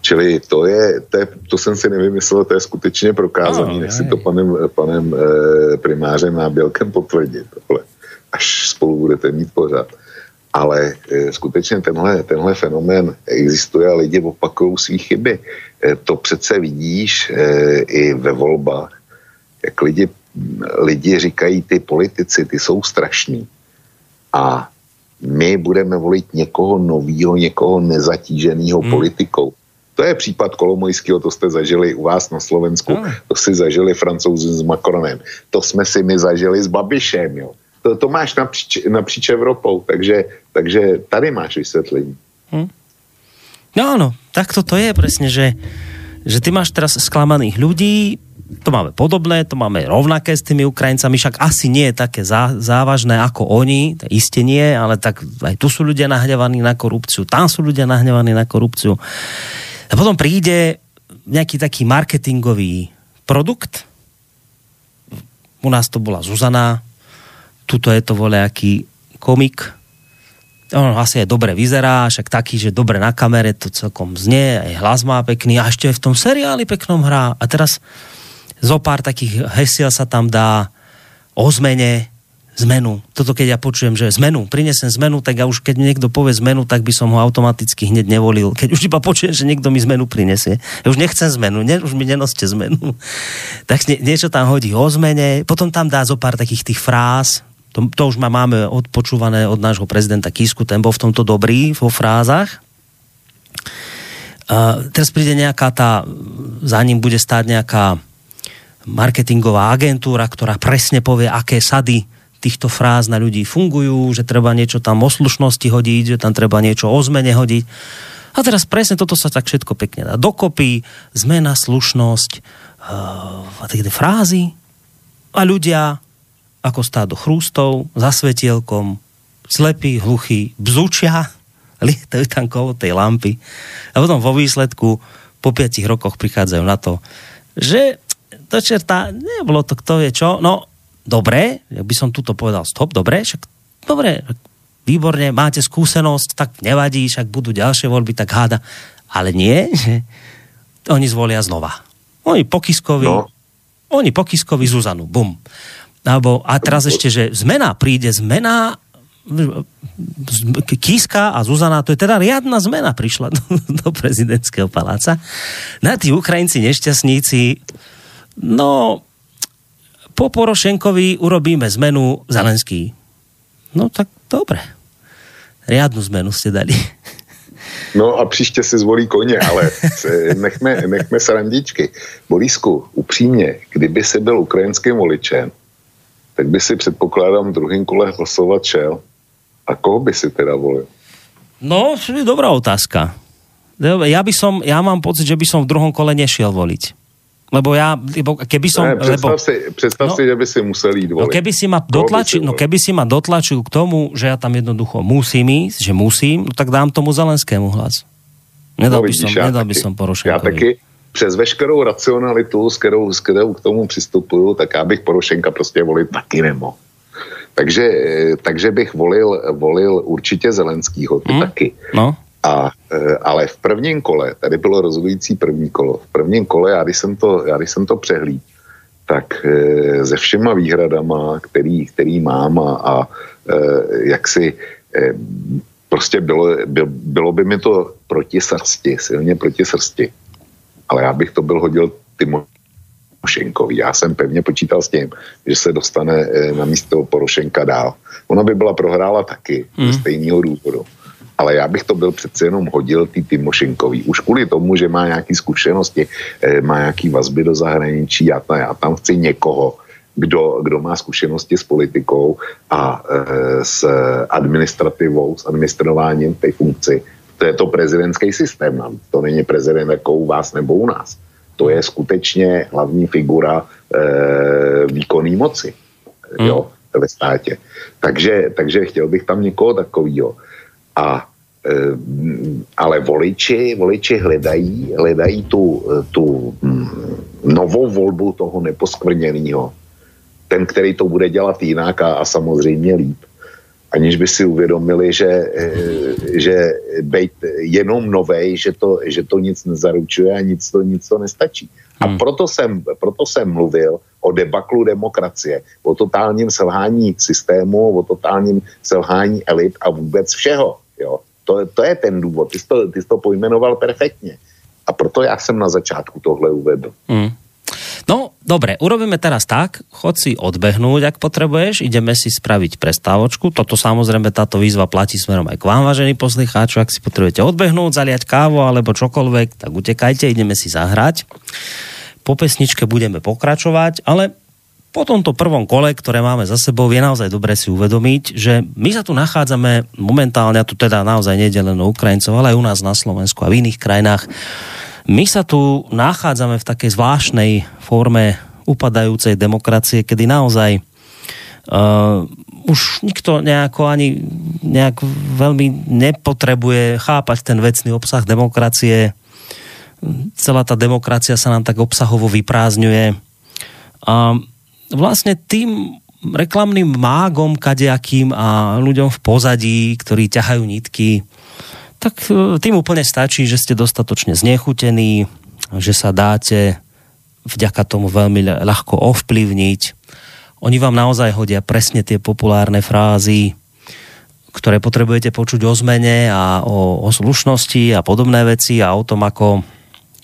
Čili to je, to, je, to jsem si nevymyslel, to je skutečně prokázané, no, si to panem, panem e, primářem Nábělkem potvrdit, tohle, až spolu budete mít pořád. Ale e, skutečně tenhle, tenhle fenomén existuje a lidi opakují svý chyby. E, to přece vidíš e, i ve volbách, jak lidi, lidi říkají, ty politici, ty jsou strašní. A my budeme volit někoho novýho, někoho nezatíženého hmm. politikou. To je případ Kolomojského, to jste zažili u vás na Slovensku, hmm. to si zažili francouzi s Macronem, to jsme si my zažili s Babišem, jo. To, to máš napříč, napříč Evropou, takže, takže tady máš vysvětlení. Hmm. No áno, tak to je presne, že, že ty máš teraz sklamaných ľudí, to máme podobné, to máme rovnaké s tými Ukrajincami, však asi nie je také zá, závažné ako oni, to isté nie, ale tak aj tu sú ľudia nahnevaní na korupciu, tam sú ľudia nahnevaní na korupciu. A potom príde nejaký taký marketingový produkt, u nás to bola Zuzana, tuto je to volejaký komik, on asi aj dobre vyzerá, však taký, že dobre na kamere to celkom znie, aj hlas má pekný. A ešte v tom seriáli peknom hrá. A teraz zo pár takých hesiel sa tam dá o zmene, zmenu. Toto keď ja počujem, že zmenu, prinesem zmenu, tak ja už keď niekto povie zmenu, tak by som ho automaticky hneď nevolil. Keď už iba počujem, že niekto mi zmenu prinesie. Ja už nechcem zmenu, ne, už mi nenoste zmenu. [laughs] tak nie, niečo tam hodí o zmene, potom tam dá zo pár takých tých fráz, to, to už ma máme odpočúvané od nášho prezidenta Kisku, ten bol v tomto dobrý, vo frázach. Uh, teraz príde nejaká tá, za ním bude stáť nejaká marketingová agentúra, ktorá presne povie, aké sady týchto fráz na ľudí fungujú, že treba niečo tam o slušnosti hodiť, že tam treba niečo o zmene hodiť. A teraz presne toto sa tak všetko pekne dá dokopy, zmena, slušnosť uh, a také frázy. A ľudia ako stádo chrústov, za svetielkom, slepí, hluchí, bzučia, [laughs] lietajú tam kolo tej lampy. A potom vo výsledku po 5 rokoch prichádzajú na to, že to čerta, nebolo to kto vie čo, no dobre, jak by som tuto povedal stop, dobre, však dobre, výborne, máte skúsenosť, tak nevadí, však budú ďalšie voľby, tak háda. Ale nie, že oni zvolia znova. Oni pokiskovi, no. oni pokiskovi Zuzanu, bum. Alebo, a teraz ešte, že zmena, príde zmena, Kiska a Zuzana, to je teda riadna zmena prišla do, do prezidentského paláca. Na tí Ukrajinci nešťastníci No, po Porošenkovi urobíme zmenu Zelenský. No tak dobre. Riadnu zmenu ste dali. [laughs] No a příště si zvolí koně, ale nechme, nechme srandičky. Borisku, upřímně, kdyby si byl ukrajinským voličem, tak by si předpokládám v druhém kole hlasovat šel. A koho by si teda volil? No, to je dobrá otázka. Ja by som, ja mám pocit, že by som v druhom kole nešiel voliť. Lebo ja, lebo keby som... Ne, predstav lebo, si, predstav no, si, že by si musel ísť no, keby si ma dotlačil, no keby si ma dotlačil k tomu, že ja tam jednoducho musím ísť, že musím, no tak dám tomu Zelenskému hlas. Nedal, no, by, som, nedal by som Porošenkovi. Já taky přes veškerou racionalitu, s kterou, s kterou k tomu přistupuju, tak já bych Porošenka prostě volit taky nemohl. Takže, takže bych volil, volil určitě Zelenskýho, ty hmm? taky. No. A, e, ale v prvním kole, tady bylo rozhodující první kolo, v prvním kole, já když jsem to, já když jsem to přehlíd, tak e, se všema výhradama, který, který mám a, a e, jak si prostě bylo, by, bylo by mi to proti srsti, silně proti srsti. Ale já bych to byl hodil Timošenkovi. Já jsem pevně počítal s tím, že se dostane na místo Porošenka dál. Ona by byla prohrála taky hmm. z stejného důvodu. Ale já bych to byl přece jenom hodil ty Timošenkový. Už kvůli tomu, že má nějaké zkušenosti, eh, má nějaké vazby do zahraničí, já, tam, já tam chci někoho, kdo, kdo má zkušenosti s politikou a e, s administrativou, s administrováním té funkci. To je to prezidentský systém. To není prezident jako u vás nebo u nás. To je skutečně hlavní figura e, výkonné moci jo, ve státě. Takže, takže chtěl bych tam někoho takového. A e, ale voliči, voliči hledají, hledají tu, tu mm, novou volbu toho neposkvrněného ten, který to bude dělat jinak a, a samozřejmě líp. Aniž by si uvědomili, že, eh, že být jenom novej, že to, že to nic nezaručuje a nic to, nic to nestačí. A hmm. proto, jsem, proto jsem mluvil o debaklu demokracie, o totálním selhání systému, o totálním selhání elit a vůbec všeho. Jo. To, to je ten důvod. Ty jsi to, ty jsi to pojmenoval perfektně. A proto já jsem na začátku tohle uvedl. Hmm. No, dobre, urobíme teraz tak, chod si odbehnúť, ak potrebuješ, ideme si spraviť prestávočku. Toto samozrejme, táto výzva platí smerom aj k vám, vážení poslucháči, ak si potrebujete odbehnúť, zaliať kávu alebo čokoľvek, tak utekajte, ideme si zahrať. Po pesničke budeme pokračovať, ale po tomto prvom kole, ktoré máme za sebou, je naozaj dobre si uvedomiť, že my sa tu nachádzame momentálne, a tu teda naozaj nejde len o Ukrajincov, ale aj u nás na Slovensku a v iných krajinách, my sa tu nachádzame v takej zvláštnej forme upadajúcej demokracie, kedy naozaj uh, už nikto nejako ani nejak veľmi nepotrebuje chápať ten vecný obsah demokracie. Celá tá demokracia sa nám tak obsahovo vyprázdňuje. A vlastne tým reklamným mágom kadejakým a ľuďom v pozadí, ktorí ťahajú nitky, tak e, tým úplne stačí, že ste dostatočne znechutení, že sa dáte vďaka tomu veľmi ľahko ovplyvniť. Oni vám naozaj hodia presne tie populárne frázy, ktoré potrebujete počuť o zmene a o, o slušnosti a podobné veci a o tom, ako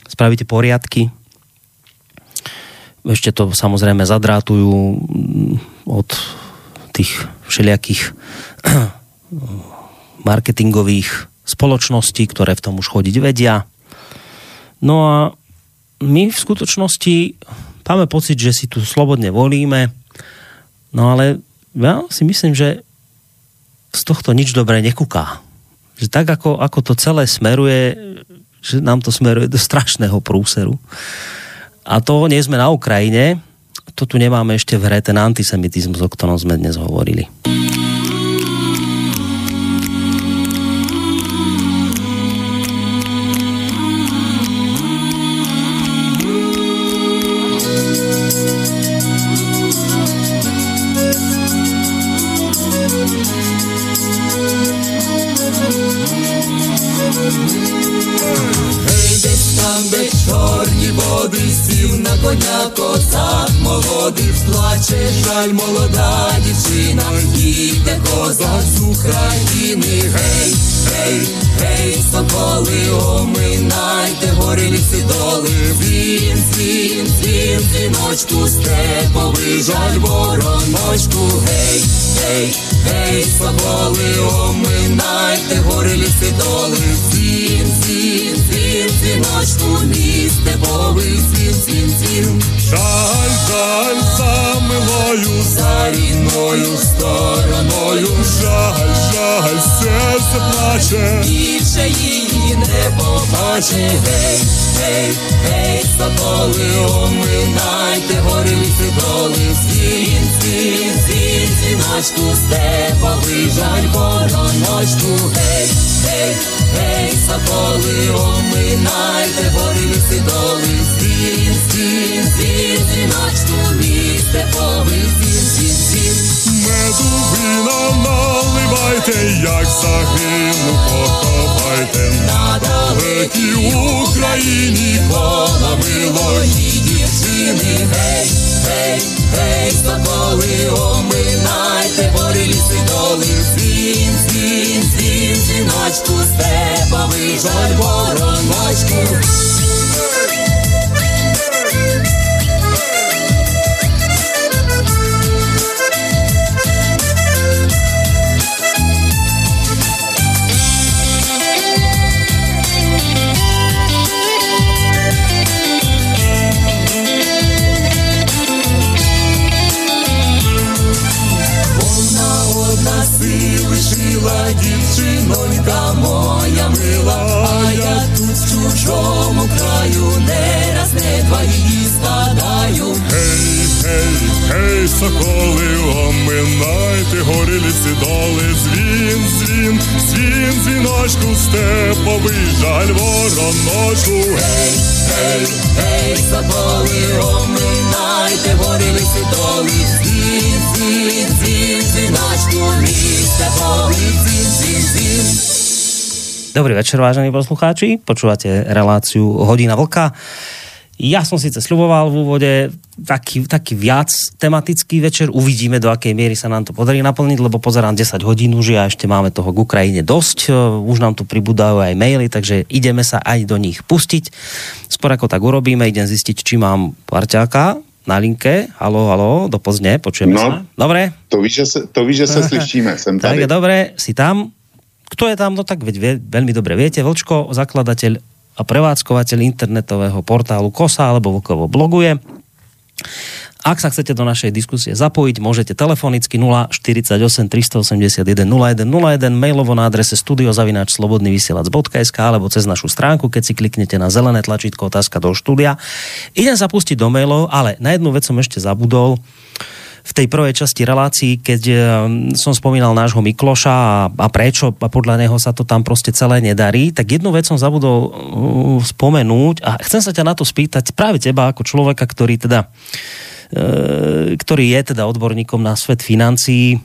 spravíte poriadky. Ešte to samozrejme zadrátujú mm, od tých všelijakých [clears throat] marketingových spoločnosti, ktoré v tom už chodiť vedia. No a my v skutočnosti máme pocit, že si tu slobodne volíme, no ale ja si myslím, že z tohto nič dobré nekúká. Že tak, ako, ako to celé smeruje, že nám to smeruje do strašného prúseru. A to nie sme na Ukrajine, to tu nemáme ešte v hre ten antisemitizmus, o ktorom sme dnes hovorili. плаче, більше її не побачить. Гей, гей, гей, соколи, оминайте, гори ліси доли, звін, звін, звін, звіночку, степовий жаль, вороночку, гей, гей, гей, соколи, оминайте, гори ліси доли, звін, звін, звін, звіночку, мій степовий. Меду вина наливайте, як загину, поховайте. На далекій Україні, коло милої дівчини, гей, гей, гей, соколи, оминайте, бори ліси доли, зін, зін, зін, зіночку, степовий жаль, вороночку. Дівчинонька моя мила, а я тут в чужому краю не раз не два її. Гей, гей, гей, соколи, оминайте, горі ліси доли, дзвін, дзвін, дзвін, дзвіночку степовий, жаль вороночку. Гей, гей, гей, соколи, оминайте, горі ліси доли, дзвін, дзвін, дзвін, дзвіночку місце поли, дзвін, дзвін, дзвін. Dobrý večer, vážení poslucháči. Počúvate reláciu Hodina vlka. Ja som síce sľuboval v úvode taký, taký viac tematický večer. Uvidíme, do akej miery sa nám to podarí naplniť, lebo pozerám 10 hodín už a ešte máme toho k Ukrajine dosť. Už nám tu pribúdajú aj maily, takže ideme sa aj do nich pustiť. Skôr ako tak urobíme, idem zistiť, či mám parťáka na linke. Halo, halo, do Pozne, počujeme No. sa. Dobre, To víš, že se, to víš, že se [laughs] slyšíme, tak tady. je dobre, si tam. Kto je tam? No tak veď veľmi dobre viete. Vlčko, zakladateľ a prevádzkovateľ internetového portálu KOSA alebo Vlkovo bloguje. Ak sa chcete do našej diskusie zapojiť, môžete telefonicky 048 381 0101 mailovo na adrese studiozavináčslobodnyvysielac.sk alebo cez našu stránku, keď si kliknete na zelené tlačítko otázka do štúdia. Idem sa pustiť do mailov, ale na jednu vec som ešte zabudol v tej prvej časti relácií, keď eh, som spomínal nášho Mikloša a, a prečo a podľa neho sa to tam proste celé nedarí, tak jednu vec som zabudol uh, spomenúť a chcem sa ťa na to spýtať práve teba ako človeka, ktorý teda eh, ktorý je teda odborníkom na svet financií.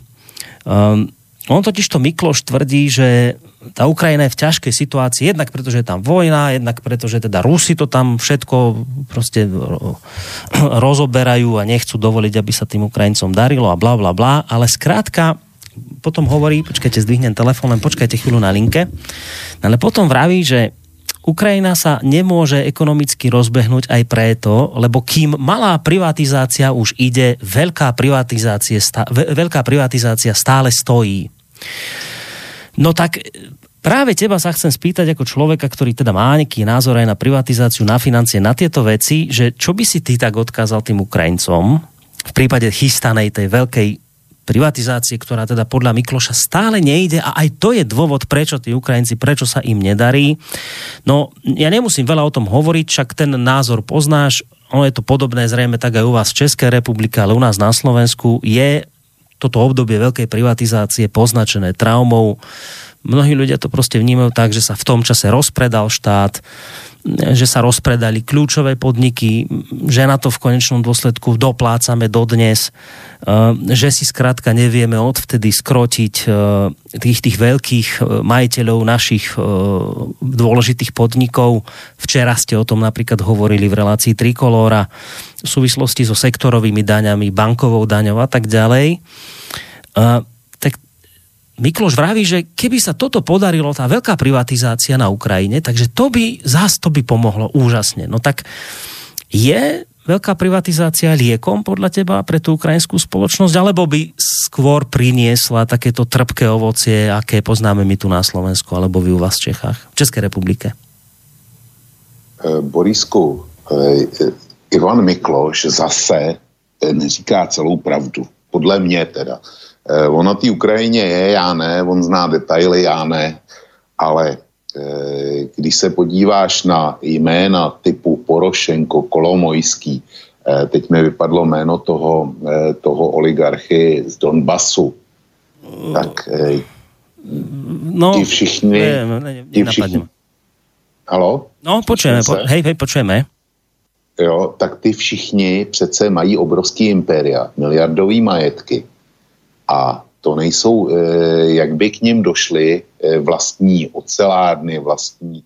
Um, on totiž to Mikloš tvrdí, že tá Ukrajina je v ťažkej situácii, jednak pretože je tam vojna, jednak pretože teda Rusi to tam všetko proste ro- [clears throat] rozoberajú a nechcú dovoliť, aby sa tým Ukrajincom darilo a bla bla bla, ale skrátka potom hovorí, počkajte, zdvihnem telefón, len počkajte chvíľu na linke, ale potom vraví, že Ukrajina sa nemôže ekonomicky rozbehnúť aj preto, lebo kým malá privatizácia už ide, veľká privatizácia, veľká privatizácia stále stojí. No tak e, práve teba sa chcem spýtať ako človeka, ktorý teda má nejaký názor aj na privatizáciu, na financie, na tieto veci, že čo by si ty tak odkázal tým Ukrajincom v prípade chystanej tej veľkej privatizácie, ktorá teda podľa Mikloša stále nejde a aj to je dôvod, prečo tí Ukrajinci, prečo sa im nedarí. No, ja nemusím veľa o tom hovoriť, však ten názor poznáš, ono je to podobné zrejme tak aj u vás v Českej republike, ale u nás na Slovensku je toto obdobie veľkej privatizácie poznačené traumou. Mnohí ľudia to proste vnímajú tak, že sa v tom čase rozpredal štát, že sa rozpredali kľúčové podniky, že na to v konečnom dôsledku doplácame dodnes, eh, že si skrátka nevieme odvtedy skrotiť eh, tých, tých veľkých eh, majiteľov našich dôležitých podnikov. Včera ste o tom napríklad hovorili v relácii Trikolóra v súvislosti so sektorovými daňami, bankovou daňou a tak ďalej. Mikloš vraví, že keby sa toto podarilo, tá veľká privatizácia na Ukrajine, takže to by, zás to by pomohlo úžasne. No tak je veľká privatizácia liekom podľa teba pre tú ukrajinskú spoločnosť, alebo by skôr priniesla takéto trpké ovocie, aké poznáme my tu na Slovensku, alebo vy u vás v Čechách, v Českej republike? Eh, Borisku, eh, Ivan Mikloš zase neříká celou pravdu. Podle mě teda. Eh, On na té Ukrajině je, já ne, on zná detaily, já ne, ale eh, když se podíváš na jména typu Porošenko, Kolomojský, eh, teď mi vypadlo jméno toho, toho oligarchy z Donbasu, tak No, ti všichni, ne, ne, ti všichni, halo? No, počujeme, po, hej, hej, počujeme. jo, tak ty všichni přece mají obrovský impéria, miliardový majetky. A to nejsou, eh, jak by k ním došly eh, vlastní ocelárny, vlastní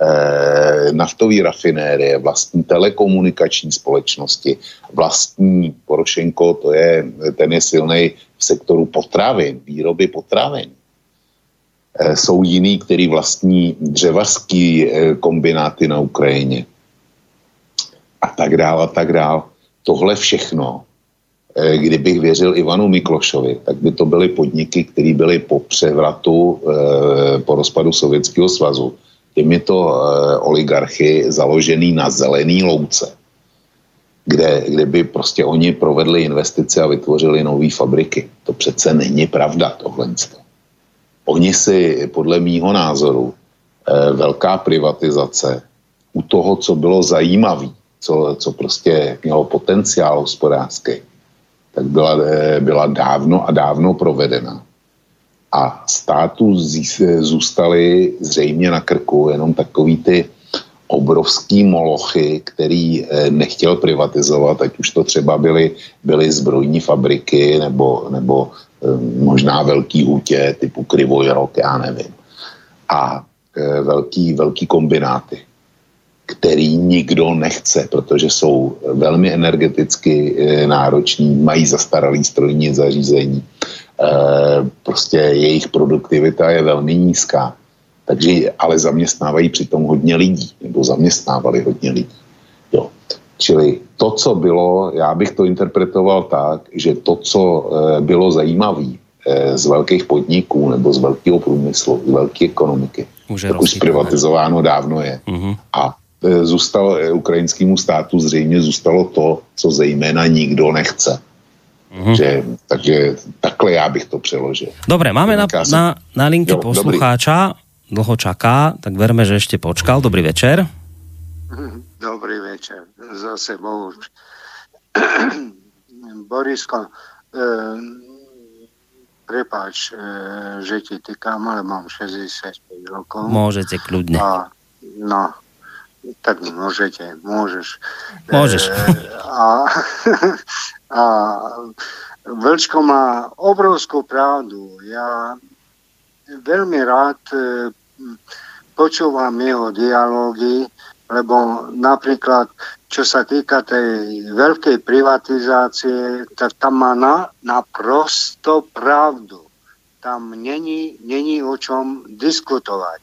eh, naftové rafinérie, vlastní telekomunikační společnosti, vlastní Porošenko, to je, ten je silný v sektoru potravin, výroby potravin. Jsou jiný, který vlastní dřevařský kombináty na Ukrajině a tak dál a tak dál. Tohle všechno, kdybych věřil Ivanu Miklošovi, tak by to byly podniky, které byly po převratu, eh, po rozpadu Sovětského svazu. Těmito eh, oligarchy založený na zelený louce. kde, kde by prostě oni provedli investice a vytvořili nové fabriky. To přece není pravda tohle. Oni si, podle mýho názoru, eh, velká privatizace u toho, co bylo zajímavé, co, co prostě mělo potenciál hospodářský, tak byla, eh, byla dávno a dávno provedena. A státu zůstaly zřejmě na krku jenom takový ty obrovský molochy, který eh, nechtěl privatizovat, ať už to třeba byly, byly zbrojní fabriky nebo, nebo eh, možná velký útě typu Krivojrok, já nevím. A velký, velký kombináty který nikdo nechce, protože jsou velmi energeticky eh, nároční, mají zastaralý strojní zařízení, eh, prostě jejich produktivita je velmi nízká. Takže ale zaměstnávají přitom hodně lidí, nebo zaměstnávali hodně lidí. Jo. Čili to, co bylo, já bych to interpretoval tak, že to, co eh, bylo zajímavé z velkých podniků nebo z velkého průmyslu, z velké ekonomiky, už, tak už privatizováno dávno je. Uh-huh. A zůstal e, ukrajinskému státu zřejmě zůstalo to, co zejména nikdo nechce. Mm-hmm. Že, takže takhle já bych to přeložil. Dobre, máme na, na, na linke jo, poslucháča, dobrý. dlho čaká, tak verme, že ešte počkal. Dobrý večer. Dobrý večer. Zase Bohu. [clears throat] Borisko, e, prepáč, e, že ti tykám, ale mám 65 rokov. Môžete kľudne. A, no, tak môžete, môžeš. Môžeš. E, a, [laughs] a Vlčko má obrovskú pravdu. Ja veľmi rád e, počúvam jeho dialógy, lebo napríklad, čo sa týka tej veľkej privatizácie, tak tam má na, naprosto pravdu. Tam není, není o čom diskutovať.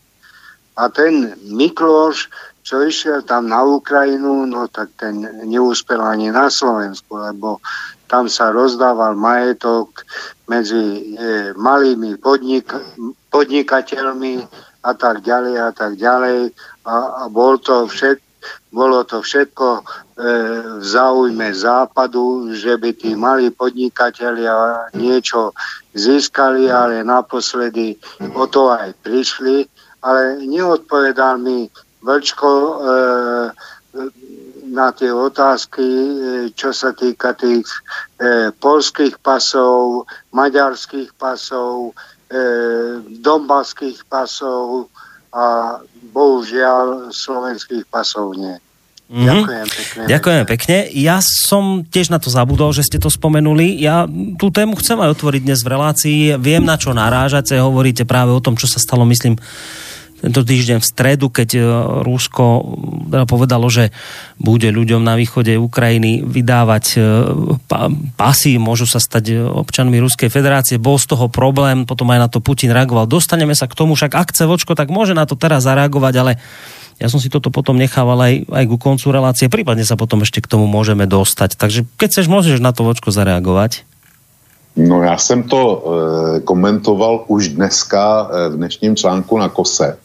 A ten Mikloš, čo išiel tam na Ukrajinu, no tak ten neúspel ani na Slovensku, lebo tam sa rozdával majetok medzi e, malými podnik, podnikateľmi a tak ďalej a tak ďalej. A, a bol to všet, bolo to všetko e, v záujme západu, že by tí malí podnikatelia niečo získali, ale naposledy o to aj prišli, ale neodpovedal mi Vlčko e, na tie otázky, e, čo sa týka tých e, polských pasov, maďarských pasov, dombaských pasov a bohužiaľ slovenských pasov nie. Mm-hmm. Ďakujem pekne. Ďakujem pekne. Ja som tiež na to zabudol, že ste to spomenuli. Ja tú tému chcem aj otvoriť dnes v relácii. Viem, na čo narážate. Hovoríte práve o tom, čo sa stalo, myslím, tento týždeň v stredu, keď e, Rusko teda povedalo, že bude ľuďom na východe Ukrajiny vydávať e, pasy, môžu sa stať občanmi Ruskej federácie. Bol z toho problém, potom aj na to Putin reagoval. Dostaneme sa k tomu, však ak chce vočko, tak môže na to teraz zareagovať, ale ja som si toto potom nechával aj, aj ku koncu relácie, prípadne sa potom ešte k tomu môžeme dostať. Takže keď chceš, môžeš na to vočko zareagovať. No já jsem to e, komentoval už dneska e, v dnešním článku na Kose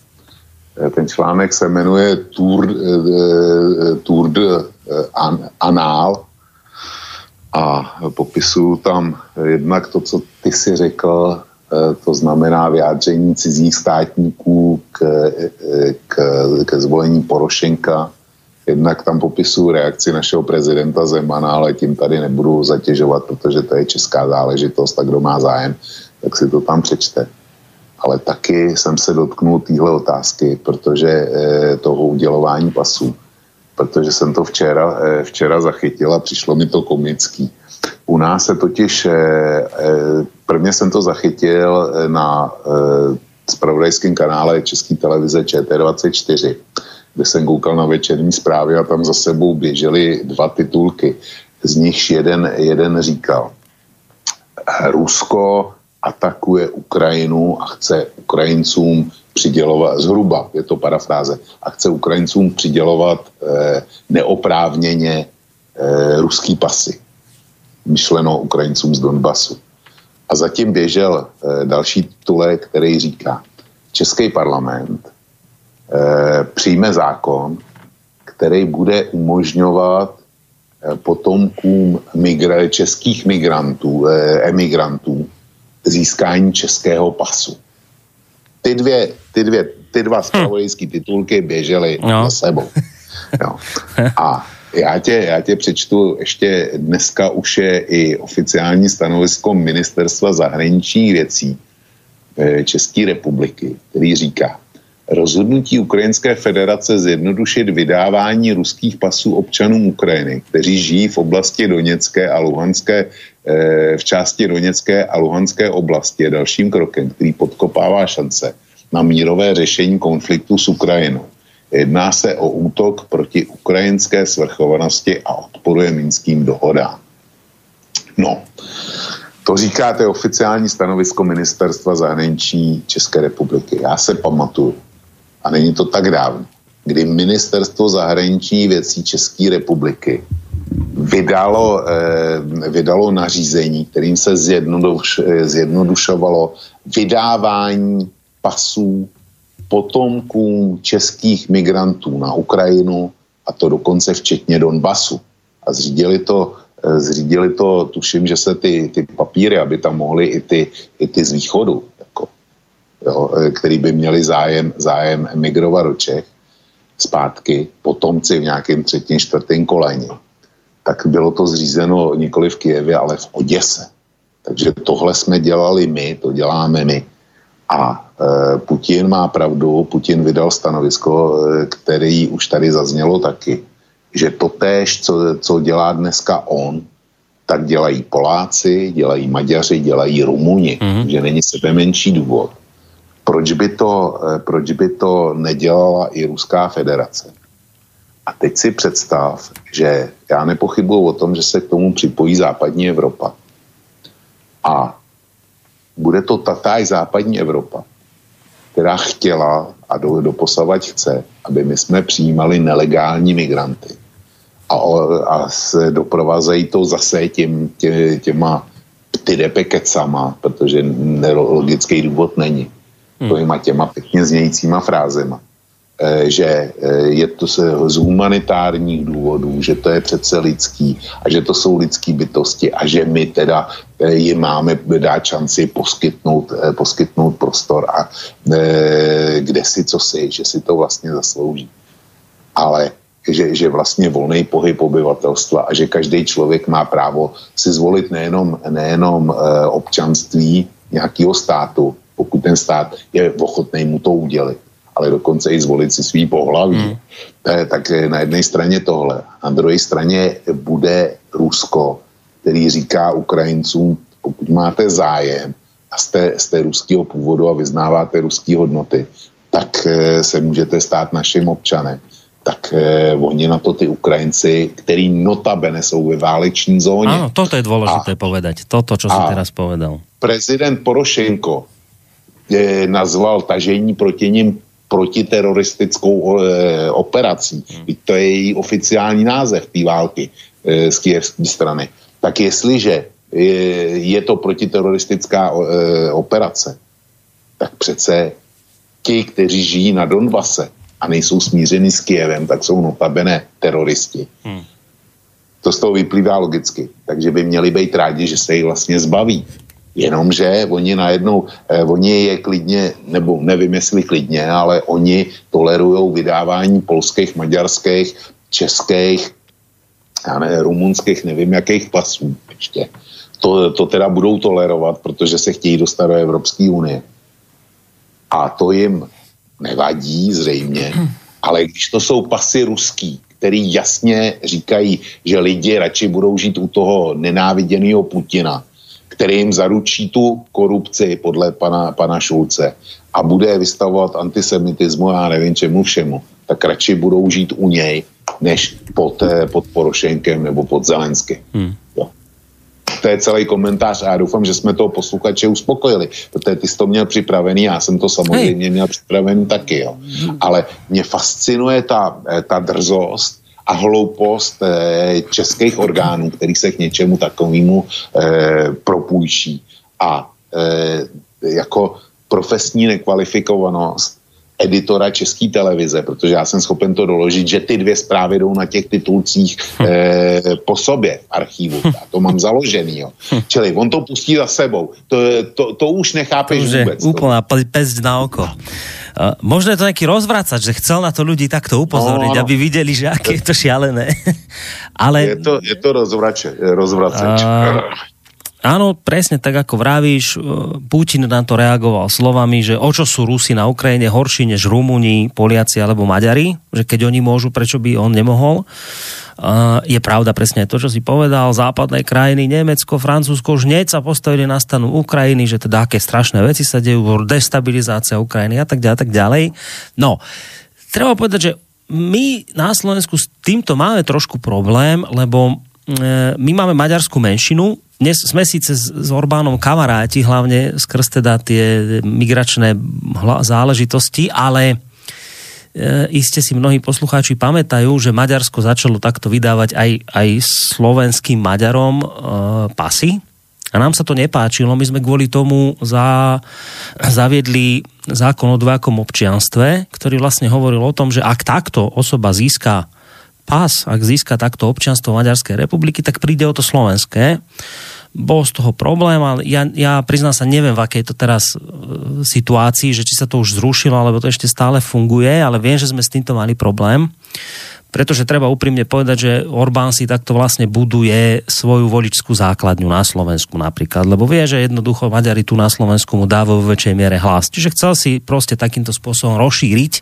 ten článek se jmenuje Tour, eh, eh, Tour de Anál a popisuju tam jednak to, co ty si řekl, to znamená vyjádření cizích státníků k, k, ke zvolení Porošenka. Jednak tam popisuju reakci našeho prezidenta Zemana, ale tím tady nebudu zatěžovat, protože to je česká záležitost a kdo má zájem, tak si to tam přečte ale taky jsem se dotknul téhle otázky, protože eh, toho udělování pasů, protože jsem to včera, eh, včera zachytil a přišlo mi to komický. U nás se totiž, eh, prvně jsem to zachytil na spravodajském kanále České televize ČT24, kde jsem koukal na večerní zprávy a tam za sebou běžely dva titulky. Z nich jeden, jeden říkal, Rusko atakuje Ukrajinu a chce Ukrajincům přidělovat, zhruba je to parafráze, a chce Ukrajincům přidělovat eh, neoprávněně eh, ruský pasy. Myšleno Ukrajincům z Donbasu. A zatím běžel eh, další titulek, který říká, Český parlament eh, přijme zákon, který bude umožňovat eh, potomkům migra- českých migrantů, eh, emigrantů získání českého pasu. Ty dvě, ty dvě, ty dva spravodajské titulky běžely No. za sebou. Jo. A já tě, já tě přečtu, ještě dneska už je i oficiální stanovisko Ministerstva zahraničních věcí eh, České republiky, který říká, rozhodnutí Ukrajinské federace zjednodušit vydávání ruských pasů občanům Ukrajiny, kteří žijí v oblasti Doněcké a Luhanské, v části Doněcké a Luhanské oblasti je dalším krokem, který podkopává šance na mírové řešení konfliktu s Ukrajinou. Jedná se o útok proti ukrajinské svrchovanosti a odporuje minským dohodám. No, to říkáte oficiální stanovisko Ministerstva zahraničí České republiky. Já se pamatuju, a není to tak dávno, kdy Ministerstvo zahraničí věcí České republiky vydalo, eh, vydalo nařízení, kterým se eh, zjednodušovalo vydávání pasů potomkům českých migrantů na Ukrajinu, a to dokonce včetně Donbasu. A zřídili to, eh, zřídili to tuším, že se ty, ty papíry, aby tam mohly i ty, i ty z východu, jako, jo, který by měli zájem, zájem emigrovat do Čech zpátky, potomci v nějakém třetím, čtvrtém koleni, tak bylo to zřízeno nikoli v Kijevě, ale v Oděse. Takže tohle jsme dělali my, to děláme my. A e, Putin má pravdu, Putin vydal stanovisko, e, který už tady zaznělo taky, že to též, co, co dělá dneska on, tak dělají Poláci, dělají Maďaři, dělají Rumuni, mm-hmm. že není sebe menší důvod. Proč by, to, e, proč by to nedělala i Ruská federace? A teď si představ, že já nepochybuji o tom, že se k tomu připojí západní Evropa. A bude to tatáž západní Evropa, která chtěla a do, doposavať chce, aby my jsme přijímali nelegální migranty. A, a se doprovázejí to zase těm, tě, těma ptydepekecama, protože logický důvod není. Hmm. těma pěkně znějícíma frázema že eh, je to z humanitárních důvodů, že to je přece lidský a že to jsou lidský bytosti a že my teda eh, jim máme dát šanci poskytnout, eh, poskytnout prostor a eh, kde si co si, že si to vlastně zaslouží. Ale že, že vlastně volný pohyb obyvatelstva a že každý člověk má právo si zvolit nejenom, nejenom eh, občanství nějakého státu, pokud ten stát je ochotný mu to udělit, ale dokonce i zvolit si svý pohlaví. Mm. Eh, tak na jedné straně tohle. Na druhé straně bude Rusko, který říká Ukrajincům, pokud máte zájem a jste, jste ruského původu a vyznáváte ruské hodnoty, tak eh, se můžete stát naším občanem. Tak eh, oni na to ty Ukrajinci, který notabene jsou ve váleční zóně. Áno, toto je dôležité povedať. Toto, čo A- teraz povedal. prezident Porošenko eh, nazval tažení proti ním protiteroristickou eh, operací. Hmm. To je její oficiální název té války eh, z kijevské strany. Tak jestliže je, je to protiteroristická eh, operace, tak přece ti, kteří žijí na Donbase a nejsou smířeni s Kijevem, tak jsou notabene teroristi. Hmm. To z toho vyplývá logicky. Takže by měli být rádi, že se jich vlastně zbaví. Jenomže oni najednou, eh, oni je klidně, nebo nevím jestli klidně, ale oni tolerují vydávání polských, maďarských, českých, já ne, rumunských, nevím jakých pasů ještě. To, to teda budou tolerovat, protože se chtějí dostat do Evropské unie. A to jim nevadí zřejmě, [clears throat] ale když to jsou pasy ruský, který jasně říkají, že lidi radši budou žít u toho nenáviděného Putina, který jim zaručí tu korupci podle pana, pana Šulce a bude vystavovat antisemitismu a nevím čemu všemu, tak radši budou žít u něj, než pod, pod Porošenkem nebo pod Zelenským. Hmm. Jo. To je celý komentář a já doufám, že jsme toho posluchače uspokojili, protože ty jsi to měl připravený, já jsem to samozřejmě měl připravený taky, jo. Ale mě fascinuje ta, eh, ta drzost a hloupost eh, českých orgánů, který se k něčemu takovému eh, propůjčí. A eh, jako profesní nekvalifikovanost editora České televize, protože já jsem schopen to doložit, že ty dvě zprávy jdou na těch titulcích eh, po sobě v archivu. Já to mám založený. Jo. Čili on to pustí za sebou. To, to, to už nechápeš To už vůbec. úplná pe- pesť na oko. Uh, možno je to nejaký rozvracač, že chcel na to ľudí takto upozorniť, No, aby videli, že aké je to šialené. [laughs] Ale Je to, je to rozvrače, rozvraceč. A- Áno, presne tak ako vravíš, e, Putin na to reagoval slovami, že o čo sú Rusi na Ukrajine horší než Rumúni, Poliaci alebo Maďari, že keď oni môžu, prečo by on nemohol. A je pravda presne to, čo si povedal, západné krajiny, Nemecko, Francúzsko už hneď sa postavili na stanu Ukrajiny, že teda aké strašné veci sa dejú, destabilizácia Ukrajiny a tak ďalej, a tak ďalej. No, treba povedať, že my na Slovensku s týmto máme trošku problém, lebo e, my máme maďarskú menšinu, dnes sme síce s, Orbánom kamaráti, hlavne skrz teda tie migračné záležitosti, ale e, iste si mnohí poslucháči pamätajú, že Maďarsko začalo takto vydávať aj, aj slovenským Maďarom e, pasy. A nám sa to nepáčilo, my sme kvôli tomu za, zaviedli zákon o dvojakom občianstve, ktorý vlastne hovoril o tom, že ak takto osoba získa pás, ak získa takto občianstvo Maďarskej republiky, tak príde o to slovenské. Bol z toho problém, ale ja, ja priznám sa, neviem, v akej to teraz e, situácii, že či sa to už zrušilo, alebo to ešte stále funguje, ale viem, že sme s týmto mali problém. Pretože treba úprimne povedať, že Orbán si takto vlastne buduje svoju voličskú základňu na Slovensku napríklad, lebo vie, že jednoducho Maďari tu na Slovensku mu dávajú vo väčšej miere hlas. Čiže chcel si proste takýmto spôsobom rozšíriť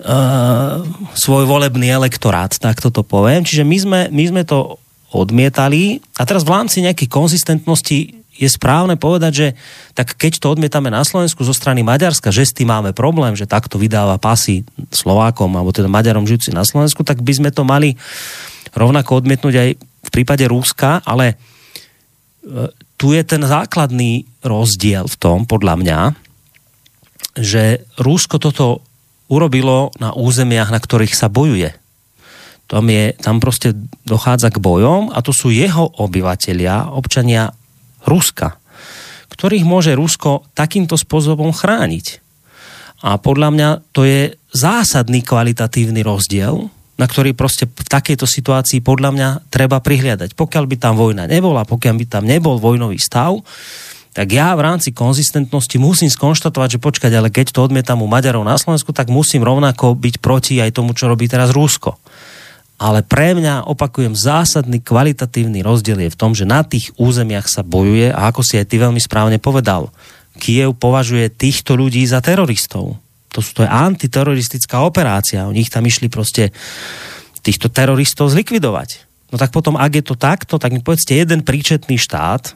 uh, svoj volebný elektorát, tak toto poviem. Čiže my sme, my sme to odmietali a teraz v rámci nejakej konzistentnosti je správne povedať, že tak keď to odmietame na Slovensku zo strany Maďarska, že s tým máme problém, že takto vydáva pasy Slovákom alebo teda Maďarom žijúci na Slovensku, tak by sme to mali rovnako odmietnúť aj v prípade Rúska, ale e, tu je ten základný rozdiel v tom, podľa mňa, že Rúsko toto urobilo na územiach, na ktorých sa bojuje. Tam, je, tam proste dochádza k bojom a to sú jeho obyvatelia, občania Ruska, ktorých môže Rusko takýmto spôsobom chrániť. A podľa mňa to je zásadný kvalitatívny rozdiel, na ktorý proste v takejto situácii podľa mňa treba prihliadať. Pokiaľ by tam vojna nebola, pokiaľ by tam nebol vojnový stav, tak ja v rámci konzistentnosti musím skonštatovať, že počkať, ale keď to odmietam u Maďarov na Slovensku, tak musím rovnako byť proti aj tomu, čo robí teraz Rusko. Ale pre mňa, opakujem, zásadný kvalitatívny rozdiel je v tom, že na tých územiach sa bojuje a ako si aj ty veľmi správne povedal, Kiev považuje týchto ľudí za teroristov. To, sú, to je antiteroristická operácia. Oni ich tam išli proste týchto teroristov zlikvidovať. No tak potom, ak je to takto, tak mi povedzte jeden príčetný štát,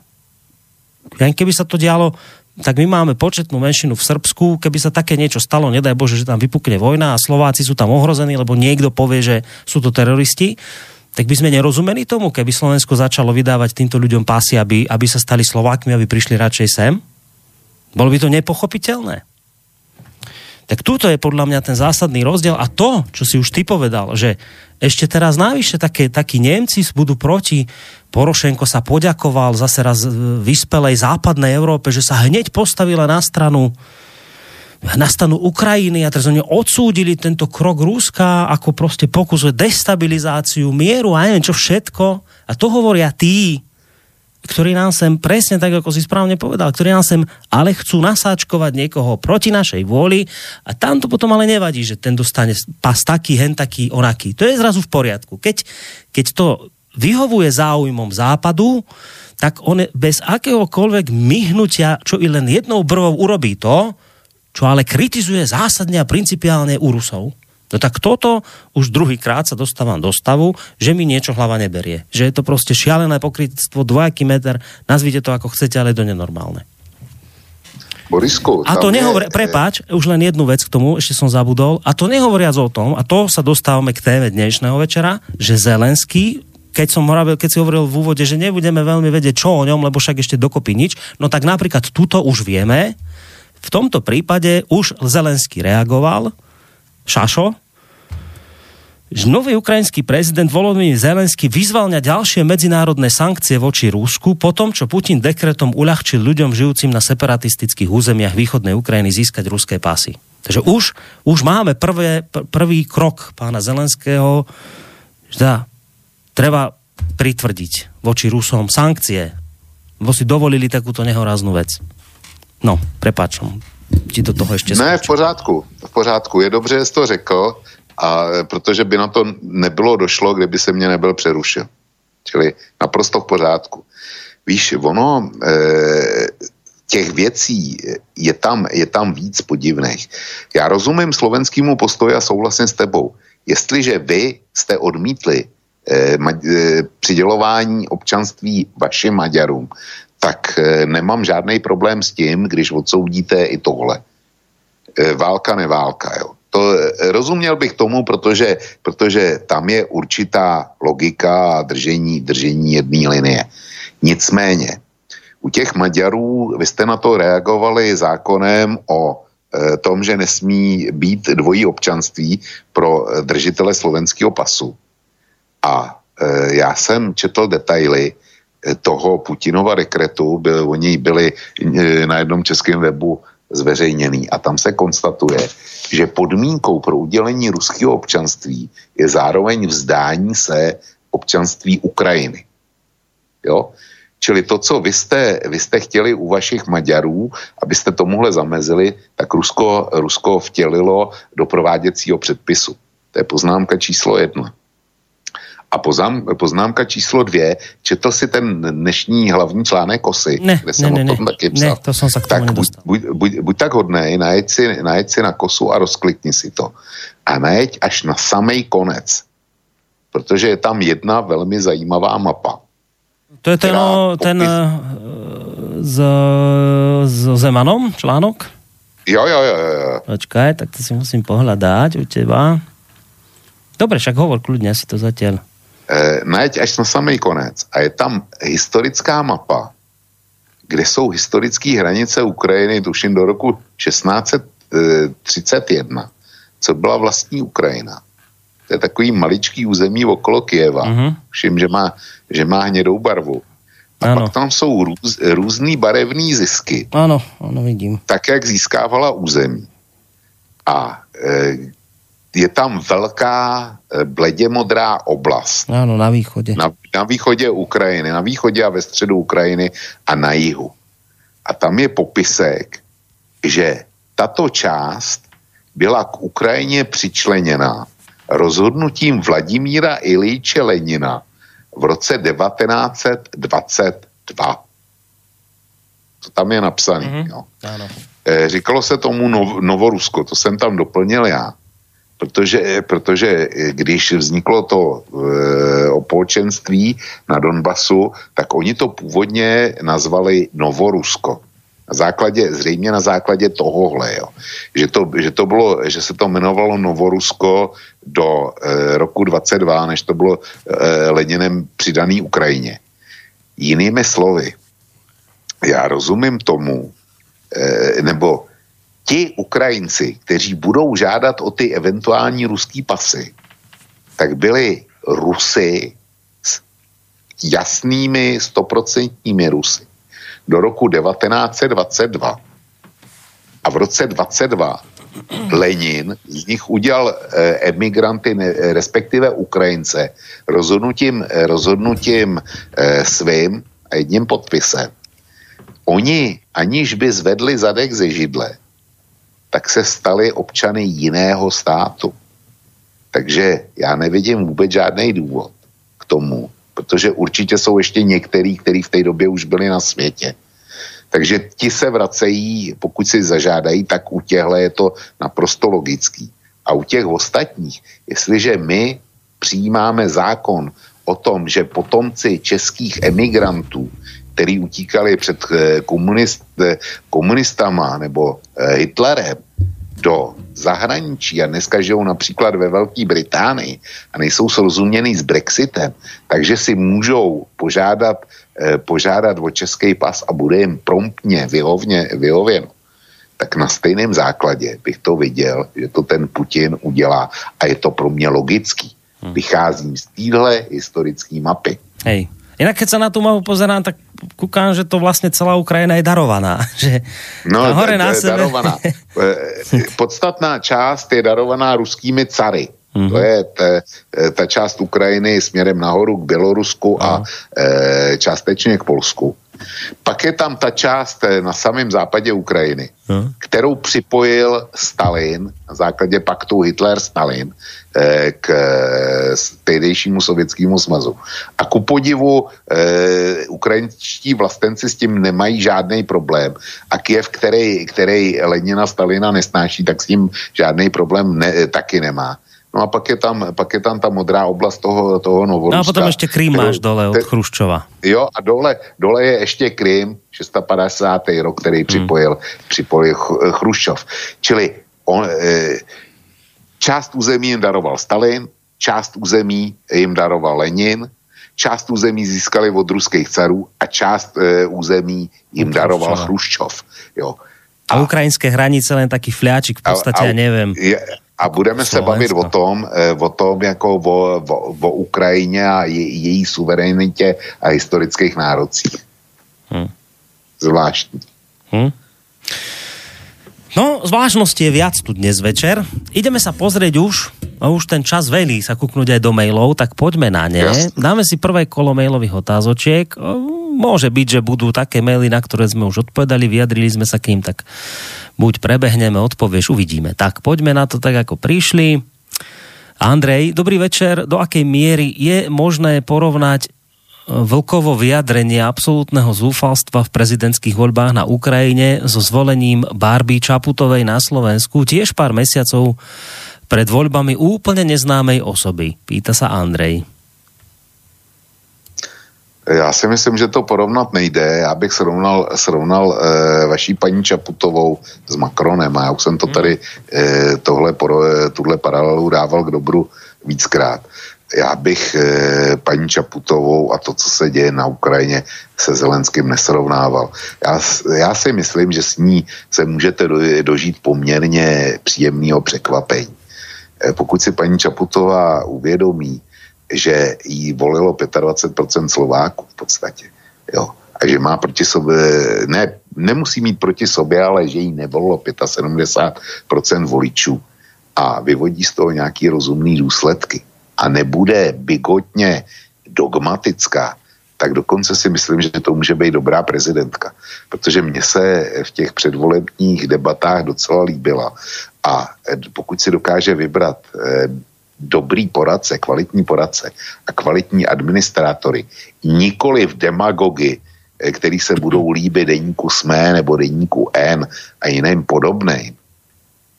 len keby sa to dialo, tak my máme početnú menšinu v Srbsku, keby sa také niečo stalo, nedaj Bože, že tam vypukne vojna a Slováci sú tam ohrození, lebo niekto povie, že sú to teroristi, tak by sme nerozumeli tomu, keby Slovensko začalo vydávať týmto ľuďom pásy, aby, aby sa stali Slovákmi, aby prišli radšej sem? Bolo by to nepochopiteľné. Tak túto je podľa mňa ten zásadný rozdiel a to, čo si už ty povedal, že ešte teraz navyše také, takí Nemci budú proti, Porošenko sa poďakoval zase raz vyspelej západnej Európe, že sa hneď postavila na stranu na stranu Ukrajiny a teraz oni odsúdili tento krok Ruska ako proste pokus o destabilizáciu mieru a neviem čo všetko. A to hovoria tí, ktorí nám sem presne tak, ako si správne povedal, ktorí nám sem ale chcú nasáčkovať niekoho proti našej vôli a tam to potom ale nevadí, že ten dostane pas taký, hen taký, onaký. To je zrazu v poriadku. Keď, keď to vyhovuje záujmom západu, tak on bez akéhokoľvek myhnutia, čo i len jednou brvou urobí to, čo ale kritizuje zásadne a principiálne u Rusov. No tak toto už druhýkrát sa dostávam do stavu, že mi niečo hlava neberie. Že je to proste šialené pokrytstvo, dvojaký meter, nazvite to ako chcete, ale je to nenormálne. Borisku, A to tam nehovoria, je- prepáč, už len jednu vec k tomu, ešte som zabudol, a to nehovoriac o tom, a to sa dostávame k téme dnešného večera, že Zelenský keď som hovoril, keď si hovoril v úvode, že nebudeme veľmi vedieť, čo o ňom, lebo však ešte dokopy nič, no tak napríklad tuto už vieme, v tomto prípade už Zelenský reagoval, Šašo, že nový ukrajinský prezident Volodymyr Zelenský vyzval na ďalšie medzinárodné sankcie voči Rusku po tom, čo Putin dekretom uľahčil ľuďom žijúcim na separatistických územiach východnej Ukrajiny získať ruské pasy. Takže už, už máme prvé, pr- prvý krok pána Zelenského, že treba pritvrdiť voči Rusom sankcie, lebo si dovolili takúto nehoráznú vec. No, prepáč, ti do toho ještě Ne, v pořádku, v pořádku. Je dobře, že jsi to řekl, a protože by na to nebylo došlo, kdyby se mě nebyl přerušil. Čili naprosto v pořádku. Víš, ono, e, těch věcí je tam, je tam víc podivných. Já rozumím slovenskému postoji a souhlasím s tebou. Jestliže vy jste odmítli přidělování občanství vašim Maďarům, tak e, nemám žádný problém s tím, když odsoudíte i tohle. Válka, neválka, jo. To rozuměl bych tomu, protože, protože tam je určitá logika a držení, držení jedné linie. Nicméně, u těch Maďarů, vy jste na to reagovali zákonem o tom, že nesmí být dvojí občanství pro držitele slovenského pasu. A e, já jsem četl detaily e, toho Putinova dekretu, byl, oni byli e, na jednom českém webu zveřejněný a tam se konstatuje, že podmínkou pro udělení ruského občanství je zároveň vzdání se občanství Ukrajiny. Jo? Čili to, co vy jste, vy jste chtěli u vašich Maďarů, abyste tomuhle zamezili, tak Rusko, Rusko vtělilo do prováděcího předpisu. To je poznámka číslo jedna. A poznám, poznámka číslo dvě, četl si ten dnešní hlavní článek Kosy, Ne, kde jsem ne, ne, o tom ne. taky psal. Ne, to jsem se k tomu tak buď, buď, buď, buď tak hodnej, najeď si, najeď si na Kosu a rozklikni si to. A najeď až na samej konec. Protože je tam jedna velmi zajímavá mapa. To je ten, o, ten popis- eh, s, s Zemanom článok? Jo, jo, jo, jo. jo. Počkaj, tak to si musím pohľadať u teba. Dobre, však hovor kľudne, si to zatiaľ. E, najeď až na samý konec. A je tam historická mapa, kde jsou historické hranice Ukrajiny, tuším do roku 1631, co byla vlastní Ukrajina. To je takový maličký území okolo Kieva. Mhm. Všim, že má, že má hnědou barvu. A Ano. pak tam jsou růz, různý barevný zisky, Áno, áno, vidím. tak jak získávala území. A e, je tam velká e, bledě modrá oblast Áno, na východe. na, na východě Ukrajiny, na východě a ve středu Ukrajiny a na jihu. A tam je popisek, že tato část byla k Ukrajině přičleněna rozhodnutím Vladimíra Ilíče Lenina v roce 1922. To tam je napsané. Mhm. Mm-hmm. Jo. Áno. Eh, Říkalo se tomu nov, Novorusko, to jsem tam doplnil já. Protože, protože když vzniklo to e, opolčenství na Donbasu, tak oni to původně nazvali Novorusko. Na základě, zřejmě na základě tohohle, jo. Že, to, že, to bylo, že se to jmenovalo Novorusko do e, roku 22, než to bylo e, Leninem přidaný Ukrajině. Jinými slovy, já rozumím tomu, eh, nebo ti Ukrajinci, kteří budou žádat o ty eventuální ruský pasy, tak byli Rusy s jasnými stoprocentními Rusy do roku 1922. A v roce 22 Lenin z nich udělal eh, emigranty, respektive Ukrajince, rozhodnutím, eh, rozhodnutím eh, svým a jedním podpisem. Oni, aniž by zvedli zadek ze židle, tak se stali občany jiného státu. Takže já nevidím vůbec žádný důvod k tomu, protože určitě jsou ještě některý, kteří v té době už byli na světě. Takže ti se vracejí, pokud si zažádají, tak u těchto je to naprosto logický. A u těch ostatních, jestliže my přijímáme zákon o tom, že potomci českých emigrantů, který utíkali před eh, komunist, eh, komunistama nebo eh, Hitlerem do zahraničí a dneska žijou například ve Velké Británii a nejsou srozuměný s Brexitem, takže si můžou požádat, požádat o český pas a bude jim promptně vyhovně, vyhověno tak na stejném základě bych to viděl, že to ten Putin udělá a je to pro mě logický. Vycházím z téhle historické mapy. Hej. Inak keď sa na tú mapu pozerám, tak kúkam, že to vlastne celá Ukrajina je darovaná. [laughs] Že No, na d- sebe... darovaná. [laughs] Eh, Podstatná část je darovaná ruskými cary. Mhm. To je ta, ta část Ukrajiny směrem nahoru k Bělorusku a e, částečně k Polsku. Pak je tam ta část eh, na samém západě Ukrajiny, Mhm. kterou připojil Stalin na základě paktu Hitler-Stalin eh, k eh, tehdejšímu sovětskému svazu. A ku podivu eh, ukrajinští vlastenci s tím nemají žádný problém. A Kiev, který, který Lenina Stalina nesnáší, tak s tím žádný problém ne, taky nemá. No a pak je tam, pak je tam ta modrá oblast toho, toho Novoruska. No a potom ešte Krím máš dole od te- Chruščova. Jo, a dole, dole je ještě Krym, 650. rok, který připojil, připojil Ch- Chruščov. Čili on, e, část území jim daroval Stalin, část území jim daroval Lenin, část území získali od ruských carů a část e, území jim daroval. Chruščov. Jo. A ukrajinské hranice len taký fľačik v podstate, ja neviem. Je, a budeme se Slovensko. bavit o tom, eh, o tom jako o, o, o Ukrajině a je, její suverenitě a historických nárocích. Hm. Zvláštní. Hm? No, zvláštnosti je viac tu dnes večer. Ideme sa pozrieť už, a už ten čas velí sa kúknúť aj do mailov, tak poďme na ne. Jasne. Dáme si prvé kolo mailových otázočiek. Môže byť, že budú také maily, na ktoré sme už odpovedali, vyjadrili sme sa k ním, tak buď prebehneme, odpovieš, uvidíme. Tak poďme na to tak, ako prišli. Andrej, dobrý večer. Do akej miery je možné porovnať e, vlkovo vyjadrenie absolútneho zúfalstva v prezidentských voľbách na Ukrajine so zvolením Barbie Čaputovej na Slovensku tiež pár mesiacov pred voľbami úplne neznámej osoby? Pýta sa Andrej. Já si myslím, že to porovnat nejde. Já bych srovnal, srovnal e, vaší paní Čaputovou s Macronem a já už jsem to tady e, tohle, poro, eh, tuhle paralelu dával k dobru víckrát. Já bych e, paní Čaputovou a to, co se děje na Ukrajině, se Zelenským nesrovnával. Já, já si myslím, že s ní se můžete do, dožít poměrně příjemného překvapení. E, pokud si paní Čaputová uvědomí, že jí volilo 25% Slováků v podstatě. Jo. A že má proti sobě, ne, nemusí mít proti sobě, ale že jí nevolilo 75% voličů a vyvodí z toho nějaký rozumný důsledky a nebude bigotně dogmatická, tak dokonce si myslím, že to může být dobrá prezidentka. Protože mně se v těch předvolebních debatách docela líbila. A eh, pokud si dokáže vybrat eh, dobrý poradce, kvalitní poradce a kvalitní administrátory, nikoli v demagogy, eh, který se budou líbit deníku SME nebo deníku N a jiným podobným,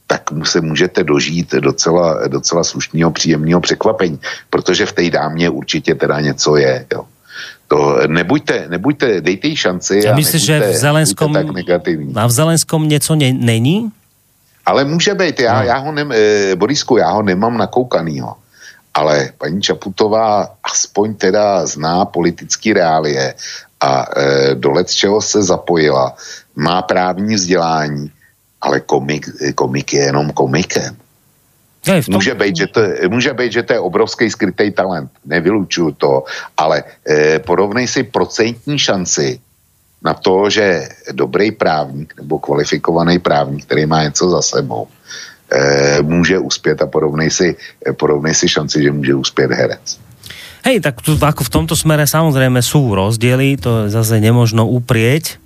tak mu se můžete dožít docela, docela slušného, příjemného překvapení, protože v té dámě určitě teda něco je. Jo. To nebuďte, nebuďte, dejte jí šanci A a myslíš, že v Zelenskom, a v Zelenskom něco ne, není? Ale může být, já, já ho nem, eh, Borisku, já ho nemám nakoukanýho. Ale paní Čaputová aspoň teda zná politické reálie a e, do čeho se zapojila, má právní vzdělání, ale komik, komik je jenom komikem. Tom, Může být, že to, může být, že to je obrovský skrytý talent, nevylučuju to, ale e, porovnej si procentní šanci na to, že dobrý právník nebo kvalifikovaný právník, který má něco za sebou, e, může uspět a porovnej si, e, porovnej si šanci, že může uspět herec. Hej, tak tu, ako v tomto smere samozrejme sú rozdiely, to zase nemožno uprieť.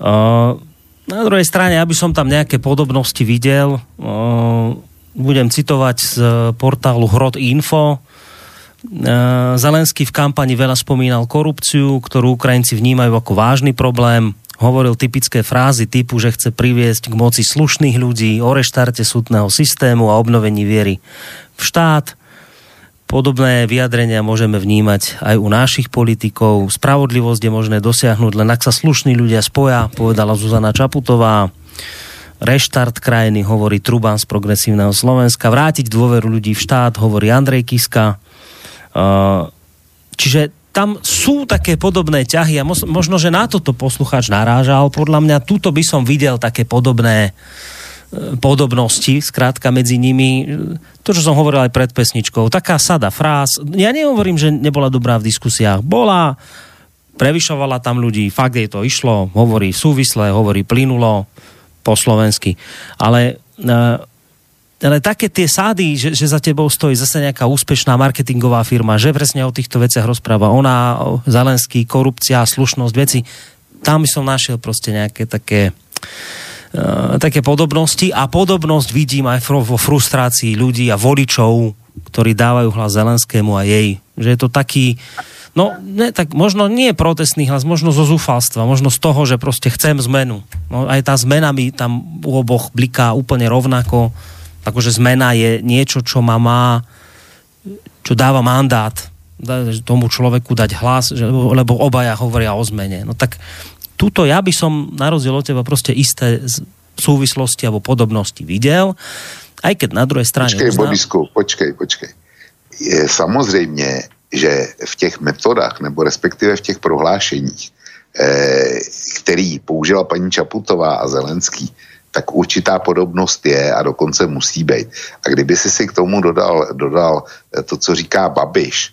Uh, na druhej strane, aby som tam nejaké podobnosti videl, uh, budem citovať z portálu Hrot Info. Uh, Zelenský v kampani veľa spomínal korupciu, ktorú Ukrajinci vnímajú ako vážny problém. Hovoril typické frázy typu, že chce priviesť k moci slušných ľudí, o reštarte súdneho systému a obnovení viery v štát. Podobné vyjadrenia môžeme vnímať aj u našich politikov. Spravodlivosť je možné dosiahnuť len ak sa slušní ľudia spoja, povedala Zuzana Čaputová. Reštart krajiny, hovorí Truban z progresívneho Slovenska. Vrátiť dôveru ľudí v štát, hovorí Andrej Kiska. Uh, čiže tam sú také podobné ťahy a možno, že na toto poslucháč narážal. Podľa mňa tuto by som videl také podobné podobnosti, skrátka medzi nimi. To, čo som hovoril aj pred pesničkou, taká sada fráz. Ja nehovorím, že nebola dobrá v diskusiách. Bola, prevyšovala tam ľudí, fakt jej to išlo, hovorí súvisle, hovorí plynulo po slovensky, ale e, ale také tie sády, že, že za tebou stojí zase nejaká úspešná marketingová firma, že presne o týchto veciach rozpráva ona, Zelenský, korupcia, slušnosť, veci, tam som našiel proste nejaké také uh, také podobnosti a podobnosť vidím aj vo frustrácii ľudí a voličov, ktorí dávajú hlas Zelenskému a jej. Že je to taký, no ne, tak možno nie protestný hlas, možno zo zúfalstva, možno z toho, že proste chcem zmenu. No, aj tá zmena mi tam u oboch bliká úplne rovnako akože zmena je niečo, čo ma má, čo dáva mandát tomu človeku dať hlas, že, lebo obaja hovoria o zmene. No tak tuto ja by som na rozdiel od teba proste isté súvislosti alebo podobnosti videl, aj keď na druhé strane... Počkej, uznám... Bodisku, počkej, počkej. Je samozřejmě, že v těch metodách, nebo respektive v těch prohlášeních, eh, který použila paní Čaputová a Zelenský, tak určitá podobnost je a dokonce musí být. A kdyby si si k tomu dodal, dodal eh, to, co říká Babiš,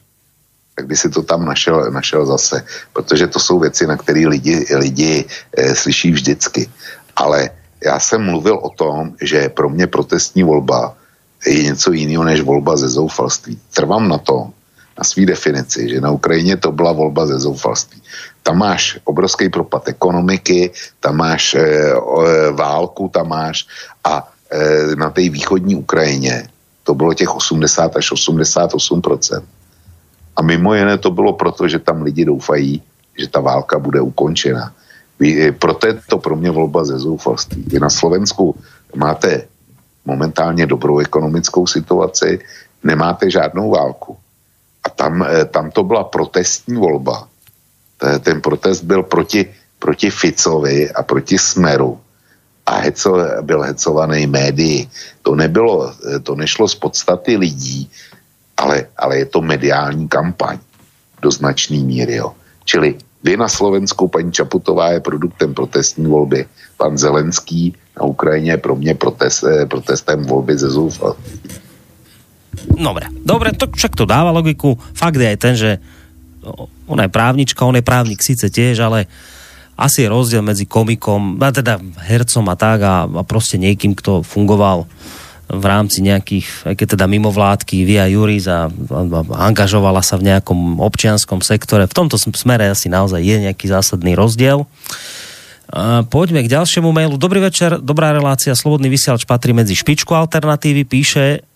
tak by si to tam našel, našel zase, protože to jsou věci, na které lidi, lidi e, slyší vždycky. Ale já jsem mluvil o tom, že pro mě protestní volba je něco jiného než volba ze zoufalství. Trvám na to, na své definici, že na Ukrajině to byla volba ze zoufalství. Tam máš obrovský propad ekonomiky, tam máš e, e, válku, tam máš a e, na té východní Ukrajině to bylo těch 80 až 88% A mimo jiné to bylo proto, že tam lidi doufají, že ta válka bude ukončena. Vy, proto je to pro mě volba ze zoufalství. Vy na Slovensku máte momentálně dobrou ekonomickou situaci, nemáte žádnou válku tam, eh, tam to byla protestní volba. Ten protest byl proti, proti Ficovi a proti Smeru a heco, byl hecovaný médií. To nebylo, eh, to nešlo z podstaty lidí, ale, ale je to mediální kampaň do značný míry. Jo. Čili vy na Slovensku, paní Čaputová je produktem protestní volby, pan Zelenský na Ukrajině je pro mě protest, eh, protestem volby ze zoufalství. Dobre, dobre, to však to dáva logiku. Fakt je aj ten, že ona je právnička, on je právnik síce tiež, ale asi je rozdiel medzi komikom, a teda hercom a tak a, a proste niekým, kto fungoval v rámci nejakých, aj keď teda mimovládky, Via Juris a, a, a angažovala sa v nejakom občianskom sektore. V tomto smere asi naozaj je nejaký zásadný rozdiel. A poďme k ďalšiemu mailu. Dobrý večer, dobrá relácia, Slobodný vysielač patrí medzi špičku alternatívy, píše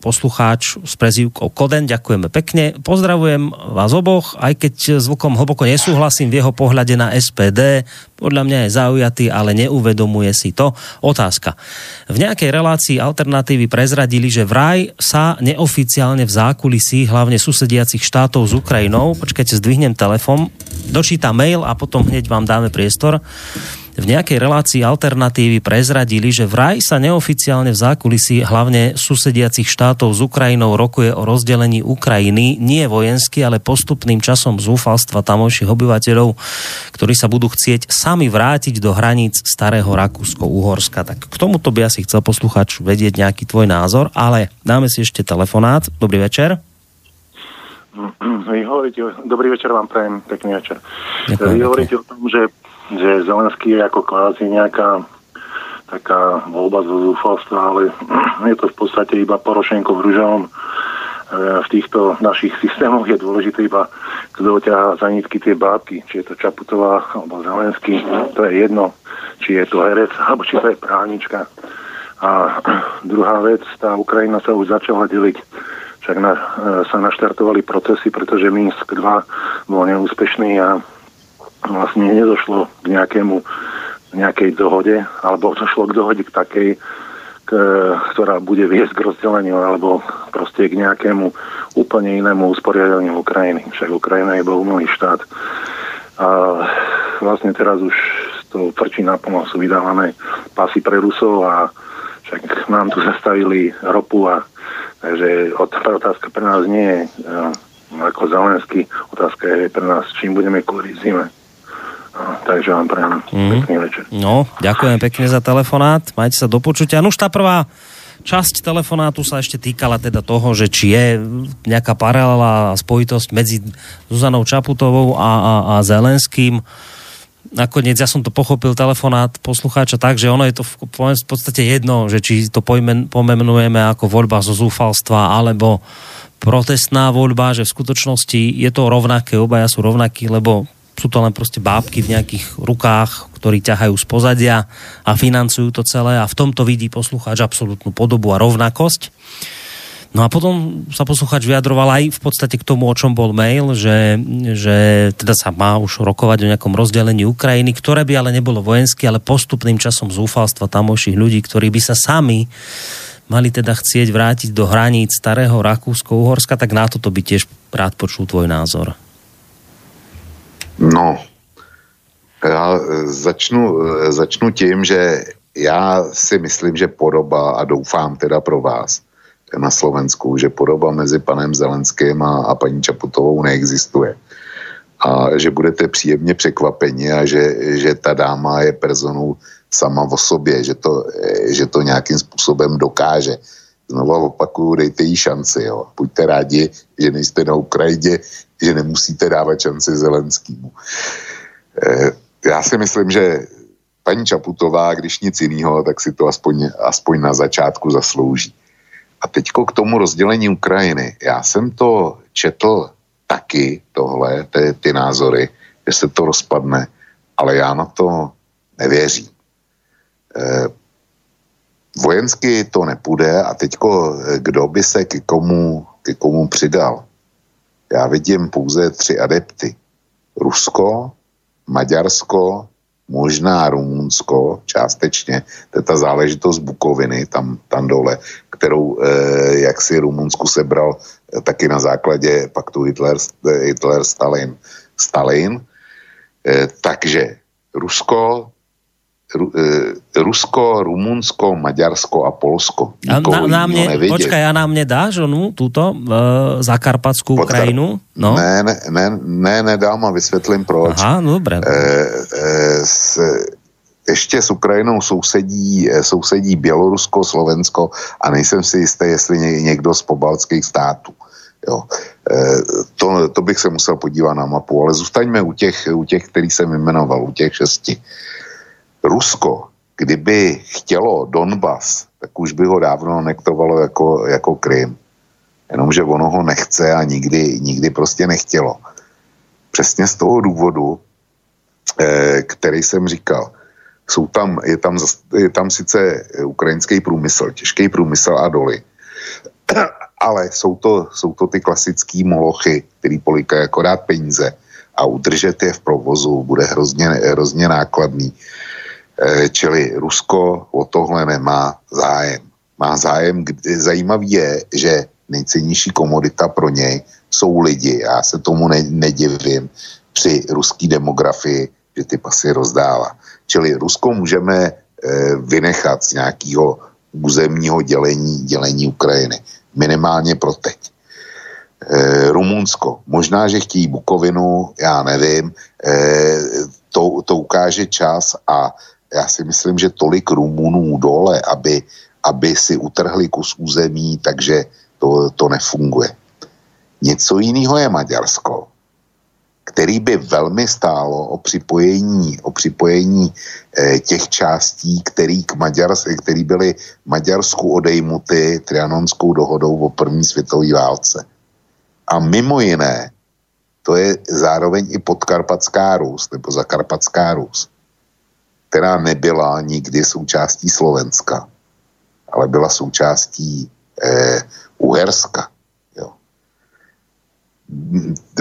poslucháč s prezývkou Koden, ďakujeme pekne. Pozdravujem vás oboch, aj keď s Vlkom hlboko nesúhlasím v jeho pohľade na SPD. Podľa mňa je zaujatý, ale neuvedomuje si to. Otázka. V nejakej relácii alternatívy prezradili, že vraj sa neoficiálne v zákulisí, hlavne susediacich štátov s Ukrajinou, počkajte, zdvihnem telefon, dočítam mail a potom hneď vám dáme priestor v nejakej relácii alternatívy prezradili, že vraj sa neoficiálne v zákulisí hlavne susediacich štátov s Ukrajinou rokuje o rozdelení Ukrajiny nie vojensky, ale postupným časom zúfalstva tamojších obyvateľov, ktorí sa budú chcieť sami vrátiť do hraníc starého Rakúsko-Uhorska. Tak k tomuto by asi chcel posluchač vedieť nejaký tvoj názor, ale dáme si ešte telefonát. Dobrý večer. Vy hovoríte, dobrý večer vám prajem, pekný večer. Ďakujem, Vy hovoríte o tom, že že Zelenský je ako kvázi nejaká taká voľba zo zúfalstva, ale [clears throat] je to v podstate iba Porošenko v ružovom. E, v týchto našich systémoch je dôležité iba, kto ťahá za nitky tie bábky, či je to Čaputová alebo Zelenský, to je jedno, či je to herec, alebo či to je právnička. A [clears throat] druhá vec, tá Ukrajina sa už začala deliť však na, e, sa naštartovali procesy, pretože Minsk 2 bol neúspešný a vlastne nedošlo k nejakému nejakej dohode, alebo došlo k dohode k takej, k, ktorá bude viesť k rozdeleniu, alebo proste k nejakému úplne inému usporiadaniu Ukrajiny. Však Ukrajina je bohumilý štát. A vlastne teraz už to frčí naplno, sú vydávané pasy pre Rusov a však nám tu zastavili ropu a takže otázka pre nás nie je ako Zelenský, otázka je pre nás, čím budeme kúriť zime. Takže vám prajem mm. pekný večer. No, ďakujem pekne za telefonát. Majte sa do počutia. No už tá prvá časť telefonátu sa ešte týkala teda toho, že či je nejaká paralela a spojitosť medzi Zuzanou Čaputovou a, a, a Zelenským. Nakoniec ja som to pochopil telefonát poslucháča tak, že ono je to v, v podstate jedno, že či to pojmen, pomenujeme ako voľba zo zúfalstva alebo protestná voľba, že v skutočnosti je to rovnaké, obaja sú rovnakí, lebo sú to len proste bábky v nejakých rukách, ktorí ťahajú z pozadia a financujú to celé a v tomto vidí poslucháč absolútnu podobu a rovnakosť. No a potom sa posluchač vyjadroval aj v podstate k tomu, o čom bol mail, že, že teda sa má už rokovať o nejakom rozdelení Ukrajiny, ktoré by ale nebolo vojenské, ale postupným časom zúfalstva tamojších ľudí, ktorí by sa sami mali teda chcieť vrátiť do hraníc starého Rakúsko-Uhorska, tak na toto by tiež rád počul tvoj názor. No, já začnu, začnu tím, že já si myslím, že podoba, a doufám teda pro vás na Slovensku, že podoba mezi panem Zelenským a, a paní Čaputovou neexistuje. A že budete příjemně překvapeni a že, že ta dáma je personou sama o sobě, že to, že to nějakým způsobem dokáže. Znova opakuju, dejte jí šanci. Jo. Buďte rádi, že nejste na Ukrajině, že nemusíte dávat šanci Zelenskýmu. E, já si myslím, že paní Čaputová, když nic jiného, tak si to aspoň, aspoň na začátku zaslouží. A teďko k tomu rozdělení Ukrajiny. Já jsem to četl taky, tohle, ty, ty názory, že se to rozpadne, ale já na to nevěřím. E, vojensky to nepůjde a teďko kdo by se k komu, k komu přidal? Já vidím pouze tři adepty. Rusko, Maďarsko, možná Rumunsko, částečně, to je ta záležitost Bukoviny tam, tam dole, kterou eh, jak si Rumunsku sebral eh, taky na základě paktu Hitler, Hitler Stalin. Stalin. Eh, takže Rusko, Rusko, Rumunsko, Maďarsko a Polsko. A na, na mne, počkaj, a na mne dáš onu, túto, e, Zakarpatskú Ukrajinu? No. Ne, ne, ne, ne, nedám a vysvětlím proč. Aha, no dobré. E, e, s, ještě s Ukrajinou sousedí, e, sousedí Bělorusko, Slovensko a nejsem si jistý, jestli někdo z pobaltských států. Jo. E, to, to bych se musel podívat na mapu, ale zůstaňme u těch, u těch, který jsem jmenoval, u těch šesti. Rusko, kdyby chtělo Donbas, tak už by ho dávno anektovalo jako, jako Krym. Jenomže ono ho nechce a nikdy, nikdy prostě nechtělo. Přesně z toho důvodu, eh, který jsem říkal, jsou tam, je, tam, je tam sice ukrajinský průmysl, těžký průmysl a doly, [clears throat] ale jsou to, jsou to ty klasické molochy, který polikají akorát peníze a udržet je v provozu bude hrozně, hrozně nákladný. Eh, čili Rusko o tohle nemá zájem. Má zájem, zajímavý je, že nejcennější komodita pro něj jsou lidi. Já se tomu ne, nedivím při ruské demografii, že ty pasy rozdává. Čili Rusko můžeme e, vynechat z nějakého územního dělení, dělení Ukrajiny. Minimálně pro teď. E, Rumunsko. Možná, že chtějí Bukovinu, já nevím. E, to, to ukáže čas a já si myslím, že tolik Rumunů dole, aby, aby si utrhli kus území, takže to, to nefunguje. Něco jiného je Maďarsko, který by velmi stálo o připojení, o připojení eh, těch částí, který, k Maďars, který byly Maďarsku odejmuty trianonskou dohodou o první světové válce. A mimo jiné, to je zároveň i podkarpatská Rus, nebo zakarpatská Rus která nebyla nikdy součástí Slovenska, ale byla součástí eh, Uherska. Jo.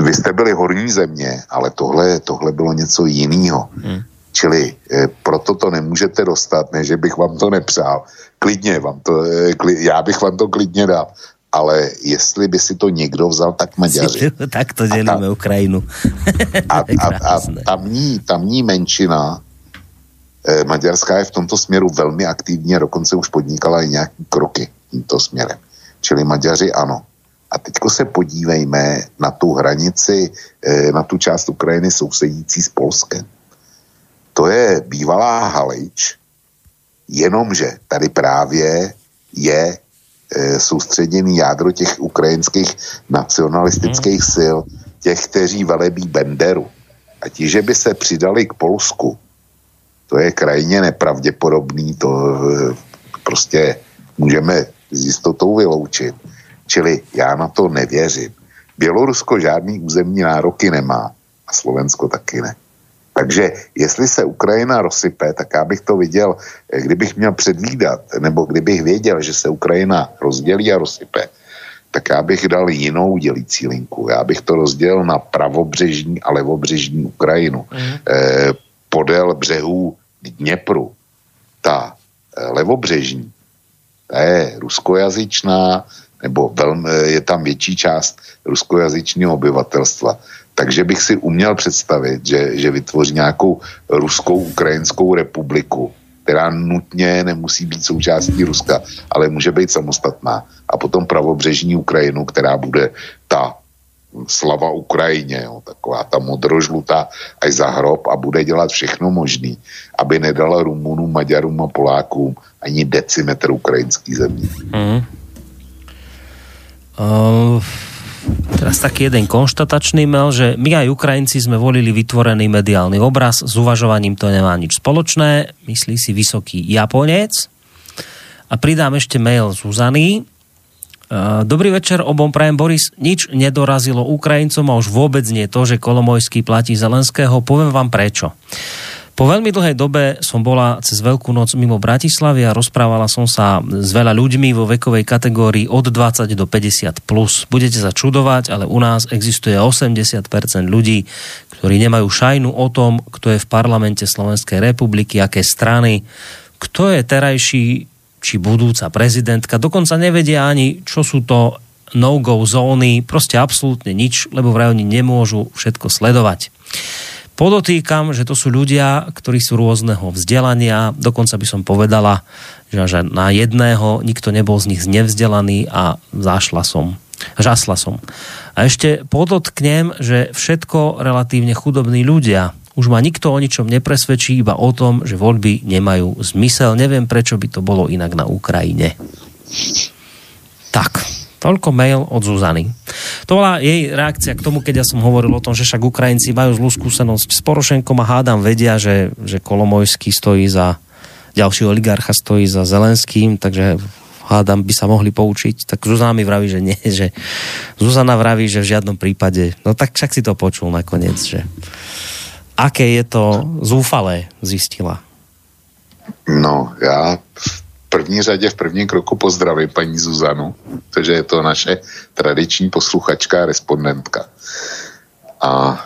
Vy jste byli horní země, ale tohle, tohle bylo něco jiného. Hmm. Čili eh, proto to nemůžete dostat, ne, že bych vám to nepřál. Klidně vám to, eh, klid, já bych vám to klidně dal. Ale jestli by si to někdo vzal, tak Maďaři. [laughs] tak to dělíme Ukrajinu. a, a, [laughs] a tamní, tamní menšina Maďarská je v tomto směru velmi aktivní a dokonce už podnikala i nějaké kroky tímto směrem. Čili Maďaři ano. A teďko se podívejme na tu hranici, eh, na tu část Ukrajiny sousedící s Polskem. To je bývalá Halič, jenomže tady právě je e, soustředěný jádro těch ukrajinských nacionalistických hmm. sil, těch, kteří velebí Benderu. A ti, že by se přidali k Polsku, to je krajně nepravděpodobný, to e, prostě můžeme s jistotou vyloučit. Čili já na to nevěřím. Bělorusko žádný územní nároky nemá a Slovensko taky ne. Takže jestli se Ukrajina rozsype, tak já bych to viděl, eh, kdybych měl předvídat, nebo kdybych věděl, že se Ukrajina rozdělí a rozsype, tak já bych dal jinou dělící linku. Já bych to rozdělil na pravobřežní a levobřežní Ukrajinu. Mm. E, podél břehů Dněpru. Ta e, levobřežní, ta je ruskojazyčná, nebo velmi, je tam větší část ruskojazyčného obyvatelstva. Takže bych si uměl představit, že, že vytvoří nějakou ruskou ukrajinskou republiku, která nutně nemusí být součástí Ruska, ale může být samostatná. A potom pravobřežní Ukrajinu, která bude ta slava Ukrajině, jo, taková ta modrožlutá až za hrob a bude dělat všechno možný, aby nedala Rumunům, Maďarům a Polákům ani decimetr ukrajinský země. Mm. Uh Teraz taký jeden konštatačný mail, že my aj Ukrajinci sme volili vytvorený mediálny obraz, s uvažovaním to nemá nič spoločné, myslí si vysoký Japonec. A pridám ešte mail Zuzany. E, dobrý večer, obom prajem Boris. Nič nedorazilo Ukrajincom a už vôbec nie to, že Kolomojský platí Zelenského. Poviem vám prečo. Po veľmi dlhej dobe som bola cez Veľkú noc mimo Bratislavy a rozprávala som sa s veľa ľuďmi vo vekovej kategórii od 20 do 50 plus. Budete sa čudovať, ale u nás existuje 80% ľudí, ktorí nemajú šajnu o tom, kto je v parlamente Slovenskej republiky, aké strany, kto je terajší či budúca prezidentka. Dokonca nevedia ani, čo sú to no-go zóny, proste absolútne nič, lebo vraj oni nemôžu všetko sledovať. Podotýkam, že to sú ľudia, ktorí sú rôzneho vzdelania, dokonca by som povedala, že na jedného nikto nebol z nich nevzdelaný a zašla som. Žasla som. A ešte podotknem, že všetko relatívne chudobní ľudia. Už ma nikto o ničom nepresvedčí, iba o tom, že voľby nemajú zmysel. Neviem, prečo by to bolo inak na Ukrajine. Tak. Toľko mail od Zuzany. To bola jej reakcia k tomu, keď ja som hovoril o tom, že však Ukrajinci majú zlú skúsenosť s Porošenkom a hádam vedia, že, že Kolomojský stojí za ďalší oligarcha stojí za Zelenským, takže hádam by sa mohli poučiť. Tak Zuzana mi vraví, že nie, že Zuzana vraví, že v žiadnom prípade, no tak však si to počul nakoniec, že aké je to zúfalé, zistila. No, já první řadě, v prvním kroku pozdravím paní Zuzanu, protože je to naše tradiční posluchačka a respondentka. A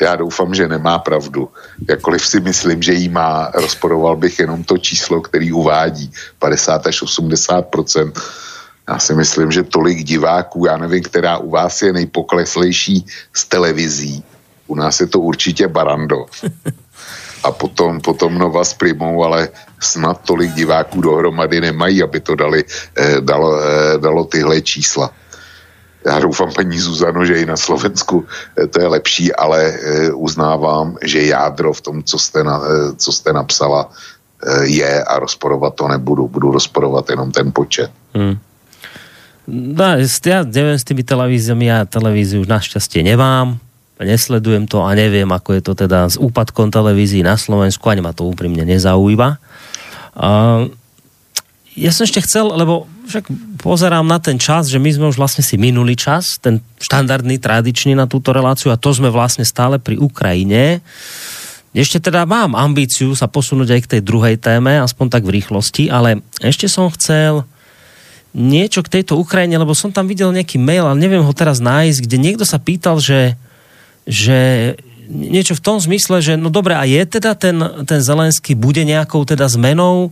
já doufám, že nemá pravdu. Jakkoliv si myslím, že jí má, rozporoval bych jenom to číslo, který uvádí 50 až 80 já si myslím, že tolik diváků, já nevím, která u vás je nejpokleslejší z televizí. U nás je to určitě Barando. A potom, potom Nova s Primou, ale snad tolik diváků dohromady nemají, aby to dali, eh, dalo, eh, dalo tyhle čísla. Já doufám, paní Zuzano, že i na Slovensku eh, to je lepší, ale eh, uznávám, že jádro v tom, co jste, na, eh, co jste napsala, eh, je a rozporovat to nebudu. Budu rozporovat jenom ten počet. Hmm. No, ja neviem s tými televíziami, ja televíziu už našťastie nemám, nesledujem to a neviem, ako je to teda s úpadkom televízií na Slovensku, ani ma to úprimne nezaujíma. Uh, ja som ešte chcel, lebo však pozerám na ten čas, že my sme už vlastne si minuli čas, ten štandardný, tradičný na túto reláciu a to sme vlastne stále pri Ukrajine. Ešte teda mám ambíciu sa posunúť aj k tej druhej téme, aspoň tak v rýchlosti, ale ešte som chcel niečo k tejto Ukrajine, lebo som tam videl nejaký mail, ale neviem ho teraz nájsť, kde niekto sa pýtal, že, že niečo v tom zmysle, že no dobre, a je teda ten, ten Zelenský bude nejakou teda zmenou,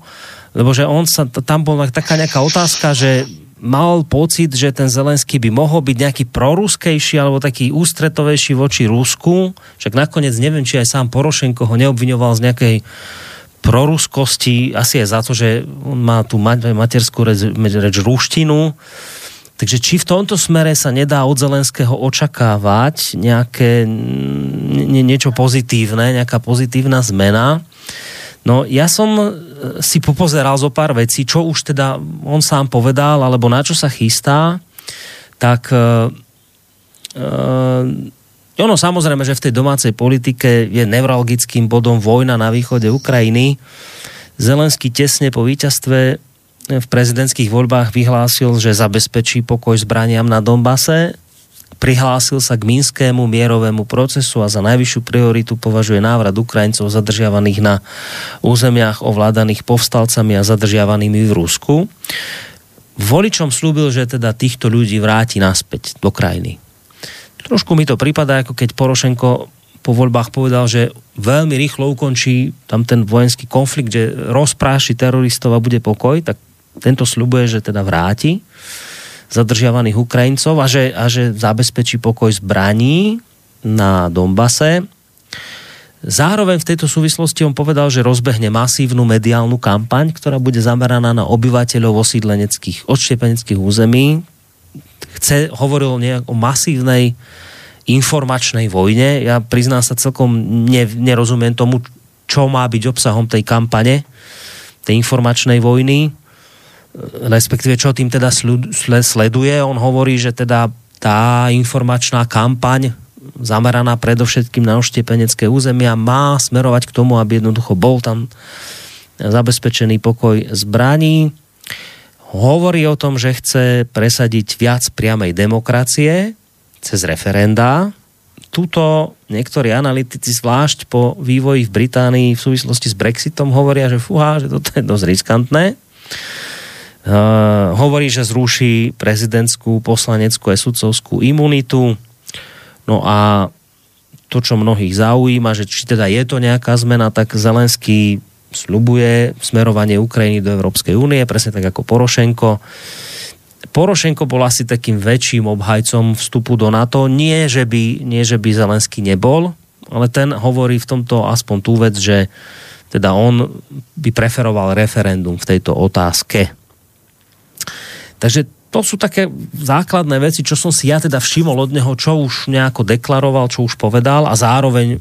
lebo že on sa, tam bola taká nejaká otázka, že mal pocit, že ten Zelenský by mohol byť nejaký proruskejší alebo taký ústretovejší voči Rusku. Však nakoniec neviem, či aj sám Porošenko ho neobviňoval z nejakej proruskosti, asi je za to, že on má tú materskú reč, reč ruštinu Takže či v tomto smere sa nedá od Zelenského očakávať nejaké nie, niečo pozitívne, nejaká pozitívna zmena? No ja som si popozeral zo pár vecí, čo už teda on sám povedal, alebo na čo sa chystá, tak uh, uh, ono samozrejme, že v tej domácej politike je neurologickým bodom vojna na východe Ukrajiny. Zelenský tesne po víťazstve v prezidentských voľbách vyhlásil, že zabezpečí pokoj zbraniam na Donbase prihlásil sa k Minskému mierovému procesu a za najvyššiu prioritu považuje návrat Ukrajincov zadržiavaných na územiach ovládaných povstalcami a zadržiavanými v Rusku. Voličom slúbil, že teda týchto ľudí vráti naspäť do krajiny. Trošku mi to prípada, ako keď Porošenko po voľbách povedal, že veľmi rýchlo ukončí tam ten vojenský konflikt, že rozpráši teroristov a bude pokoj, tak tento slubuje, že teda vráti zadržiavaných Ukrajincov a že, a že zabezpečí pokoj zbraní na Dombase. Zároveň v tejto súvislosti on povedal, že rozbehne masívnu mediálnu kampaň, ktorá bude zameraná na obyvateľov osídleneckých, odštiepeneckých území. Chce, hovoril nejak o masívnej informačnej vojne. Ja priznám sa celkom ne, nerozumiem tomu, čo má byť obsahom tej kampane, tej informačnej vojny respektíve čo tým teda sleduje. On hovorí, že teda tá informačná kampaň zameraná predovšetkým na oštiepenecké územia má smerovať k tomu, aby jednoducho bol tam zabezpečený pokoj zbraní. Hovorí o tom, že chce presadiť viac priamej demokracie cez referenda. Tuto niektorí analytici, zvlášť po vývoji v Británii v súvislosti s Brexitom, hovoria, že fúha, že toto je dosť riskantné. Uh, hovorí, že zruší prezidentskú, poslaneckú a sudcovskú imunitu. No a to, čo mnohých zaujíma, že či teda je to nejaká zmena, tak Zelenský slubuje smerovanie Ukrajiny do Európskej únie, presne tak ako Porošenko. Porošenko bol asi takým väčším obhajcom vstupu do NATO. Nie, že by, nie, že by Zelenský nebol, ale ten hovorí v tomto aspoň tú vec, že teda on by preferoval referendum v tejto otázke. Takže to sú také základné veci, čo som si ja teda všimol od neho, čo už nejako deklaroval, čo už povedal a zároveň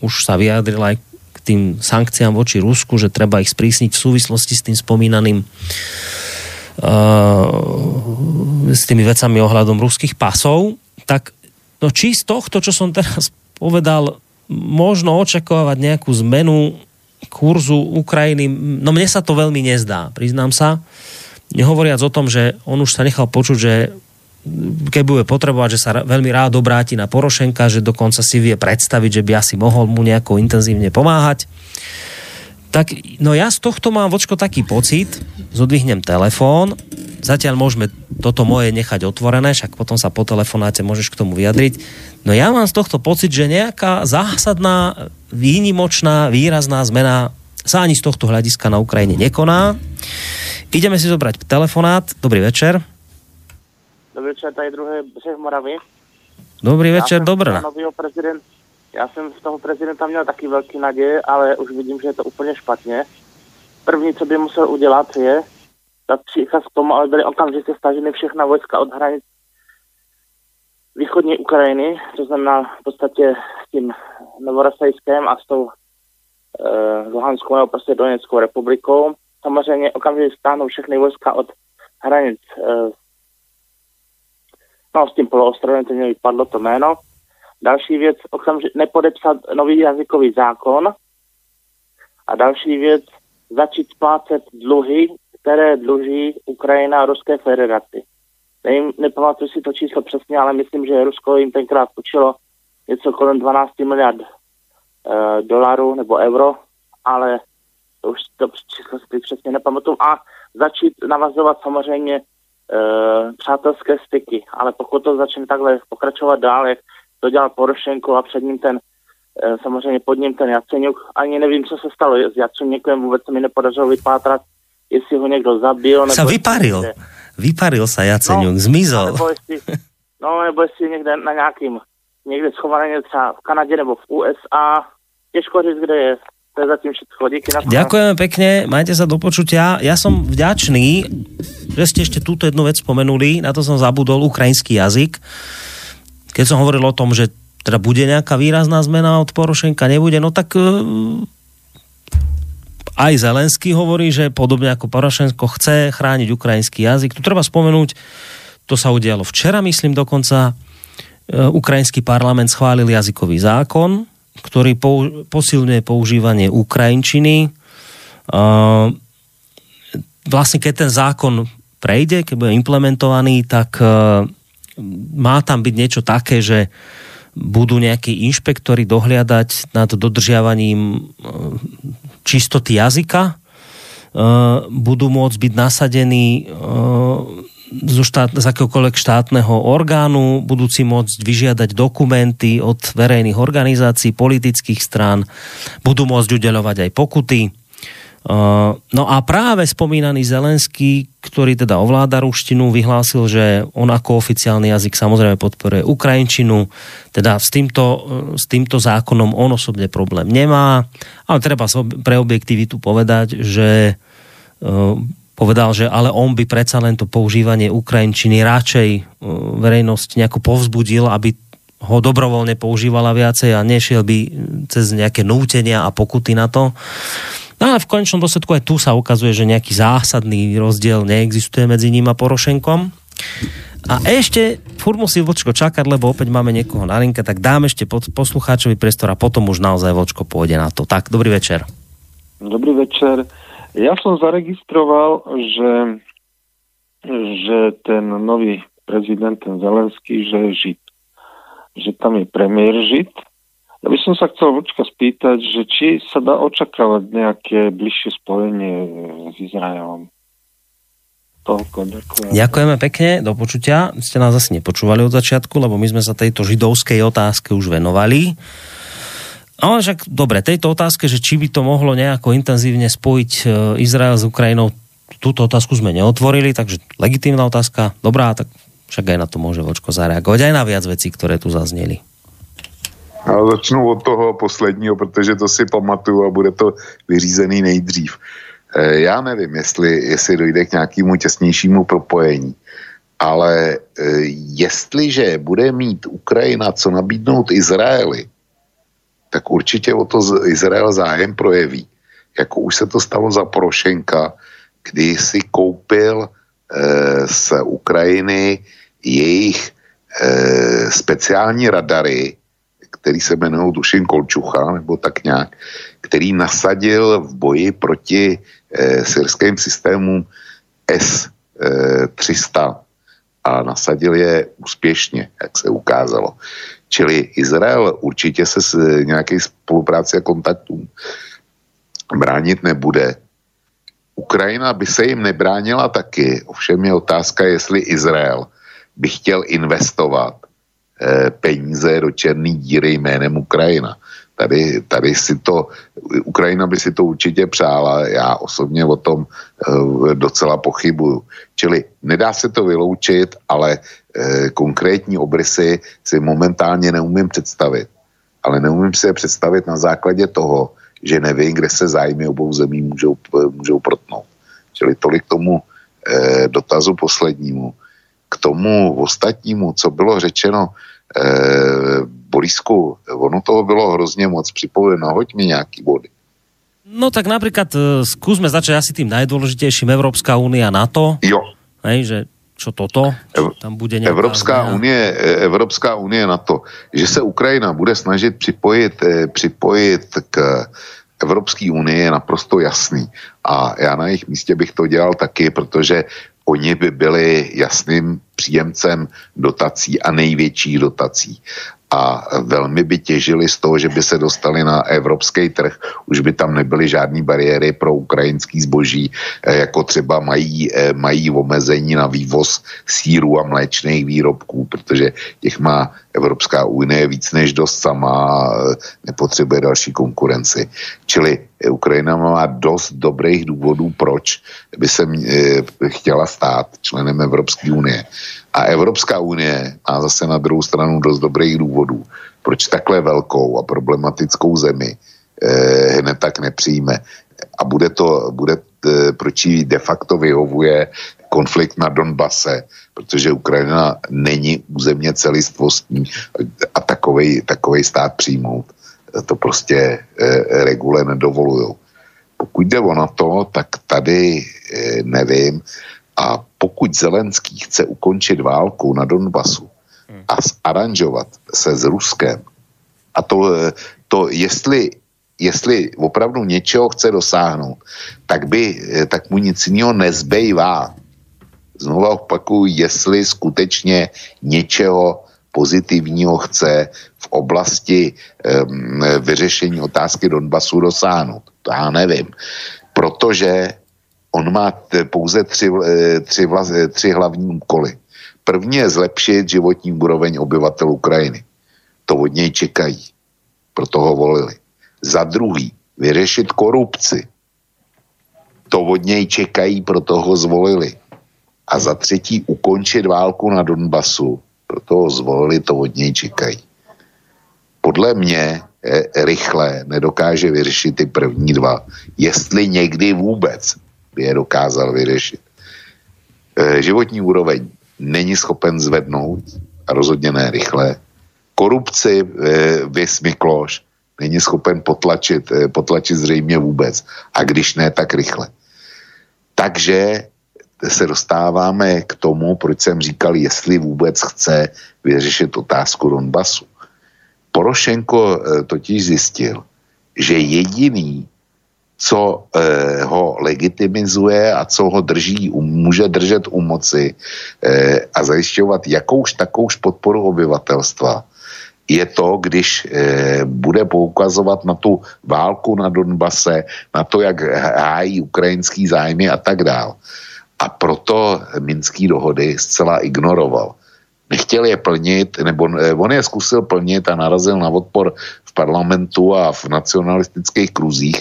už sa vyjadril aj k tým sankciám voči Rusku, že treba ich sprísniť v súvislosti s tým spomínaným uh, s tými vecami ohľadom ruských pasov, tak no či z tohto, čo som teraz povedal, možno očakávať nejakú zmenu kurzu Ukrajiny, no mne sa to veľmi nezdá, priznám sa. Nehovoriac o tom, že on už sa nechal počuť, že keď bude potrebovať, že sa veľmi rád obráti na Porošenka, že dokonca si vie predstaviť, že by asi mohol mu nejako intenzívne pomáhať. Tak, no ja z tohto mám vočko taký pocit, zodvihnem telefón, zatiaľ môžeme toto moje nechať otvorené, však potom sa po telefonáte môžeš k tomu vyjadriť. No ja mám z tohto pocit, že nejaká zásadná, výnimočná, výrazná zmena sa ani z tohto hľadiska na Ukrajine nekoná. Ideme si zobrať telefonát. Dobrý večer. Dobrý večer, tady druhé břeh Moravy. Dobrý večer, dobré. Prezident, já jsem z toho prezidenta měl taky velký naděje, ale už vidím, že je to úplně špatně. První, co by musel udělat, je dát příkaz k tomu, aby byly okamžitě staženy všechna vojska od hranic východní Ukrajiny, to znamená v podstatě s tím Novorasajském a s tou e, Luhanskou nebo prostě Doneckou republikou samozřejmě okamžitě stáhnou všechny vojska od hranic eh, no s tím poloostrovem, to mě vypadlo to jméno. Další věc, okamžitě nepodepsat nový jazykový zákon. A další věc, začít splácet dluhy, které dluží Ukrajina a Ruské federaci. Nevím, nepamatuji si to číslo přesně, ale myslím, že Rusko jim tenkrát počilo něco kolem 12 miliard e, dolarů nebo euro, ale to už to číslo si přesně nepamatuju, a začít navazovat samozřejmě e, přátelské styky, ale pokud to začne takhle pokračovat dál, jak to dělal Porošenko a před ním ten, e, samozřejmě pod ním ten Jaceňuk, ani nevím, co se stalo s Jaceňukem, vůbec se mi nepodařilo vypátrat, jestli ho někdo zabil. Nebo sa vyparil. Vyparil sa Jaceňuk, no, zmizol. Nebo jestli, no, nebo jestli někde na nějakým, někde schovaný třeba v Kanadě nebo v USA, těžko říct, kde je to je zatím všetko. Díky na Ďakujeme pekne, majte sa do počutia. Ja som vďačný, že ste ešte túto jednu vec spomenuli, na to som zabudol, ukrajinský jazyk. Keď som hovoril o tom, že teda bude nejaká výrazná zmena od Porošenka, nebude, no tak uh, aj Zelenský hovorí, že podobne ako Porošenko chce chrániť ukrajinský jazyk. Tu treba spomenúť, to sa udialo včera, myslím dokonca, e, ukrajinský parlament schválil jazykový zákon, ktorý posilňuje používanie ukrajinčiny. E, vlastne keď ten zákon prejde, keď bude implementovaný, tak e, má tam byť niečo také, že budú nejakí inšpektori dohliadať nad dodržiavaním čistoty jazyka, budú môcť byť nasadení zo štát, z akéhokoľvek štátneho orgánu, budú si môcť vyžiadať dokumenty od verejných organizácií, politických strán, budú môcť udeľovať aj pokuty. Uh, no a práve spomínaný Zelenský, ktorý teda ovláda ruštinu, vyhlásil, že on ako oficiálny jazyk samozrejme podporuje Ukrajinčinu, teda s týmto, s týmto zákonom on osobne problém nemá, ale treba pre objektivitu povedať, že uh, povedal, že ale on by predsa len to používanie Ukrajinčiny radšej uh, verejnosť nejako povzbudil, aby ho dobrovoľne používala viacej a nešiel by cez nejaké nútenia a pokuty na to. No ale v konečnom dôsledku aj tu sa ukazuje, že nejaký zásadný rozdiel neexistuje medzi ním a Porošenkom. A ešte furt musí Vočko čakať, lebo opäť máme niekoho na linke, tak dám ešte poslucháčovi priestor a potom už naozaj Vočko pôjde na to. Tak, dobrý večer. Dobrý večer. Ja som zaregistroval, že, že ten nový prezident, ten Zelenský, že je Žid. Že tam je premiér Žid. Ja by som sa chcel Vočka spýtať, že či sa dá očakávať nejaké bližšie spojenie s Izraelom. Toľko, ďakujem. Ďakujeme pekne, do počutia. Ste nás asi nepočúvali od začiatku, lebo my sme sa tejto židovskej otázke už venovali. Ale však dobre, tejto otázke, že či by to mohlo nejako intenzívne spojiť e, Izrael s Ukrajinou, túto otázku sme neotvorili, takže legitímna otázka, dobrá, tak však aj na to môže Vočko zareagovať, aj na viac vecí, ktoré tu zazneli. Já začnu od toho posledního, protože to si pamatuju a bude to vyřízený nejdřív. E, já nevím, jestli, jestli dojde k nějakému těsnějšímu propojení, ale e, jestliže bude mít Ukrajina co nabídnout Izraeli, tak určitě o to Izrael zájem projeví. Jako už se to stalo za Porošenka, kdy si koupil e, z Ukrajiny jejich e, speciální radary, který se jmenují Dušin Kolčucha, nebo tak nějak, který nasadil v boji proti e, syrským systémům S-300 a nasadil je úspěšně, jak se ukázalo. Čili Izrael určitě se s nějaké spolupráci a kontaktům bránit nebude. Ukrajina by se jim nebránila taky, ovšem je otázka, jestli Izrael by chtěl investovat eh, peníze do černé díry jménem Ukrajina. Tady, tady si to, Ukrajina by si to určitě přála, já osobně o tom e, docela pochybuju. Čili nedá se to vyloučit, ale e, konkrétní obrysy si momentálně neumím představit. Ale neumím si je představit na základě toho, že nevím, kde se zájmy obou zemí můžou, můžou protnout. Čili tolik tomu e, dotazu poslednímu. K tomu ostatnímu, co bylo řečeno, e, Borisku, ono toho bylo hrozně moc, připomeň, hoď mi nějaký body. No tak napríklad uh, skúsme začať asi tým najdôležitejším Európska únia NATO. Jo. Hej, že čo toto? Čo tam bude Evropská unie, e, Evropská unie na to, že se Ukrajina bude snažit připojit, e, připojit k Evropské unii je naprosto jasný. A já na jejich místě bych to dělal taky, protože oni by byli jasným příjemcem dotací a největších dotací a velmi by těžili z toho, že by se dostali na evropský trh. Už by tam nebyly žádné bariéry pro ukrajinský zboží, eh, jako třeba mají, eh, mají omezení na vývoz síru a mléčných výrobků, protože těch má Evropská unie víc než dost sama eh, nepotřebuje další konkurenci. Čili Ukrajina má dost dobrých důvodů, proč by se chtěla stát členem Evropské unie. A Evropská unie má zase na druhou stranu dost dobrých důvodů, proč takhle velkou a problematickou zemi eh, hned tak nepřijme. A bude to, bude, eh, proč jí de facto vyhovuje konflikt na Donbase, protože Ukrajina není územně celistvostní a takovej, takovej stát přijmout. To prostě eh, regule nedovolují. pokud jde o to, tak tady e, nevím. A pokud Zelenský chce ukončit válku na Donbasu a aranžovat se s Ruskem, a to, to jestli, jestli opravdu něčeho chce dosáhnout, tak, by, tak mu nic jiného nezbývá. Znova opakuju, jestli skutečně něčeho pozitivního chce v oblasti um, vyřešení otázky Donbasu dosáhnout. To já nevím. Protože on má pouze tři, eh, tři, eh, tři hlavní úkoly. První je zlepšit životní úroveň obyvatel Ukrajiny. To od něj čekají. Proto ho volili. Za druhý, vyřešit korupci. To od něj čekají, proto ho zvolili. A za třetí, ukončit válku na Donbasu. Proto ho zvolili, to od něj čekají. Podle mě eh, rychle nedokáže vyřešit ty první dva. Jestli někdy vůbec je dokázal vyřešit. E, životní úroveň není schopen zvednout a rozhodně ne rychle. Korupci e, vys Mikloš není schopen potlačit, e, potlačit zřejmě vůbec. A když ne, tak rychle. Takže se dostáváme k tomu, proč jsem říkal, jestli vůbec chce vyřešit otázku Donbasu. Porošenko e, totiž zjistil, že jediný, co eh, ho legitimizuje a co ho drží, může držet u moci eh, a zajišťovat jakouž takouž podporu obyvatelstva, je to, když eh, bude poukazovat na tu válku na Donbase, na to, jak hájí ukrajinský zájmy a tak dál. A proto Minský dohody zcela ignoroval. Nechtěl je plnit, nebo eh, on je zkusil plnit a narazil na odpor v parlamentu a v nacionalistických kruzích,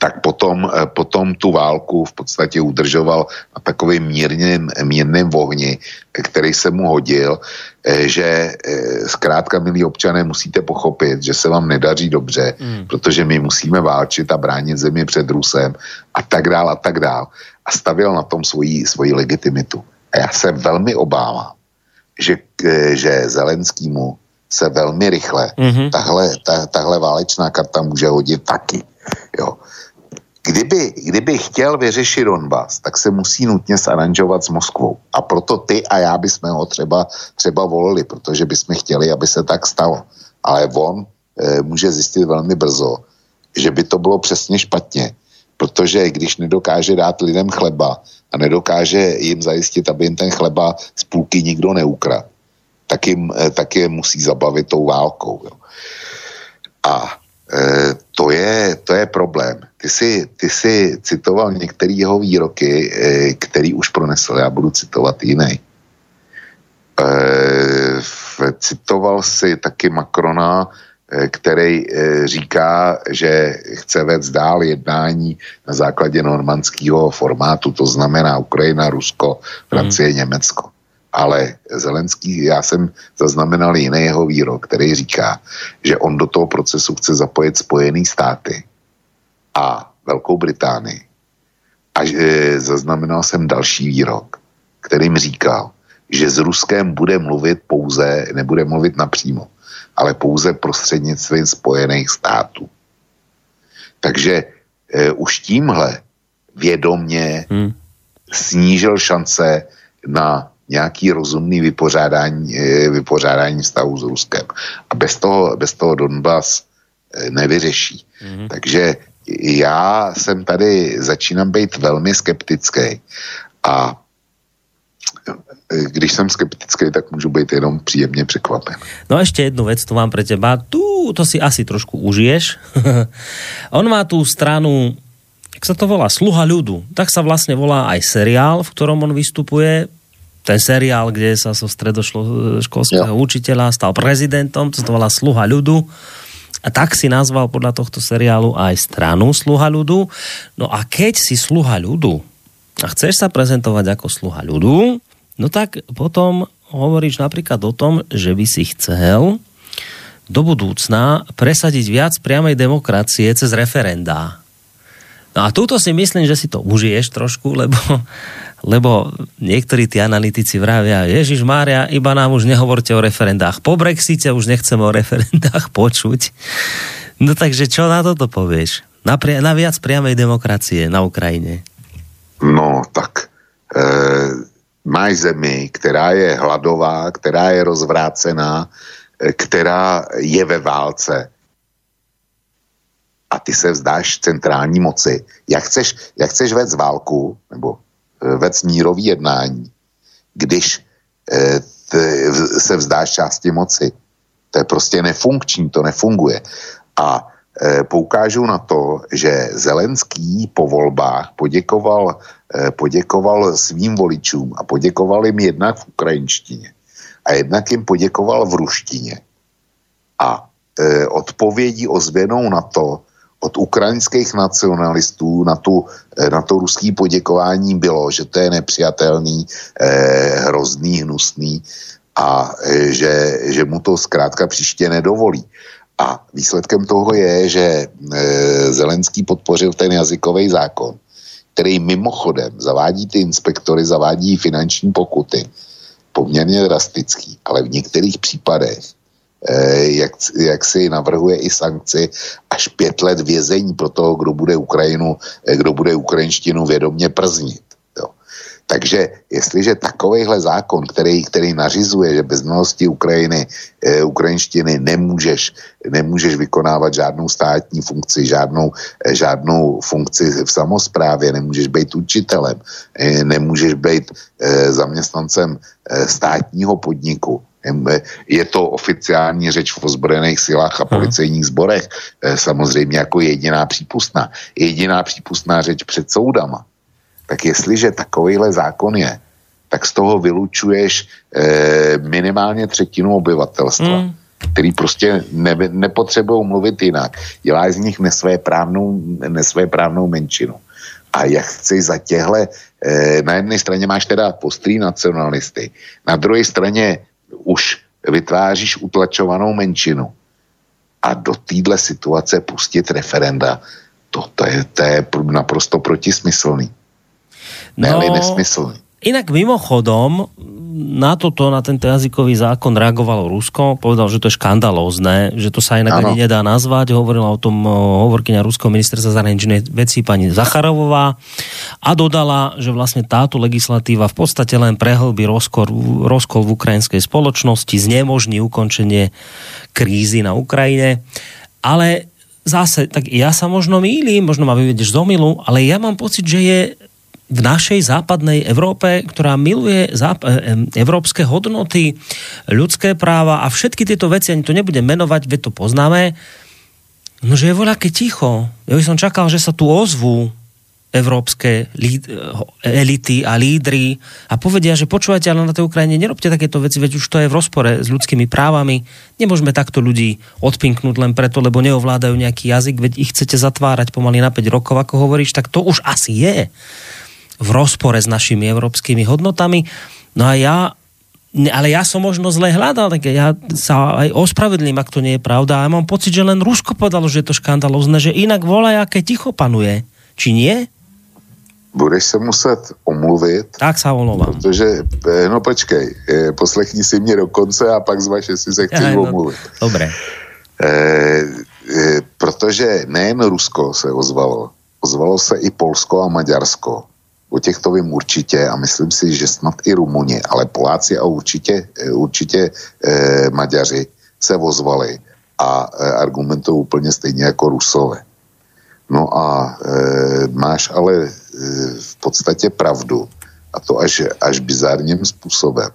tak potom, eh, potom tu válku v podstatě udržoval na takovým mírným, mírným ohni, který se mu hodil, eh, že eh, zkrátka, milí občané, musíte pochopit, že se vám nedaří dobře, mm. protože my musíme válčit a bránit zemi před Rusem a tak dál a tak dál. A stavěl na tom svoji, svoji legitimitu. A já se velmi obávám, že, že Zelenskýmu se velmi rychle mm-hmm. tahle, ta, tahle válečná karta může hodit taky. Jo. Kdyby, kdyby chtěl vyřešit Donbass, tak se musí nutně zaranžovat s Moskvou. A proto ty a já bychom ho třeba, třeba volili, protože bychom chtěli, aby se tak stalo. Ale on e, může zjistit velmi brzo, že by to bylo přesně špatně, protože když nedokáže dát lidem chleba a nedokáže jim zajistit, aby jim ten chleba z půlky nikdo neukradl, tak, jim, e, tak je musí zabavit tou válkou. Jo. A e, to, je, to je problém. Ty jsi, ty jsi citoval některé jeho výroky, e, který už pronesl. Já budu citovat jiný. E, citoval si taky Macrona, e, který říká, že chce vést dál jednání na základě normandského formátu, to znamená Ukrajina, Rusko, Francie, mm. Německo. Ale Zelenský, já jsem zaznamenal jiný jeho výrok, který říká, že on do toho procesu chce zapojit Spojené státy a Velkou Británii. A e, zaznamenal jsem další výrok, kterým říkal, že s Ruskem bude mluvit pouze, nebude mluvit napřímo, ale pouze prostřednictvím Spojených států. Takže e, už tímhle vědomně hmm. snížil šance na nějaký rozumný vypořádání, e, vypořádání stavu s Ruskem. A bez toho, bez toho Donbass e, nevyřeší. Hmm. Takže já jsem tady, začínám být velmi skeptický a když jsem skeptický, tak můžu být jenom příjemně překvapen. No a ešte jednu vec tu mám pre teba. Tu, to si asi trošku užiješ. [laughs] On má tú stranu, jak sa to volá, Sluha ľudu. Tak sa vlastne volá aj seriál, v ktorom on vystupuje. Ten seriál, kde sa zo so stredoškolského učiteľa stal prezidentom, to sa volá Sluha ľudu a tak si nazval podľa tohto seriálu aj stranu Sluha ľudu. No a keď si Sluha ľudu a chceš sa prezentovať ako Sluha ľudu, no tak potom hovoríš napríklad o tom, že by si chcel do budúcna presadiť viac priamej demokracie cez referendá. No a túto si myslím, že si to užiješ trošku, lebo lebo niektorí tí analytici vravia, Ježiš Mária, iba nám už nehovorte o referendách. Po Brexite už nechceme o referendách [laughs] počuť. No takže čo na toto povieš? Na, pri, na viac priamej demokracie na Ukrajine. No, tak e, máš zemi, která je hladová, která je rozvrácená, e, je ve válce. A ty se vzdáš centrální moci. Jak chceš, jak chceš vést válku, nebo e, vést mírový jednání, když e, t, se vzdáš části moci. To je prostě nefunkční, to nefunguje. A e, poukážu na to, že Zelenský po volbách poděkoval, poděkoval svým voličům a poděkoval jim jednak v ukrajinštině a jednak jim poděkoval v ruštině. A odpovědí ozvěnou na to od ukrajinských nacionalistů na, tu, e, na to ruský poděkování bylo, že to je nepřijatelný, eh, hrozný, hnusný a eh, že, že mu to zkrátka příště nedovolí. A výsledkem toho je, že eh, Zelenský podpořil ten jazykový zákon, který mimochodem zavádí ty inspektory, zavádí finanční pokuty, poměrně drastický, ale v některých případech Eh, jak, jak si navrhuje i sankci až pět let vězení pro toho, kdo bude Ukrajinu, eh, kdo bude ukrajinštinu vědomě prznit. Takže jestliže takovýhle zákon, který, který nařizuje, že bez znalosti Ukrajiny, e, ukrajinštiny nemůžeš, nemůžeš vykonávat žádnou státní funkci, žádnou, e, žádnou funkci v samozprávě, nemůžeš být učitelem, e, nemůžeš být e, zaměstnancem e, státního podniku, je to oficiální řeč v ozbrojených silách a policejních sborech, eh, samozřejmě jako jediná přípustná. Jediná přípustná řeč před soudama. Tak jestliže takovýhle zákon je, tak z toho vylučuješ eh, minimálně třetinu obyvatelstva, mm. který prostě ne, nepotřebují mluvit jinak. Děláš z nich nesvéprávnou, nesvéprávnou menšinu. A jak chci za těhle, eh, na jedné straně máš teda postrý nacionalisty, na druhé straně už vytváříš utlačovanou menšinu a do téhle situace pustit referenda, to, to, je, to je naprosto protismyslný. No, ne nesmyslný. Inak mimochodom, na toto, na tento jazykový zákon reagovalo Rusko, povedal, že to je škandalózne, že to sa inak ano. ani nedá nazvať, hovorila o tom hovorkyňa Ruského ministerstva zahraničnej veci pani Zacharovová a dodala, že vlastne táto legislatíva v podstate len prehlbí rozkol, rozkol v ukrajinskej spoločnosti, znemožní ukončenie krízy na Ukrajine, ale zase, tak ja sa možno mýlim, možno ma vyvedeš z omilu, ale ja mám pocit, že je v našej západnej Európe, ktorá miluje záp- e, európske hodnoty, ľudské práva a všetky tieto veci, ani to nebudem menovať, veď to poznáme, no že je voľaké ticho. Ja by som čakal, že sa tu ozvú európske líd, elity a lídry a povedia, že počúvajte, ale na tej Ukrajine nerobte takéto veci, veď už to je v rozpore s ľudskými právami. Nemôžeme takto ľudí odpinknúť len preto, lebo neovládajú nejaký jazyk, veď ich chcete zatvárať pomaly na 5 rokov, ako hovoríš, tak to už asi je v rozpore s našimi európskymi hodnotami. No a ja ale ja som možno zle hľadal, tak ja sa aj ospravedlím, ak to nie je pravda. A ja mám pocit, že len Rusko povedalo, že je to škandalozne, že inak volá, aké ticho panuje. Či nie? Budeš se muset omluvit. Tak se omlouvám. Protože, eh, no počkej, eh, poslechni si mě do konce a pak zvaž, jestli se chceš no, omluvit. Dobré. E, e, protože nejen Rusko se ozvalo, ozvalo se i Polsko a Maďarsko O těchto vím určitě a myslím si, že snad i Rumuni, ale Poláci a určitě, eh, určitě eh, Maďaři se vozvali a eh, argumentují úplně stejně jako Rusové. No a eh, máš ale eh, v podstatě pravdu a to až, až bizarním způsobem.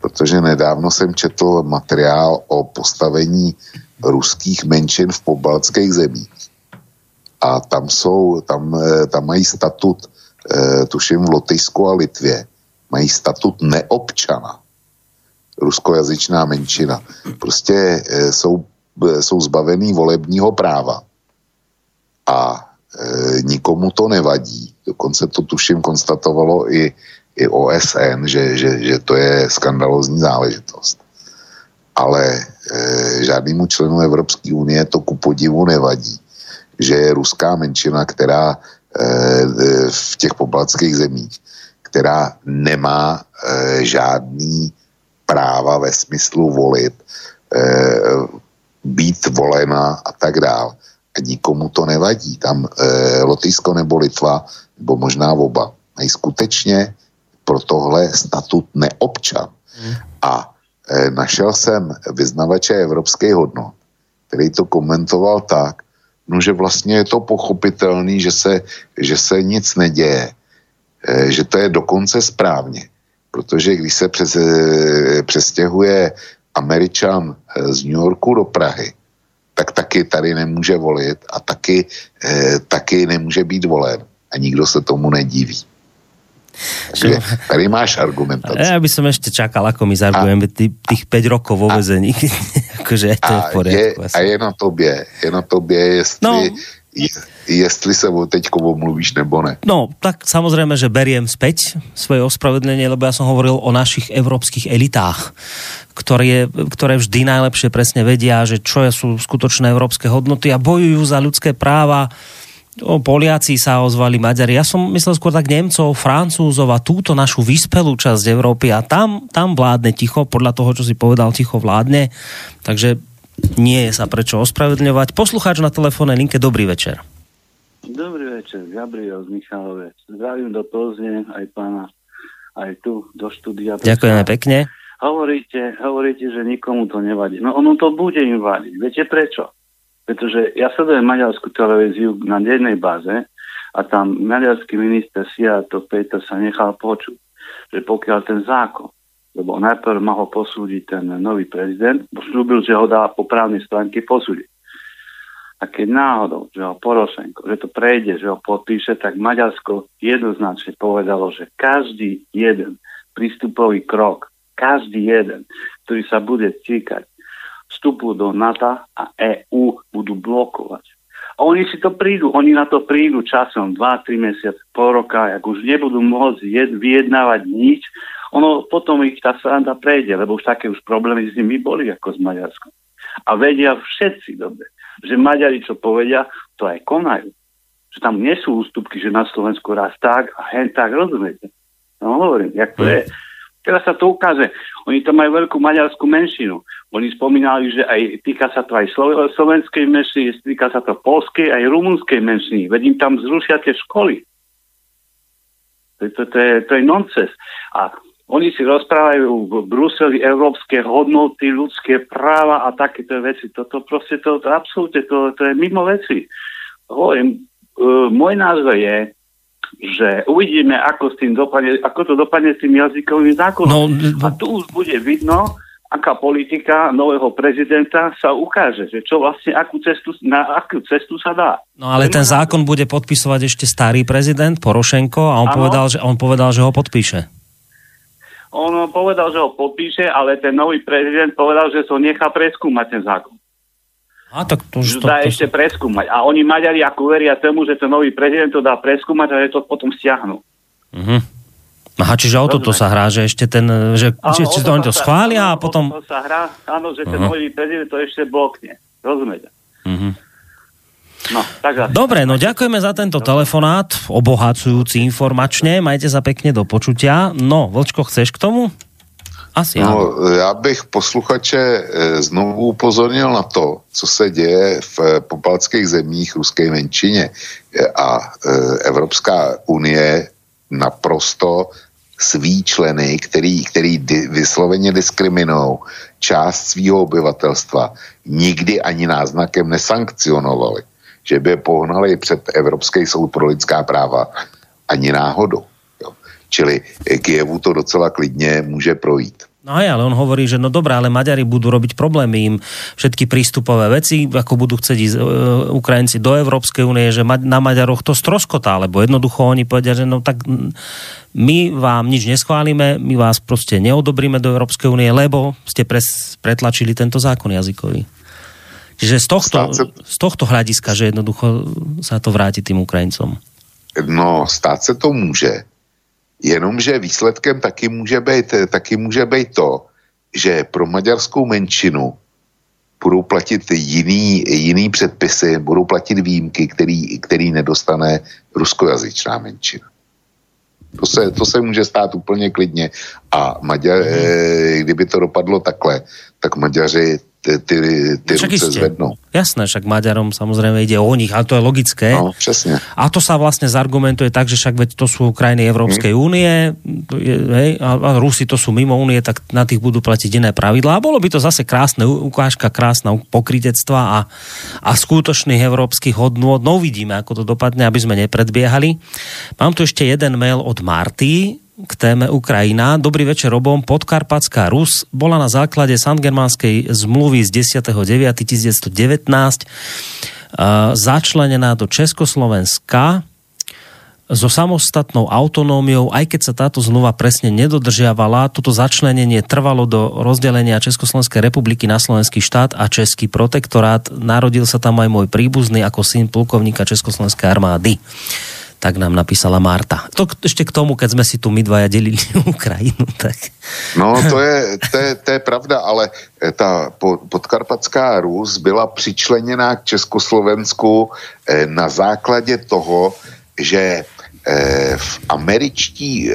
Protože nedávno jsem četl materiál o postavení ruských menšin v pobaltských zemích. A tam jsou, tam, eh, tam mají statut e, tuším v Lotyšsku a Litvě, mají statut neobčana. Ruskojazyčná menšina. Prostě e, jsou, e, jsou zbavený volebního práva. A e, nikomu to nevadí. Dokonce to tuším konstatovalo i, i OSN, že, že, že to je skandalozní záležitost. Ale e, žádnému členu Evropské unie to ku podivu nevadí, že je ruská menšina, která v těch pobaltských zemích, která nemá eh, žádný práva ve smyslu volit, eh, být volena a tak dál. a nikomu to nevadí. Tam e, Lotyšsko nebo Litva, nebo možná oba, mají skutečně pro tohle statut neobčan. Hmm. A našel jsem vyznavače evropské hodnot, který to komentoval tak, no, že vlastně je to pochopitelný, že se, že se nic neděje, e, že to je dokonce správně. Protože když se přes, e, přestěhuje Američan e, z New Yorku do Prahy, tak taky tady nemůže volit a taky, taky nemůže být volen. A nikdo se tomu nediví. Takže tady máš argumentaci. Ja by som ešte čakal, ako mi zargujem tých 5 rokov vo vezení. [laughs] akože to je v poriadku. Je, a je na tobě, je na tobě, jestli, no, je, jestli sa teďko omluvíš nebo ne. No, tak samozrejme, že beriem späť svoje ospravedlenie, lebo ja som hovoril o našich európskych elitách, ktoré, ktoré vždy najlepšie presne vedia, že čo sú skutočné európske hodnoty a bojujú za ľudské práva O, Poliaci sa ozvali, Maďari. Ja som myslel skôr tak Nemcov, Francúzov a túto našu vyspelú časť Európy a tam, tam vládne ticho, podľa toho, čo si povedal, ticho vládne. Takže nie je sa prečo ospravedlňovať. Poslucháč na telefónnej linke, dobrý večer. Dobrý večer, Gabriel z Michalove. Zdravím do Plzne, aj pána, aj tu do štúdia. Ďakujeme pekne. Hovoríte, hovoríte, že nikomu to nevadí. No ono to bude im vadiť. Viete prečo? Pretože ja sledujem maďarskú televíziu na jednej báze a tam maďarský minister Siato Peter sa nechal počuť, že pokiaľ ten zákon, lebo najprv ma ho posúdiť ten nový prezident, slúbil, že ho dá po právnej stránke posúdiť. A keď náhodou, že ho Porošenko, že to prejde, že ho podpíše, tak Maďarsko jednoznačne povedalo, že každý jeden prístupový krok, každý jeden, ktorý sa bude týkať vstupu do NATO a EU budú blokovať. A oni si to prídu, oni na to prídu časom 2-3 mesiace, pol roka, ak už nebudú môcť jed, vyjednávať nič, ono potom ich tá sranda prejde, lebo už také už problémy s nimi boli ako s Maďarskom. A vedia všetci dobre, že Maďari čo povedia, to aj konajú. Že tam nie sú ústupky, že na Slovensku raz tak a hen tak, rozumiete? No hovorím, jak to je. Teraz sa to ukáže. Oni tam majú veľkú maďarskú menšinu. Oni spomínali, že aj týka sa to aj slovenskej menšiny, týka sa to polskej aj rumunskej menšiny. Veď im tam zrušia tie školy. To, to, to, je, to je nonces. A oni si rozprávajú v Bruseli európske hodnoty, ľudské práva a takéto veci. Toto proste, to, to absolútne, to, to je mimo veci. Hovorím, uh, môj názor je, že uvidíme, ako, s tým dopadne, ako to dopadne s tým jazykovým zákonom. No, a tu už bude vidno, aká politika nového prezidenta sa ukáže, že čo vlastne, akú cestu, na akú cestu sa dá. No ale ten zákon bude podpisovať ešte starý prezident Porošenko a on, povedal, že, on povedal, že ho podpíše. On povedal, že ho podpíše, ale ten nový prezident povedal, že to nechá preskúmať ten zákon. A tak to, už to, dá to, ešte preskúmať. A oni Maďari ako veria tomu, že ten nový prezident to dá preskúmať a že to potom stiahnu. Uh-huh. Aha, čiže o toto sa hrá, že ešte ten, že, áno, či, či to oni to schvália a potom... To sa hrá, áno, že ten uh-huh. nový prezident to ešte blokne. Rozumiete? Uh-huh. No, tak Dobre, no ďakujeme za tento telefonát, obohacujúci informačne, majte sa pekne do počutia. No, Vlčko, chceš k tomu? Asi no, já bych posluchače eh, znovu upozornil na to, co se děje v eh, popalských zemích ruské menšině eh, a Evropská unie naprosto svý členy, který, který di, vysloveně diskriminují část svého obyvatelstva, nikdy ani náznakem nesankcionovali, že by je pohnali před Evropský soud pro lidská práva ani náhodou. Čili Kievu to docela klidně může projít. No aj, ale on hovorí, že no dobré, ale Maďari budú robiť problémy im všetky prístupové veci, ako budú chcieť ísť e, Ukrajinci do Európskej únie, že na Maďaroch to stroskotá, lebo jednoducho oni povedia, že no tak my vám nič neschválime, my vás proste neodobríme do Európskej únie, lebo ste pres, pretlačili tento zákon jazykový. Čiže z tohto, z tohto hľadiska, že jednoducho sa to vráti tým Ukrajincom. No, stát se to může, Jenomže výsledkem taky může být, taky může být to, že pro maďarskou menšinu budou platit jiný, jiný předpisy, budou platit výjimky, který, který nedostane ruskojazyčná menšina. To se, to se může stát úplně klidně. A Maďar, mm. kdyby to dopadlo takhle, tak Maďaři ty, ty, ty Však ruce iste. zvednou. Jasné, však Maďarom samozrejme ide o nich, ale to je logické. No, přesně. A to sa vlastne zargumentuje tak, že však veď to sú krajiny Európskej Hm. únie, hej, a, a Rusi to sú mimo únie, tak na tých budú platiť iné pravidlá. A bolo by to zase krásne, ukážka krásna pokritectva a, a skutočných európskych hodnôt. No uvidíme, ako to dopadne, aby sme nepredbiehali. Mám tu ešte jeden mail od Marty, k téme Ukrajina. Dobrý večer obom. Podkarpatská Rus bola na základe Sangermanskej zmluvy z 10.9.1919 uh, začlenená do Československa so samostatnou autonómiou, aj keď sa táto zmluva presne nedodržiavala, toto začlenenie trvalo do rozdelenia Československej republiky na slovenský štát a český protektorát. Narodil sa tam aj môj príbuzný ako syn plukovníka Československej armády. Tak nám napísala Marta. To ešte k tomu, keď sme si tu my dvaja delili [laughs] Ukrajinu, tak... No, to je, to je, to je pravda, ale eh, ta po- podkarpatská Rus byla přičleněná k Československu eh, na základě toho, že eh, v američtí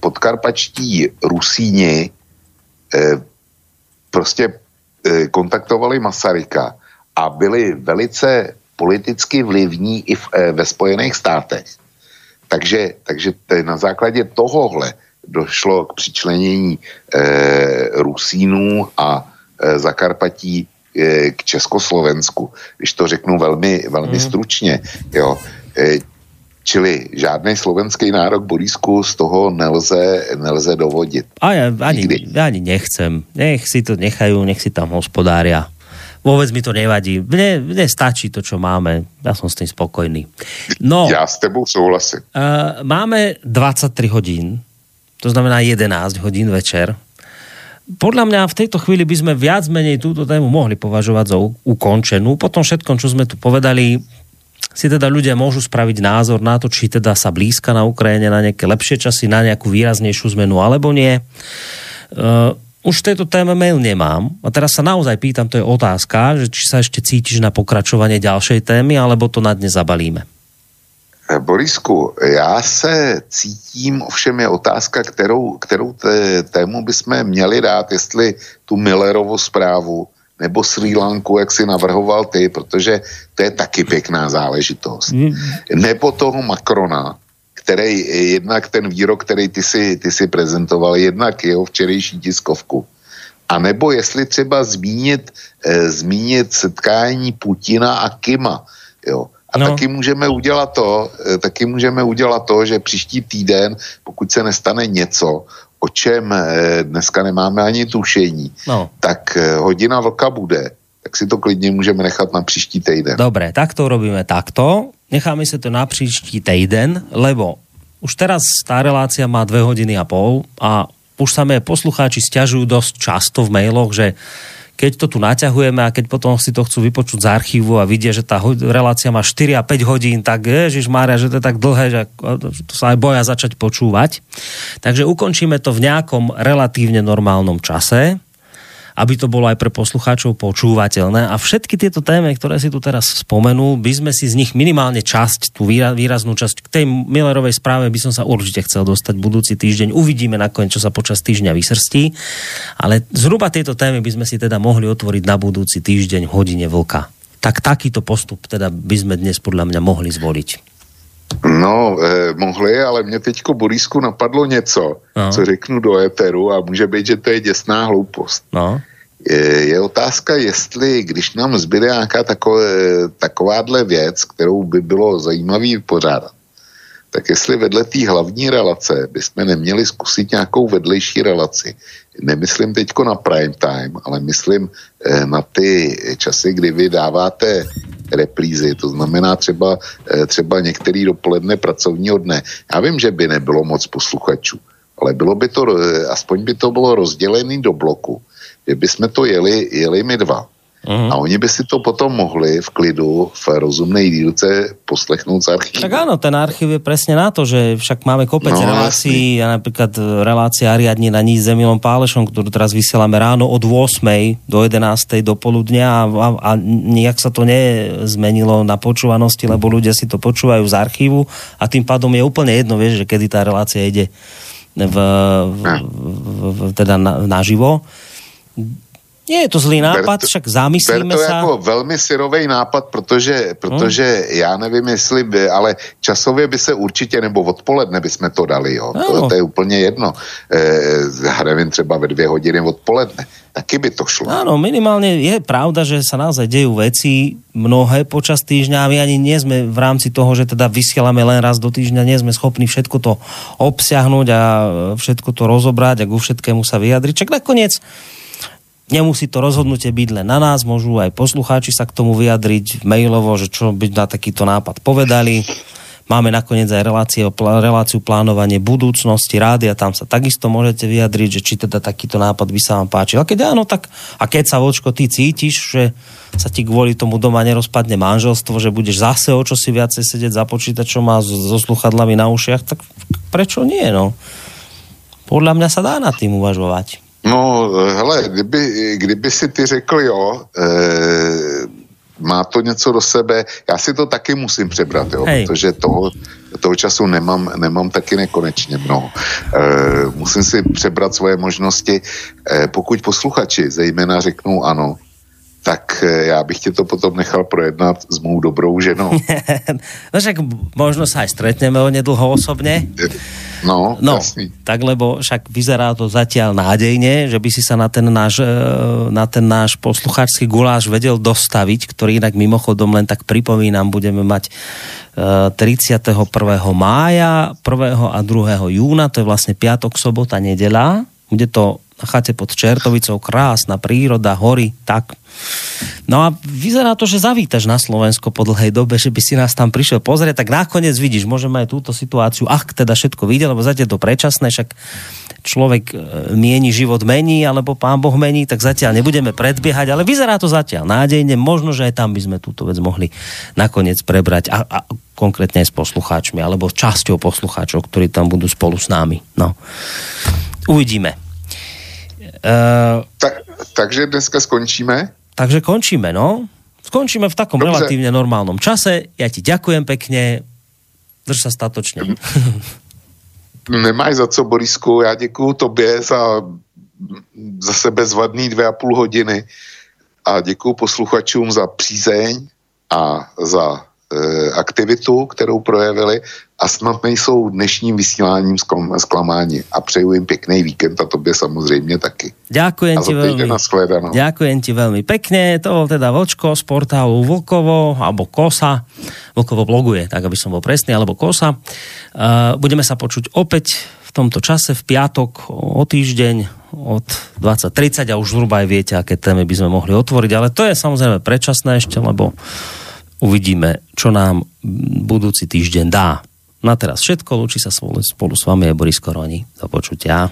podkarpačtí Rusíni prostě kontaktovali Masaryka a byli velice politicky vlivní i v, eh, ve Spojených státech. Takže, takže t- na základě tohohle došlo k přičlenění eh, Rusínů a eh, Zakarpatí eh, k Československu, když to řeknu velmi, velmi Mhm. stručně. Jo. Eh, čili žádný slovenský nárok Borisku z toho nelze, nelze dovodit. A ja ani, ja ani nechcem. Nech si to nechajú, nech si tam hospodária. Vôbec mi to nevadí. Mne, mne stačí to, čo máme. Ja som s tým spokojný. No, Já s tebou souhlasím. Uh, máme 23 hodín, to znamená 11 hodín večer. Podľa mňa v tejto chvíli by sme viac menej túto tému mohli považovať za ukončenú. Po tom všetkom, čo sme tu povedali, si teda ľudia môžu spraviť názor na to, či teda sa blízka na Ukrajine na nejaké lepšie časy, na nejakú výraznejšiu zmenu alebo nie. Už v tejto téme mail nemám a teraz sa naozaj pýtam, to je otázka, že či sa ešte cítiš na pokračovanie ďalšej témy, alebo to na dnes zabalíme. Eh, Borisku, já se cítím, ovšem je otázka, kterou, kterou té, tému bychom měli dát, jestli tu Millerovu zprávu nebo Sri Lanku, jak si navrhoval ty, protože to je taky pěkná záležitost. Nebo toho Macrona, který jednak ten výrok, který ty si, ty si prezentoval, jednak jeho včerejší tiskovku. A nebo jestli třeba zmínit, eh, zmínit setkání Putina a Kima. Jo. A No. taky můžeme udělat to, eh, taky můžeme udělat to, že příští týden, pokud se nestane něco, o čem eh, dneska nemáme ani tušení, No. tak eh, hodina vlka bude. Tak si to klidně můžeme nechat na příští týden. Dobre, tak to urobíme takto. Necháme si to na príští týden, lebo už teraz tá relácia má dve hodiny a pol a už sa mi poslucháči stiažujú dosť často v mailoch, že keď to tu naťahujeme a keď potom si to chcú vypočuť z archívu a vidia, že tá relácia má 4 a 5 hodín, tak Ježiš Mária, že to je tak dlhé, že to sa aj boja začať počúvať. Takže ukončíme to v nejakom relatívne normálnom čase aby to bolo aj pre poslucháčov počúvateľné. A všetky tieto témy, ktoré si tu teraz spomenul, by sme si z nich minimálne časť, tú výra- výraznú časť, k tej Millerovej správe by som sa určite chcel dostať budúci týždeň. Uvidíme nakoniec, čo sa počas týždňa vysrstí. Ale zhruba tieto témy by sme si teda mohli otvoriť na budúci týždeň v hodine vlka. Tak takýto postup teda by sme dnes podľa mňa mohli zvoliť. No, eh, mohli, ale mě teďko Borisku napadlo něco, No. co řeknu do éteru a může být, že to je děsná hloupost. No. Je, je otázka, jestli, když nám zbyde nějaká takové, takováhle věc, kterou by bylo zajímavý vypořádat, tak jestli vedle té hlavní relace bychom neměli zkusit nějakou vedlejší relaci. Nemyslím teďko na prime time, ale myslím eh, na ty časy, kdy vy dáváte reprízy, to znamená třeba, eh, třeba některý dopoledne pracovního dne. Já vím, že by nebylo moc posluchačů, ale bylo by to, eh, aspoň by to bylo rozdělený do bloku, že bychom to jeli, jeli my dva. Mhm. A oni by si to potom mohli v klidu, v rozumnej dílce poslechnout z archívu. Tak áno, ten archív je presne na to, že však máme kopec No, relácií, a napríklad e, relácia Ariadne na níž s Emilom Pálešom, ktorú teraz vysielame ráno od 8. do 11. do poludnia a, a, a nejak sa to nezmenilo na počúvanosti, lebo ľudia si to počúvajú z archívu a tým pádom je úplne jedno, vieš, že kedy tá relácia ide v, v, v, v, teda na, naživo. Nie je to zlý nápad, to- však Ber zamyslíme to sa. jako velmi syrový nápad, protože, protože já nevím, jestli by, ale časově by se určitě, nebo odpoledne bychom to dali, jo. Ano. To, to je úplně jedno. E, nevím, třeba ve dvě hodiny odpoledne. Taky by to šlo. Áno, minimálne je pravda, že sa naozaj dejú veci mnohé počas týždňa a my ani nie sme v rámci toho, že teda vysielame len raz do týždňa, nie sme schopní všetko to obsiahnuť a všetko to rozobrať a ku všetkému sa vyjadriť. Čak nakoniec nemusí to rozhodnutie byť len na nás, môžu aj poslucháči sa k tomu vyjadriť mailovo, že čo by na takýto nápad povedali. Máme nakoniec aj relácie, reláciu plánovanie budúcnosti rádia, tam sa takisto môžete vyjadriť, že či teda takýto nápad by sa vám páčil. A keď áno, tak a keď sa vočko ty cítiš, že sa ti kvôli tomu doma nerozpadne manželstvo, že budeš zase o čo si viacej sedieť za počítačom a so, sluchadlami na ušiach, tak prečo nie, no? Podľa mňa sa dá nad tým uvažovať. No, hele, kdyby, kdyby si ty řekl jo, e, má to něco do sebe, já si to taky musím přebrat, jo, Hej. protože toho, toho času nemám, nemám taky nekonečně mnoho. E, musím si přebrat svoje možnosti. E, pokud posluchači zejména řeknou ano, tak e, já bych tě to potom nechal projednat s mou dobrou ženou. [laughs] no však možno sa aj stretneme onedlho osobne. No, No, jasný. tak lebo však vyzerá to zatiaľ nádejne, že by si sa na ten náš, e, na ten náš poslucháčsky guláš vedel dostaviť, ktorý inak mimochodom len tak pripomínam, budeme mať e, 31. mája, 1. a 2. júna, to je vlastne piatok, sobota, nedela. Bude to na chate pod Čertovicou, krásna príroda, hory, tak. No a vyzerá to, že zavítaš na Slovensko po dlhej dobe, že by si nás tam prišiel pozrieť, tak nakoniec vidíš, môžeme aj túto situáciu, ak teda všetko vidie, lebo zatiaľ to predčasné, však človek e, mieni, život mení, alebo pán Boh mení, tak zatiaľ nebudeme predbiehať, ale vyzerá to zatiaľ nádejne, možno, že aj tam by sme túto vec mohli nakoniec prebrať a, a konkrétne aj s poslucháčmi, alebo časťou poslucháčov, ktorí tam budú spolu s nami. No. Uvidíme. Uh, Tak, takže dneska skončíme. takže končíme, no. Skončíme v takom Dobře. relatívne normálnom čase. Ja ti ďakujem pekne. Drž sa statočne. Nemáš za co, Borisku, já děkuju tobě za, za sebezvadný dvě a půl hodiny a děkuju posluchačům za přízeň a za aktivitu, kterou projevili a snad nejsou dnešním vysíláním zklamáni a přeju jim pěkný víkend a tobě samozřejmě taky. Ďakujem ti veľmi. Ďakujem ti veľmi pekne. To bol teda Vočko z portálu Vlkovo, alebo Kosa. Vlkovo bloguje, tak aby som bol presný, alebo Kosa. Uh, budeme sa počuť opäť v tomto čase, v piatok o týždeň od 20.30 a už zhruba aj viete, aké témy by sme mohli otvoriť, ale to je samozrejme predčasné ešte, lebo uvidíme, čo nám budúci týždeň dá. Na teraz všetko, lúči sa spolu, spolu s vami je Boris Koroni. Do počutia.